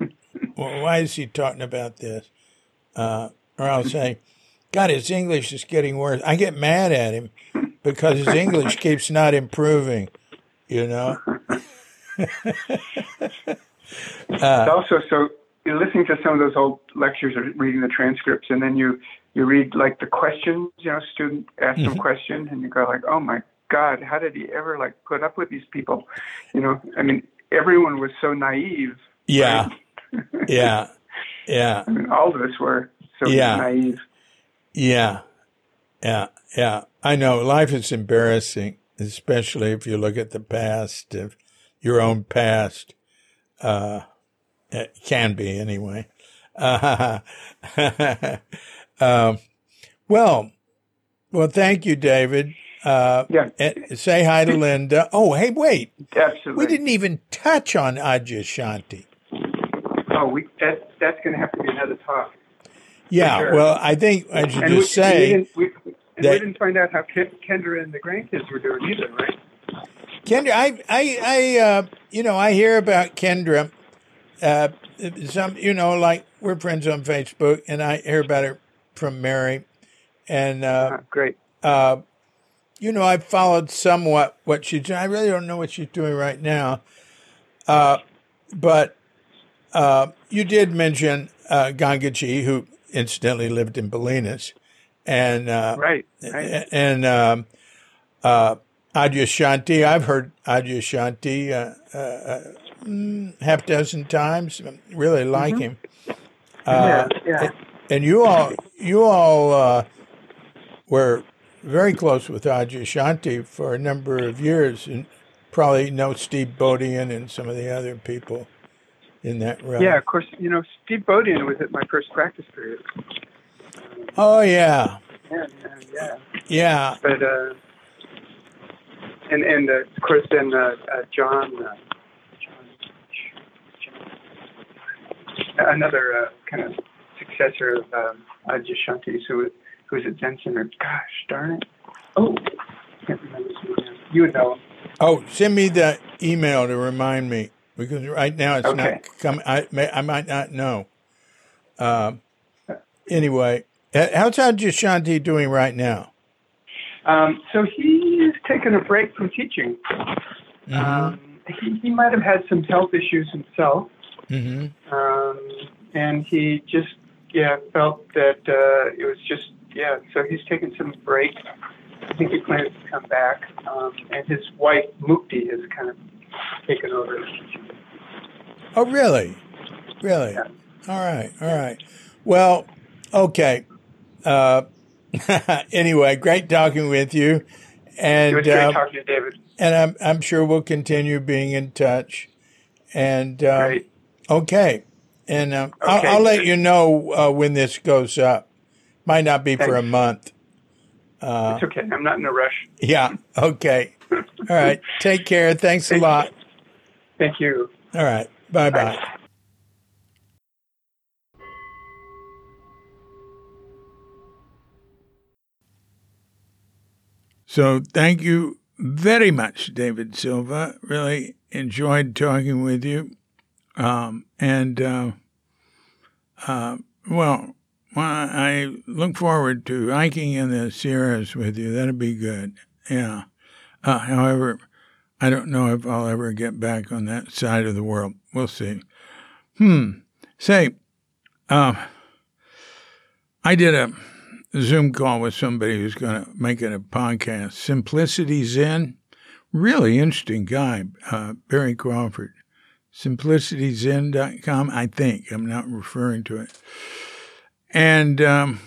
well, why is he talking about this? Uh, or I'll say, God, his English is getting worse. I get mad at him because his English keeps not improving, you know? It's also so you're listening to some of those old lectures or reading the transcripts, and then you you read like the questions. You know, student asks Mm-hmm. some question, and you go like, "Oh my God, how did he ever like put up with these people?" You know, I mean, everyone was so naive. Yeah. Yeah. Yeah. I mean, all of us were so Yeah. naive. Yeah. Yeah. Yeah. I know life is embarrassing, especially if you look at the past, if your own past. Uh, it can be anyway. Uh, um, well, well, thank you, David. Uh, Yeah, say hi to Linda. Oh, hey, wait. absolutely. We didn't even touch on Adyashanti. Oh, we that that's going to have to be another talk. Yeah, sure. well, I think I should And we, just say. we didn't, we, and that- we didn't find out how Ken, Kendra and the grandkids were doing either, right? Kendra, I, I, I, uh, you know, I hear about Kendra. Uh, some, you know, like we're friends on Facebook, and I hear about her from Mary, and uh, Uh, great. uh, you know, I followed somewhat what she's doing. I really don't know what she's doing right now, uh, but uh, you did mention uh, Gangaji, who incidentally lived in Bolinas, and uh, Right. Right. and um, uh, Adyashanti. I've heard Adyashanti uh, uh, uh, half dozen times. Really like him. Uh, yeah. Yeah. And you all, you all uh, were very close with Adyashanti for a number of years, and probably know Steve Bodian and some of the other people in that realm. Yeah, of course. You know, Steve Bodian was at my first practice period. Oh yeah. Yeah, yeah, yeah. But uh, and and uh, of course then uh, uh, John, uh, John, John, another uh, kind of successor of um, Adyashanti, who was at Zen Center. Gosh darn it! Oh, can't remember his name. You would know him. Oh, send me the email to remind me because right now it's Okay. not coming. I may, I might not know. Um, anyway, how's Adyashanti doing right now? Um, so he's taken a break from teaching. Mm-hmm. Um, he, he might have had some health issues himself, hmm um, and he just yeah felt that uh, it was just yeah. So he's taken some break. I think he plans to come back, um, and his wife Mukti has kind of taken over. Oh, really? Really? Yeah. All right. All right. Well, okay. Uh, anyway, great talking with you, and great um, talking to David. and I'm I'm sure we'll continue being in touch. And um, okay, and um, I'll, I'll let you know uh, when this goes up. Might not be for a month. Uh, It's okay. I'm not in a rush. yeah. Okay. All right. Take care. Thanks a Thank- lot. Thank you. All right. Bye Bye. bye. So thank you very much, David Silva. Really enjoyed talking with you. Um, and, uh, uh, well, well, I look forward to hiking in the Sierras with you. That'd be good. Yeah. Uh, however, I don't know if I'll ever get back on that side of the world. We'll see. Hmm. Say, uh, I did a Zoom call with somebody who's going to make it a podcast. Simplicity Zen, really interesting guy, uh, Barry Crawford. SimplicityZen.com, I think. I'm not referring to it. And, um,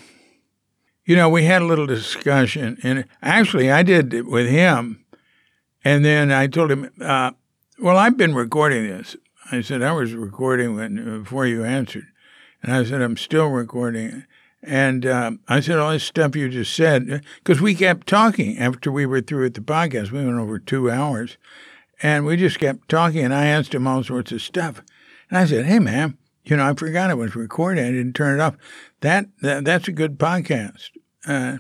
you know, we had a little discussion, and actually, I did it with him. And then I told him, uh, well, I've been recording this. I said, I was recording when, before you answered. And I said, I'm still recording. And um, I said, all this stuff you just said, because we kept talking after we were through with the podcast. We went over two hours. And we just kept talking, and I asked him all sorts of stuff. And I said, hey, man, you know, I forgot I was recording. I didn't turn it off. That, that That's a good podcast. Uh,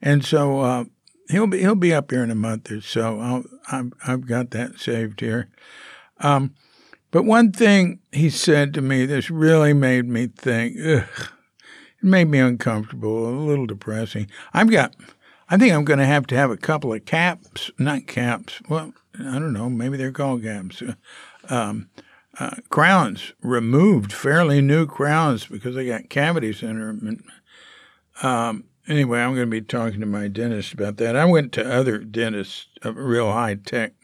and so uh, he'll be he'll be up here in a month or so. I'll, I've I've got that saved here. Um, but one thing he said to me, this really made me think. Ugh, it made me uncomfortable, a little depressing. I've got, I think I'm going to have to have a couple of caps, not caps. Well, I don't know. Maybe they're called caps. Um, uh, crowns removed, fairly new crowns because they got cavities in them. Um, anyway, I'm going to be talking to my dentist about that. I went to other dentists, uh, real high tech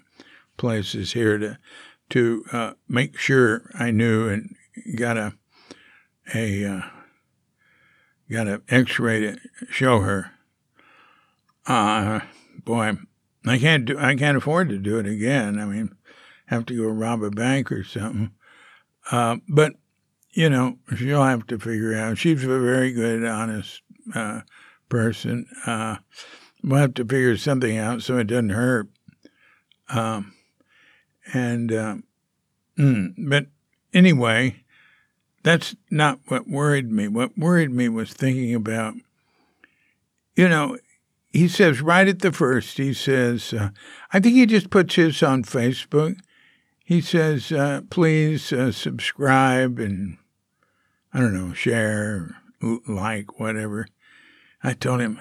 places here to to uh, make sure I knew and got a a uh, got an X-ray to show her. Uh, boy, I can't do. I can't afford to do it again. I mean, have to go rob a bank or something. Uh, but you know, she'll have to figure out. She's a very good, honest uh, person. Uh, we'll have to figure something out so it doesn't hurt. Um, and uh, mm, but anyway, that's not what worried me. What worried me was thinking about, you know, he says right at the first, he says, uh, I think he just puts his on Facebook. He says, uh, please uh, subscribe and, I don't know, share, like, whatever. I told him,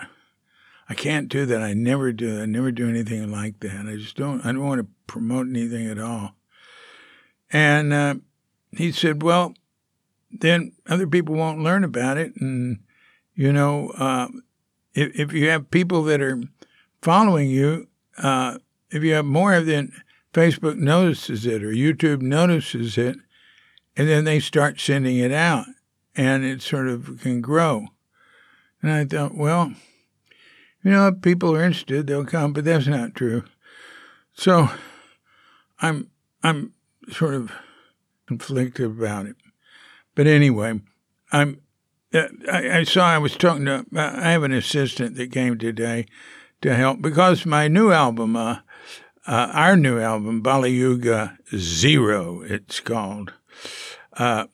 I can't do that. I never do. I never do anything like that. I just don't, I don't want to promote anything at all. And uh, he said, well, then other people won't learn about it. And, you know, uh, if, if you have people that are following you, uh, if you have more than Facebook notices it or YouTube notices it, and then they start sending it out and it sort of can grow. And I thought, well, you know, if people are interested, they'll come, but that's not true. So I'm I'm sort of conflicted about it. But anyway, I'm uh, I, I, saw I was talking to I have an assistant that came today to help because my new album, uh, uh, our new album, Bali Yuga Zero, it's called, uh,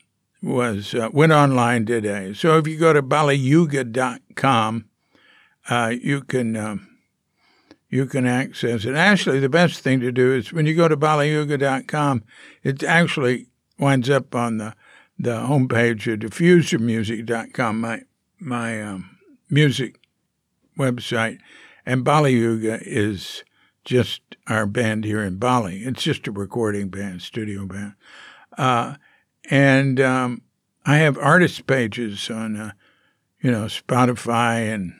was uh, went online today. So if you go to baliyuga.com, uh, you can um, you can access it. Actually, the best thing to do is when you go to baliyuga.com, it actually winds up on the the homepage of diffusermusic.com, my my um, music website, and Bali Yuga is just our band here in Bali. It's just a recording band, studio band, uh, and um, I have artist pages on, uh, you know, Spotify and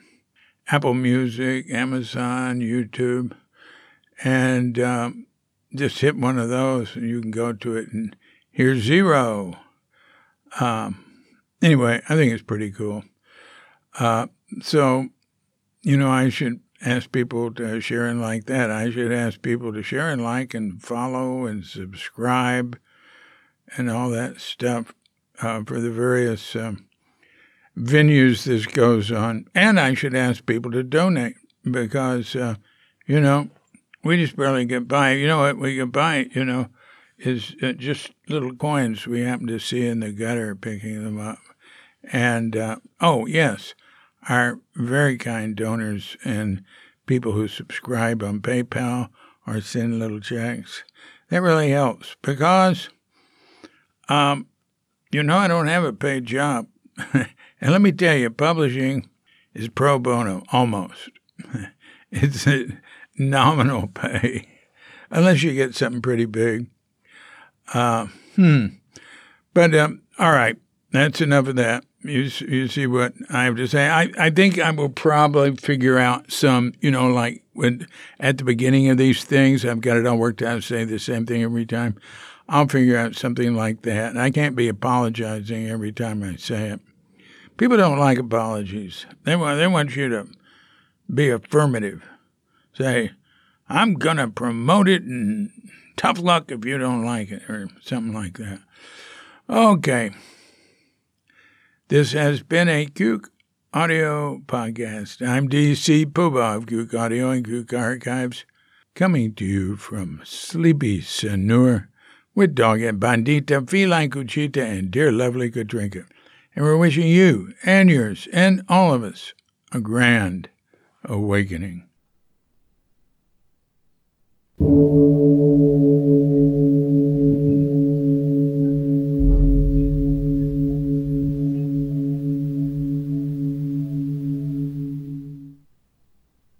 Apple Music, Amazon, YouTube, and um, just hit one of those, and you can go to it and hear zero. Um, anyway, I think it's pretty cool. Uh, so, you know, I should ask people to share and like that. I should ask people to share and like and follow and subscribe and all that stuff uh, for the various um, venues this goes on. And I should ask people to donate because, uh, you know, we just barely get by. You know what we get by, you know, is uh, just little coins we happen to see in the gutter, picking them up. And, uh, oh, yes, our very kind donors and people who subscribe on PayPal or send little checks. That really helps because, um, you know, I don't have a paid job. and let me tell you, publishing is pro bono, almost. it's a nominal pay, unless you get something pretty big. Uh, hmm. But um, all right, that's enough of that. You, you see what I have to say. I, I think I will probably figure out some, you know, like when at the beginning of these things, I've got it all worked out. Say the same thing every time. I'll figure out something like that. And I can't be apologizing every time I say it. People don't like apologies. They want they want you to be affirmative. Say, I'm gonna promote it and tough luck if you don't like it, or something like that. Okay. This has been a Cuke Audio Podcast. I'm DC Puba of Cuke Audio and Cuke Archives, coming to you from sleepy Sanur with Dog and Bandita, Feline Cuchita, and dear lovely Katrinka. And we're wishing you and yours and all of us a grand awakening.